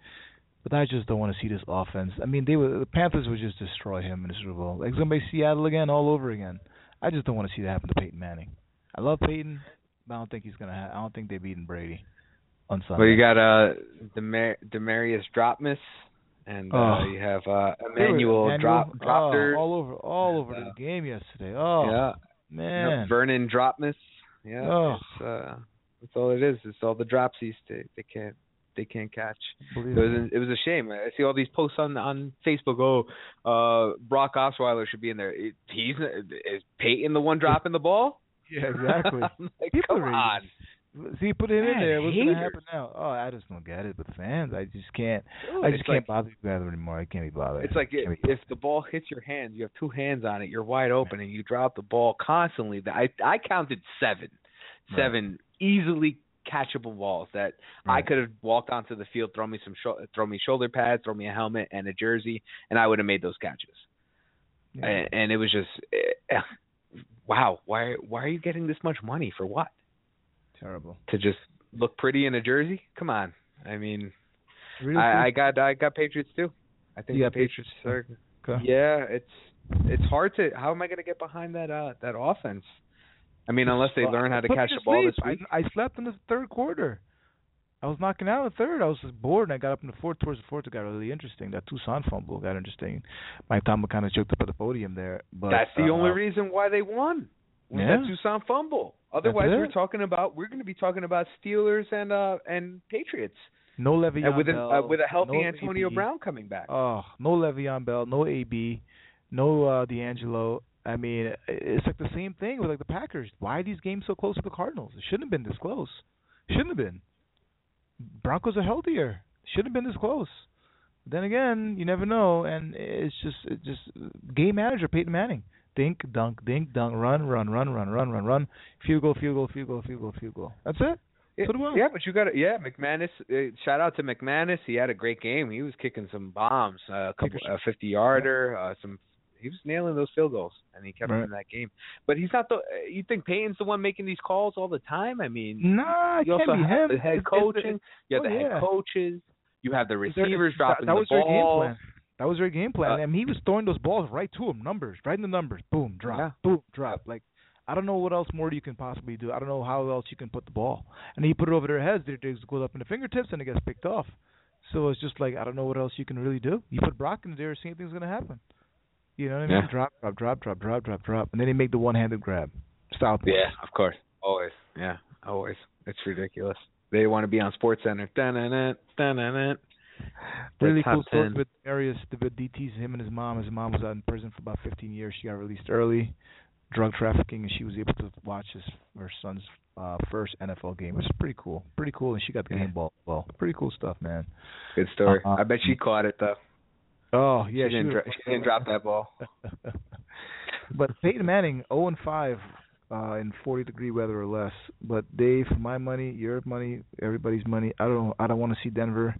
but I just don't want to see this offense. I mean, they would the Panthers would just destroy him in the Super Bowl. Like somebody Seattle again, all over again. I just don't want to see that happen to Peyton Manning. I love Peyton, but I don't think he's gonna. Ha- I don't think they're beating Brady on Sunday. Well, you got uh Demar- Demaryius Dropmus, and uh, Oh. you have uh were- Emmanuel Drop oh, all over all over Uh, the game yesterday. Oh yeah, man, No, Vernon Dropmus. Yeah, Oh. it's, uh, that's all it is. It's all the dropsies they they can't they can't catch. It was it was a shame. I see all these posts on on Facebook. Oh, uh, Brock Osweiler should be in there. It, he's is Peyton the one dropping the ball? Yeah, exactly. Like, People come are on. See, put him in there. What's gonna happen now? Oh, I just don't get it. But the fans, I just can't. Dude, I just can't like, bother you guys anymore. I can't be bothered. It's like Can't if, the ball hits your hands, you have two hands on it, you're wide open, and you drop the ball constantly. I I counted seven, Right. seven easily catchable balls that I could have walked onto the field, throw me some sho- throw me shoulder pads, throw me a helmet and a jersey, and I would have made those catches. Yeah. And, and it was just, eh, wow, why why are you getting this much money for what? Terrible. To just look pretty in a jersey? Come on. I mean, Really? I, I got I got Patriots too. I think You the Patriots Patriots, are Okay. yeah, it's it's hard to. How am I going to get behind that uh that offense? I mean, unless they learn how to catch the ball this week. I, I slept in the third quarter. I was knocking out in the third. I was just bored, and I got up in the fourth. Towards the fourth, it got really interesting. That Toussaint fumble got interesting. Mike Tomlin kind of choked up at the podium there. But That's the uh, only reason why they won. Was Yeah. that Toussaint fumble. Otherwise, we're talking about we're going to be talking about Steelers and uh and Patriots No Le'Veon and with an, Bell, uh, with a healthy no Antonio AB. Brown coming back. Oh, no Le'Veon Bell, no AB, no uh DeAngelo. I mean, it's like the same thing with like the Packers. Why are these games so close to the Cardinals? It shouldn't have been this close. Shouldn't have been. Broncos are healthier. Shouldn't have been this close. Then again, you never know, and it's just it's just game manager Peyton Manning. Dink, dunk, dink, dunk, run, run, run, run, run, run, run. Field goal, field goal, field goal, field goal, field goal. That's it. Yeah, Put 'em on. yeah, but you got to yeah, McManus. Uh, shout out to McManus. He had a great game. He was kicking some bombs, uh, a couple, a fifty yarder, uh, some. He was nailing those field goals, and he kept Right. them in that game. But he's not the. uh, You think Peyton's the one making these calls all the time? I mean, Nah, it you can't also be have him. the head It's- it's- coaching. You have oh, the yeah. head coaches. You have the receivers that- dropping that, the was their game ball. That was their game plan. Uh, mean, he was throwing those balls right to him, numbers, right in the numbers. Boom, drop. Yeah. Boom, drop. Like, I don't know what else more you can possibly do. I don't know how else you can put the ball. And then you put it over their heads, it just goes up in the fingertips and it gets picked off. So it's just like I don't know what else you can really do. You put Brock in there, same thing's gonna happen. You know what I mean? Yeah. Drop, drop, drop, drop, drop, drop, drop, and then they make the one-handed grab. Point. Yeah, of course, always. Yeah, always. It's ridiculous. They want to be on Sports Center. Dun-dun-dun, dun-dun-dun. Really cool story 10. with Marius with DT's him and his mom. His mom was out in prison for about 15 years. She got released early, drug trafficking, and she was able to watch his her son's uh first NFL game, which is pretty cool. Pretty cool, and she got the Yeah. game ball. Well, pretty cool stuff, man. Good story. Uh-uh. I bet she caught it though. Oh yeah, she didn't. Dro- she didn't drop that ball. but Peyton Manning, 0 and 5 uh, in 40 degree weather or less. But Dave, my money, your money, everybody's money. I don't I don't want to see Denver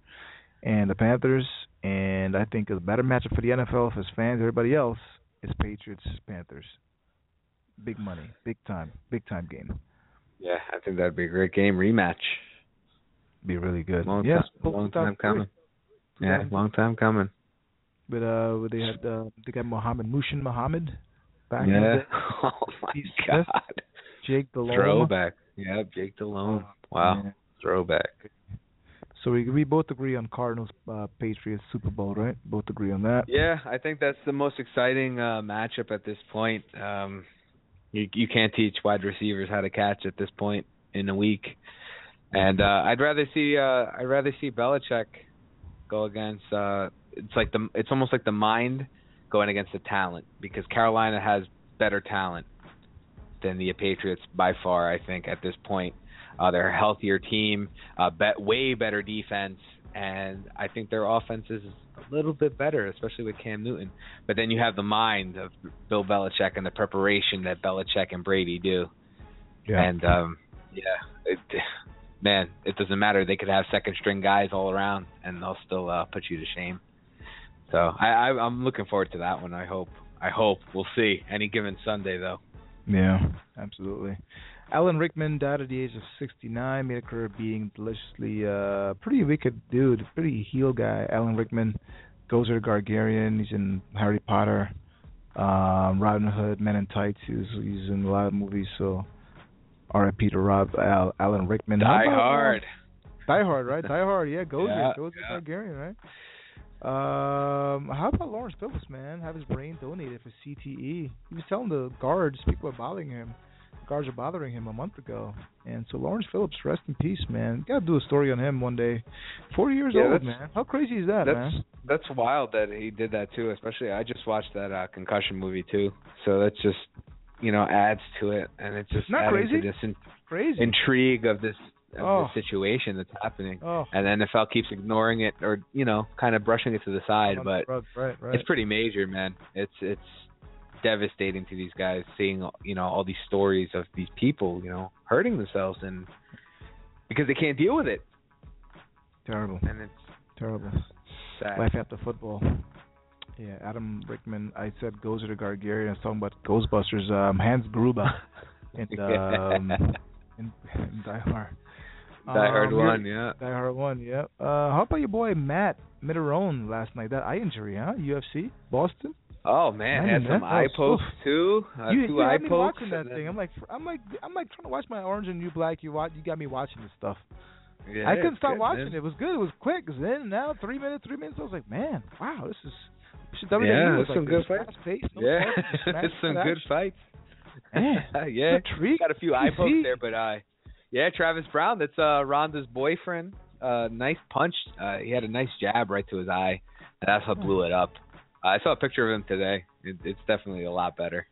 and the Panthers. And I think a better matchup for the NFL, for his fans, everybody else, is Patriots Panthers. Big money, big time, big time game. Yeah, I think that'd be a great game rematch. Be really good. Long yeah, time, long time coming. Yeah, long time coming. But uh, they had uh, they got Muhammad Muhsin Muhammad back Yeah. Oh my Steve Smith. God. Jake Delhomme. Throwback. Yeah, Jake Delhomme. Wow. Yeah. Throwback. So we we both agree on Cardinals uh, Patriots Super Bowl, right? Both agree on that. Yeah, I think that's the most exciting uh matchup at this point. Um you you can't teach wide receivers how to catch at this point in a week. And uh I'd rather see uh I'd rather see Belichick go against uh it's like the it's almost like the mind going against the talent because Carolina has better talent than the Patriots by far I think at this point. Uh they're a healthier team, uh bet way better defense and I think their offense is a little bit better, especially with Cam Newton. But then you have the mind of Bill Belichick and the preparation that Belichick and Brady do. Yeah. And um yeah, it, man, it doesn't matter. They could have second string guys all around, and they'll still uh, put you to shame. So I, I I'm looking forward to that one. I hope. I hope we'll see. Any given Sunday though. Yeah, absolutely. Alan Rickman died at the age of 69, made a career being deliciously uh pretty wicked dude, pretty heel guy. Alan Rickman, Gozer Gargarian, he's in Harry Potter, um, Robin Hood, Men in Tights. He's he's in a lot of movies. So, R.I.P. to Rob Al, Alan Rickman. Die about, Hard. Die Hard, right? Die Hard, yeah. Gozer, Yeah, Gozer yeah. Gargarian, right? Um, how about Lawrence Phillips, man? Have his brain donated for CTE. He was telling the guards people are bothering him. Guards are bothering him a month ago, and so Lawrence Phillips, rest in peace, man. Got to do a story on him one day. Forty years Yeah, old, man. How crazy is that, That's man? that's wild that he did that too. Especially I just watched that uh, concussion movie too. So that's just you know adds to it, and it's just Not crazy? to this in- Crazy. intrigue of this of Oh. the situation that's happening. oh, And the NFL keeps ignoring it or you know kind of brushing it to the side, but right, right, right. it's pretty major, man. It's it's devastating to these guys seeing you know all these stories of these people you know hurting themselves and because they can't deal with it, terrible, and it's terrible. sad. Life after football. Yeah, Adam Rickman. I said Gozer to the Gargarian. I was talking about Ghostbusters. Um, Hans Gruber and um, in, in Die Hard. Die Hard Um, one, yeah. Die Hard one. Yeah. Uh, how about your boy Matt Mitrione last night? That eye injury, huh? UFC, Boston. Oh man, Man, had some eye pokes too. Uh, you two you eye me pokes. watching that then- thing. I'm like, I'm like, I'm like trying to watch my Orange and New Black. You watch, you got me watching this stuff. Yeah, I couldn't stop good, watching man. it. It was good. It was quick. It was in and out. Three minutes, three minutes. I was like, man, wow, this is. Yeah, there's like some good fights. fast-paced, no Yeah, talking, just smash there's some good fights. Yeah, intrigued. got a few eye pokes there, but uh, yeah, Travis Browne. That's uh Ronda's boyfriend. Uh, nice punch. Uh, he had a nice jab right to his eye, and that's what blew it up. Uh, I saw a picture of him today. It, it's definitely a lot better.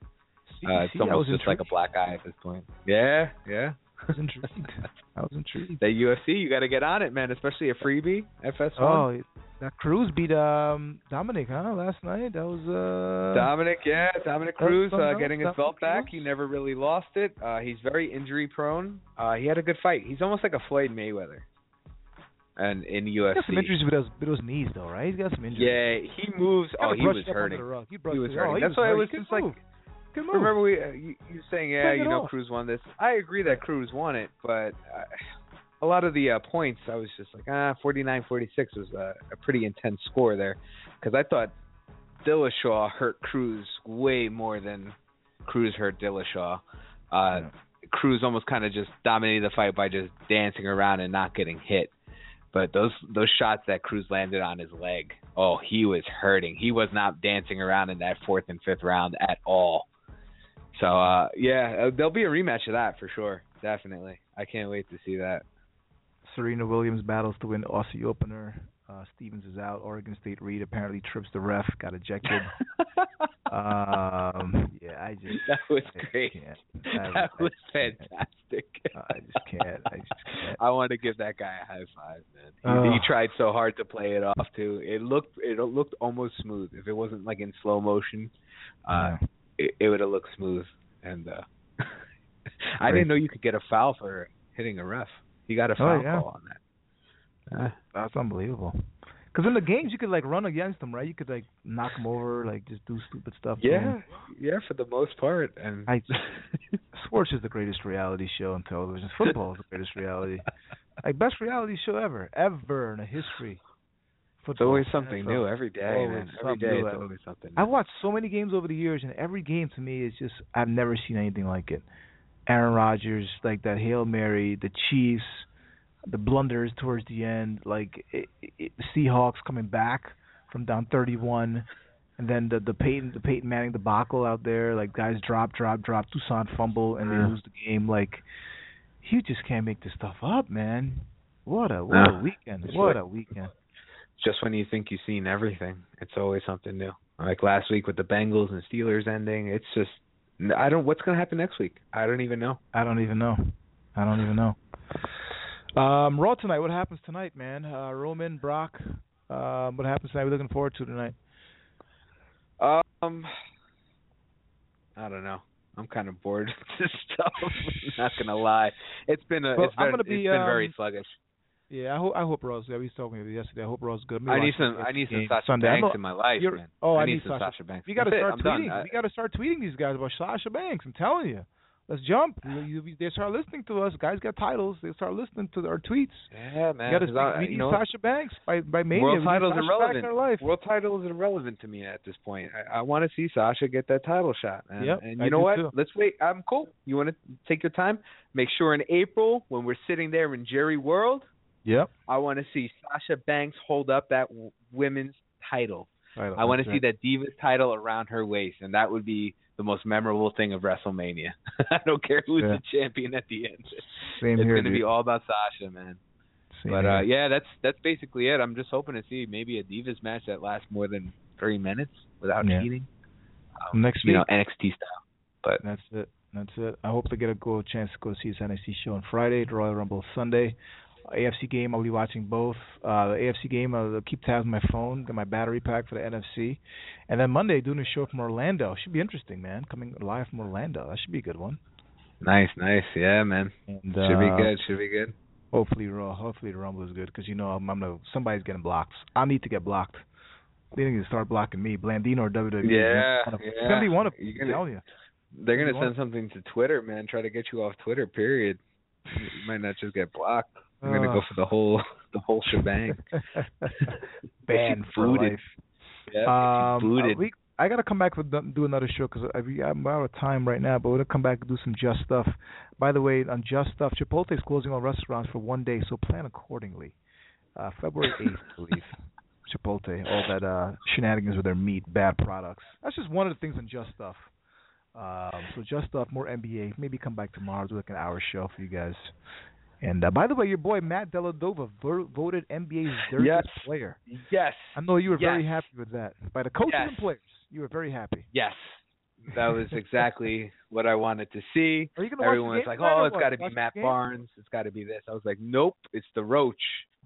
Uh, it's see, almost just like a black eye at this point. Yeah, yeah. I was intrigued. I was intrigued. The UFC, you got to get on it, man. Especially a freebie, FS1. Oh, that Cruz beat um Dominick, huh? Last night. That was uh. Dominick, yeah, Dominick Cruz uh, getting his else, belt back. Cruz. He never really lost it. Uh, he's very injury prone. Uh, he had a good fight. He's almost like a Floyd Mayweather, and in UFC. he got some injuries with those with those knees though, right? He's got some injuries. Yeah, he moves. Oh, he was it up under hurting. He, He was hurting. Oh, he That's why it was just like. Good move. Remember we uh, you, you saying yeah you know off. Cruz won this. I agree that Cruz won it, but uh, a lot of the uh, points I was just like ah 49-46 was a, a pretty intense score there because I thought Dillashaw hurt Cruz way more than Cruz hurt Dillashaw. Uh, Yeah. Cruz almost kind of just dominated the fight by just dancing around and not getting hit. But those those shots that Cruz landed on his leg, oh, he was hurting. He was not dancing around in that fourth and fifth round at all. So uh yeah, uh, there'll be a rematch of that for sure. Definitely. I can't wait to see that. Serena Williams battles to win Aussie opener. Uh, Stevens is out. Oregon State Reed apparently trips the ref, got ejected. um, yeah, I just that was I great. can't. That, I was fantastic. I just can't. I just can't. I want to give that guy a high five, man. He, Oh. he tried so hard to play it off too. It looked it looked almost smooth. If it wasn't like in slow motion, uh Yeah. it, it would have looked smooth. And uh I didn't know you could get a foul for hitting a ref. He got a foul Oh, yeah. call on that. Uh, That's unbelievable. Because in the games you could like run against them, right? You could like knock them over, like just do stupid stuff. to 'em. yeah, yeah, for the most part. And I sports is the greatest reality show on television. Football is the greatest reality, like best reality show ever, ever in the history. it's Football. always something NFL. new every day, Always man. Every something day new. it's always something. New. I've watched so many games over the years, and every game to me is just I've never seen anything like it. Aaron Rodgers, like that hail mary, the Chiefs, the blunders towards the end, like it, it, Seahawks coming back from down 31, and then the the Peyton the Peyton Manning debacle out there, like guys drop, drop, drop, Toussaint fumble, and they lose the game. Like you just can't make this stuff up, man. What a what No. a weekend! What like- a weekend! just when you think you've seen everything, it's always something new. Like last week with the Bengals and Steelers ending, it's just I don't. What's gonna happen next week? I don't even know. I don't even know. I don't even know. Um, Raw tonight. What happens tonight, man? Uh, Roman, Brock. Um, what happens tonight? We're looking forward to tonight. Um, I don't know. I'm kind of bored with this stuff. not gonna lie. It's been a. Well, it's I'm gonna be, it's been very um, sluggish. Yeah, I hope I hope Raw's. Yeah, we was talking about yesterday. I hope Raw's good. I need some. I need some Sasha Sunday. Banks in my life, man. oh, I I need need some Sasha- Sasha Banks. We got to start done. tweeting. I- We got to start tweeting these guys about Sasha Banks. I'm telling you. Let's jump. You, you, they start listening to us. Guys got titles. They start listening to our tweets. yeah, man. you got to 'cause I- we need know, Sasha Banks by by Mania. World We titles Sasha irrelevant. Back in our life. World title is irrelevant to me at this point. I, I want to see Sasha get that title shot. And, Yep, and I you know what? too. Let's wait. I'm cool. You want to take your time? Make sure in April when we're sitting there in Jerry World, Yep. I want to see Sasha Banks hold up that w- women's title. Title. I want to see that Divas title around her waist, and that would be the most memorable thing of WrestleMania. I don't care who's Yeah. the champion at the end. Same it's here, going to dude. be all about Sasha, man. Same But uh yeah, that's that's basically it. I'm just hoping to see maybe a Divas match that lasts more than 30 minutes without Yeah. cheating. Um, Next week, you know. NXT style. But That's it. That's it. I hope to get a go chance to go see this NXT show on Friday, Royal Rumble Sunday. AFC game, I'll be watching both. Uh, the AFC game, I'll keep tabs on my phone, get my battery pack for the NFC. And then Monday, doing a show from Orlando. Should be interesting, man. Coming live from Orlando. That should be a good one. nice, nice. Yeah, man. And Should be uh, good. Should be good. Hopefully, Raw. Hopefully, the Rumble is good because you know I'm, I'm gonna somebody's getting blocked. I need to get blocked. They need to start blocking me, Blandino or WWE. Yeah, yeah. It's gonna be one of. You're gonna- telling you. They're gonna send something to Twitter, man. Try to get you off Twitter, period. You might not just get blocked. I'm going to go for the whole the whole shebang. Ban for life. Yeah, Um, uh, we, I gotta come back with do another show because I'm out of time right now. But we're gonna come back and do some just stuff. By the way, on just stuff, Chipotle is closing all restaurants for one day, so plan accordingly. Uh, February 8th, I believe. Chipotle, all that uh, shenanigans with their meat, bad products. That's just one of the things on just stuff. Um, so just stuff, more NBA. Maybe come back tomorrow, do like an hour show for you guys. And uh, by the way, your boy Matt Dellavedova vo- voted NBA's dirtiest Yes. player. yes. I know you were very happy with that. By the coaches Yes. and players, you were very happy. Yes. That was exactly what I wanted to see. Are you gonna Everyone's like, "Oh, it's got to be Matt? Barnes. It's got to be this." I was like, "Nope, it's the Roach.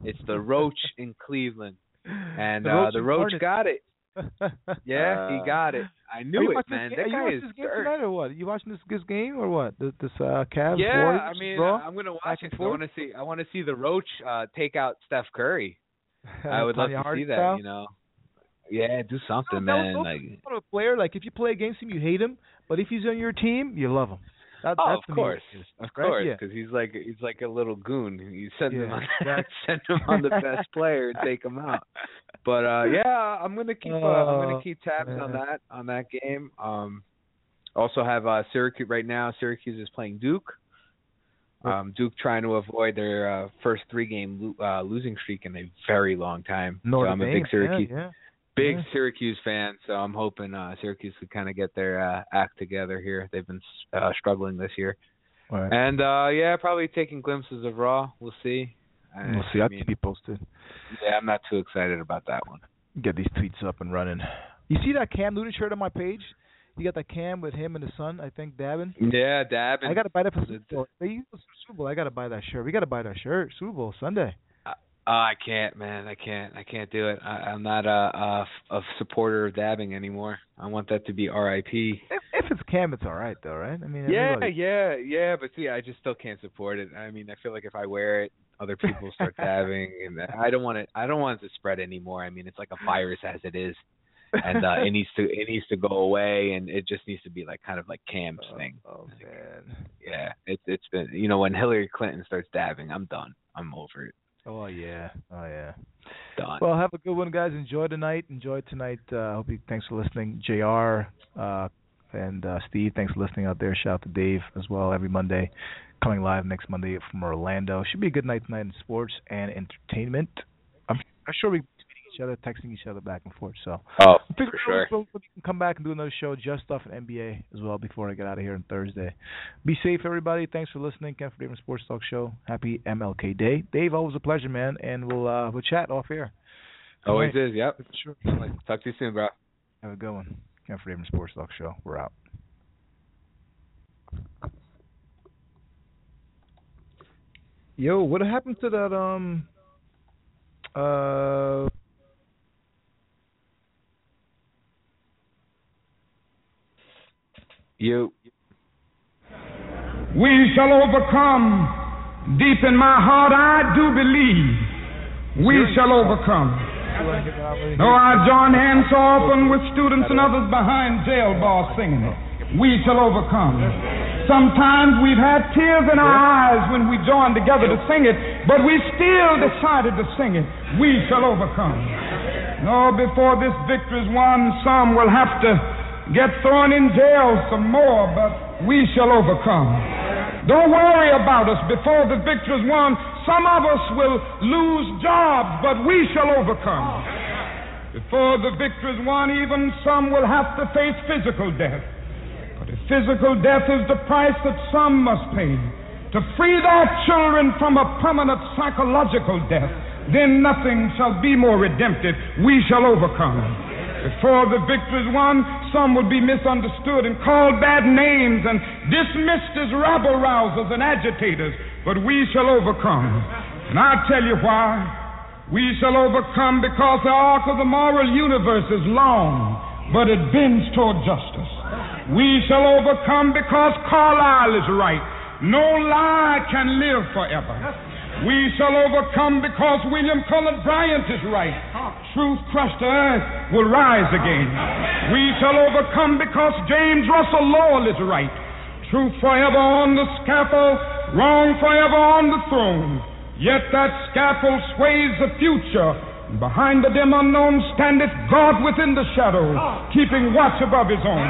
It's the Roach in Cleveland." And The uh Roach the Roach got it. Yeah, he Uh, got it. I knew it, man. That guy you is this game dirt. tonight or what? You watching this this game or what? This, this uh Cavs Yeah, Warriors I mean, Raw? I'm gonna watch it I want to see. I want to see the Roach uh take out Steph Curry. I would love to see that. style? You know. Yeah, do something, No, man. Like, a player like if you play against him, you hate him, but if he's on your team, you love him. That, oh, of course, what it is, of right? course, Yeah. because he's like he's like a little goon. You send him on exactly. send him on the best player and take him out. But uh yeah, I'm gonna keep uh, I'm gonna Oh, keep tabs on that on that game. Um, also have uh Syracuse right now. Syracuse is playing Duke. Um, Duke trying to avoid their uh, first three game lo- uh, losing streak in a very long time. Notre so I'm a big Syracuse Yeah, yeah. Big Yeah. Syracuse fan, so I'm hoping uh Syracuse could kind of get their uh, act together here. They've been uh, struggling this year, right. and uh yeah, probably taking glimpses of Raw. We'll see. Uh, we'll see. I'll I mean, keep you posted. yeah, I'm not too excited about that one. Get these tweets up and running. You see that Cam Newton shirt on my page? You got that Cam with him and his son, I think, dabbing. Yeah, Dab. I gotta buy that for Super Bowl. They use Super Bowl. I gotta buy that shirt. We gotta buy that shirt. Super Bowl Sunday. Uh, I can't, man. I can't. I can't do it. I, I'm not a, a a supporter of dabbing anymore. I want that to be R.I.P. If, if it's Cam, it's all right though, right? I mean, Yeah, everybody- yeah, yeah, but see, I just still can't support it. I mean, I feel like if I wear it, other people start dabbing, and I don't want it. I don't want it to spread anymore. I mean, it's like a virus as it is, and uh, it needs to it needs to go away, and it just needs to be like kind of like Cam's Oh, thing. Oh man. Yeah, it's it's been you know when Hillary Clinton starts dabbing, I'm done. I'm over it. Oh yeah. Oh yeah. Done. Well, have a good one, guys. Enjoy tonight. Enjoy tonight. Uh, hope you. Thanks for listening, Jr. Uh, and uh, Steve. Thanks for listening out there. Shout out to Dave as well. Every Monday, coming live next Monday from Orlando. Should be a good night tonight in sports and entertainment. I'm, I'm sure tweeting each other, texting each other back and forth. So oh, figure for sure. we can come back and do another show just off an NBA as well before I get out of here on Thursday. Be safe, everybody. Thanks for listening. Ken for David Sports Talk Show. Happy MLK Day, Dave. Always a pleasure, man. And we'll uh, we'll chat off air. Always is. Yep. Sure. Talk to you soon, bro. Have a good one. Ken for David Sports Talk Show. We're out. Yo, what happened to that? Um. Uh. You. We shall overcome. Deep in my heart, I do believe we shall overcome. Though I join hands so often with students and others behind jail bars singing it, we shall overcome. Sometimes we've had tears in our eyes when we joined together to sing it, but we still decided to sing it. We shall overcome. No, before this victory's won, some will have to get thrown in jail some more, but we shall overcome. Don't worry about us before the victory is won. Some of us will lose jobs, but we shall overcome. Before the victory is won, even some will have to face physical death. But if physical death is the price that some must pay to free their children from a permanent psychological death, then nothing shall be more redemptive. We shall overcome. Before the victory's won, some will be misunderstood and called bad names and dismissed as rabble rousers and agitators, but we shall overcome. And I'll tell you why. We shall overcome because the arc of the moral universe is long, but it bends toward justice. We shall overcome because Carlyle is right. No lie can live forever. We shall overcome because William Cullen Bryant is right. Truth crushed to earth will rise again. We shall overcome because James Russell Lowell is right. Truth forever on the scaffold, wrong forever on the throne. Yet that scaffold sways the future. Behind the dim unknown standeth God within the shadow, ah. keeping watch above his own.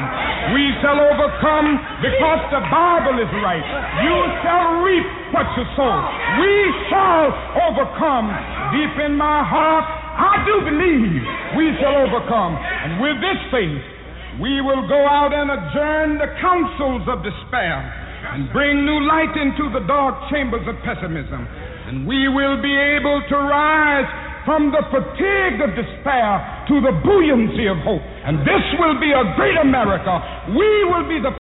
We shall overcome because the Bible is right. You shall reap what you sow. We shall overcome. Deep in my heart, I do believe we shall overcome. And with this faith, we will go out and adjourn the councils of despair and bring new light into the dark chambers of pessimism. And we will be able to rise from the fatigue of despair to the buoyancy of hope. And this will be a great America. We will be the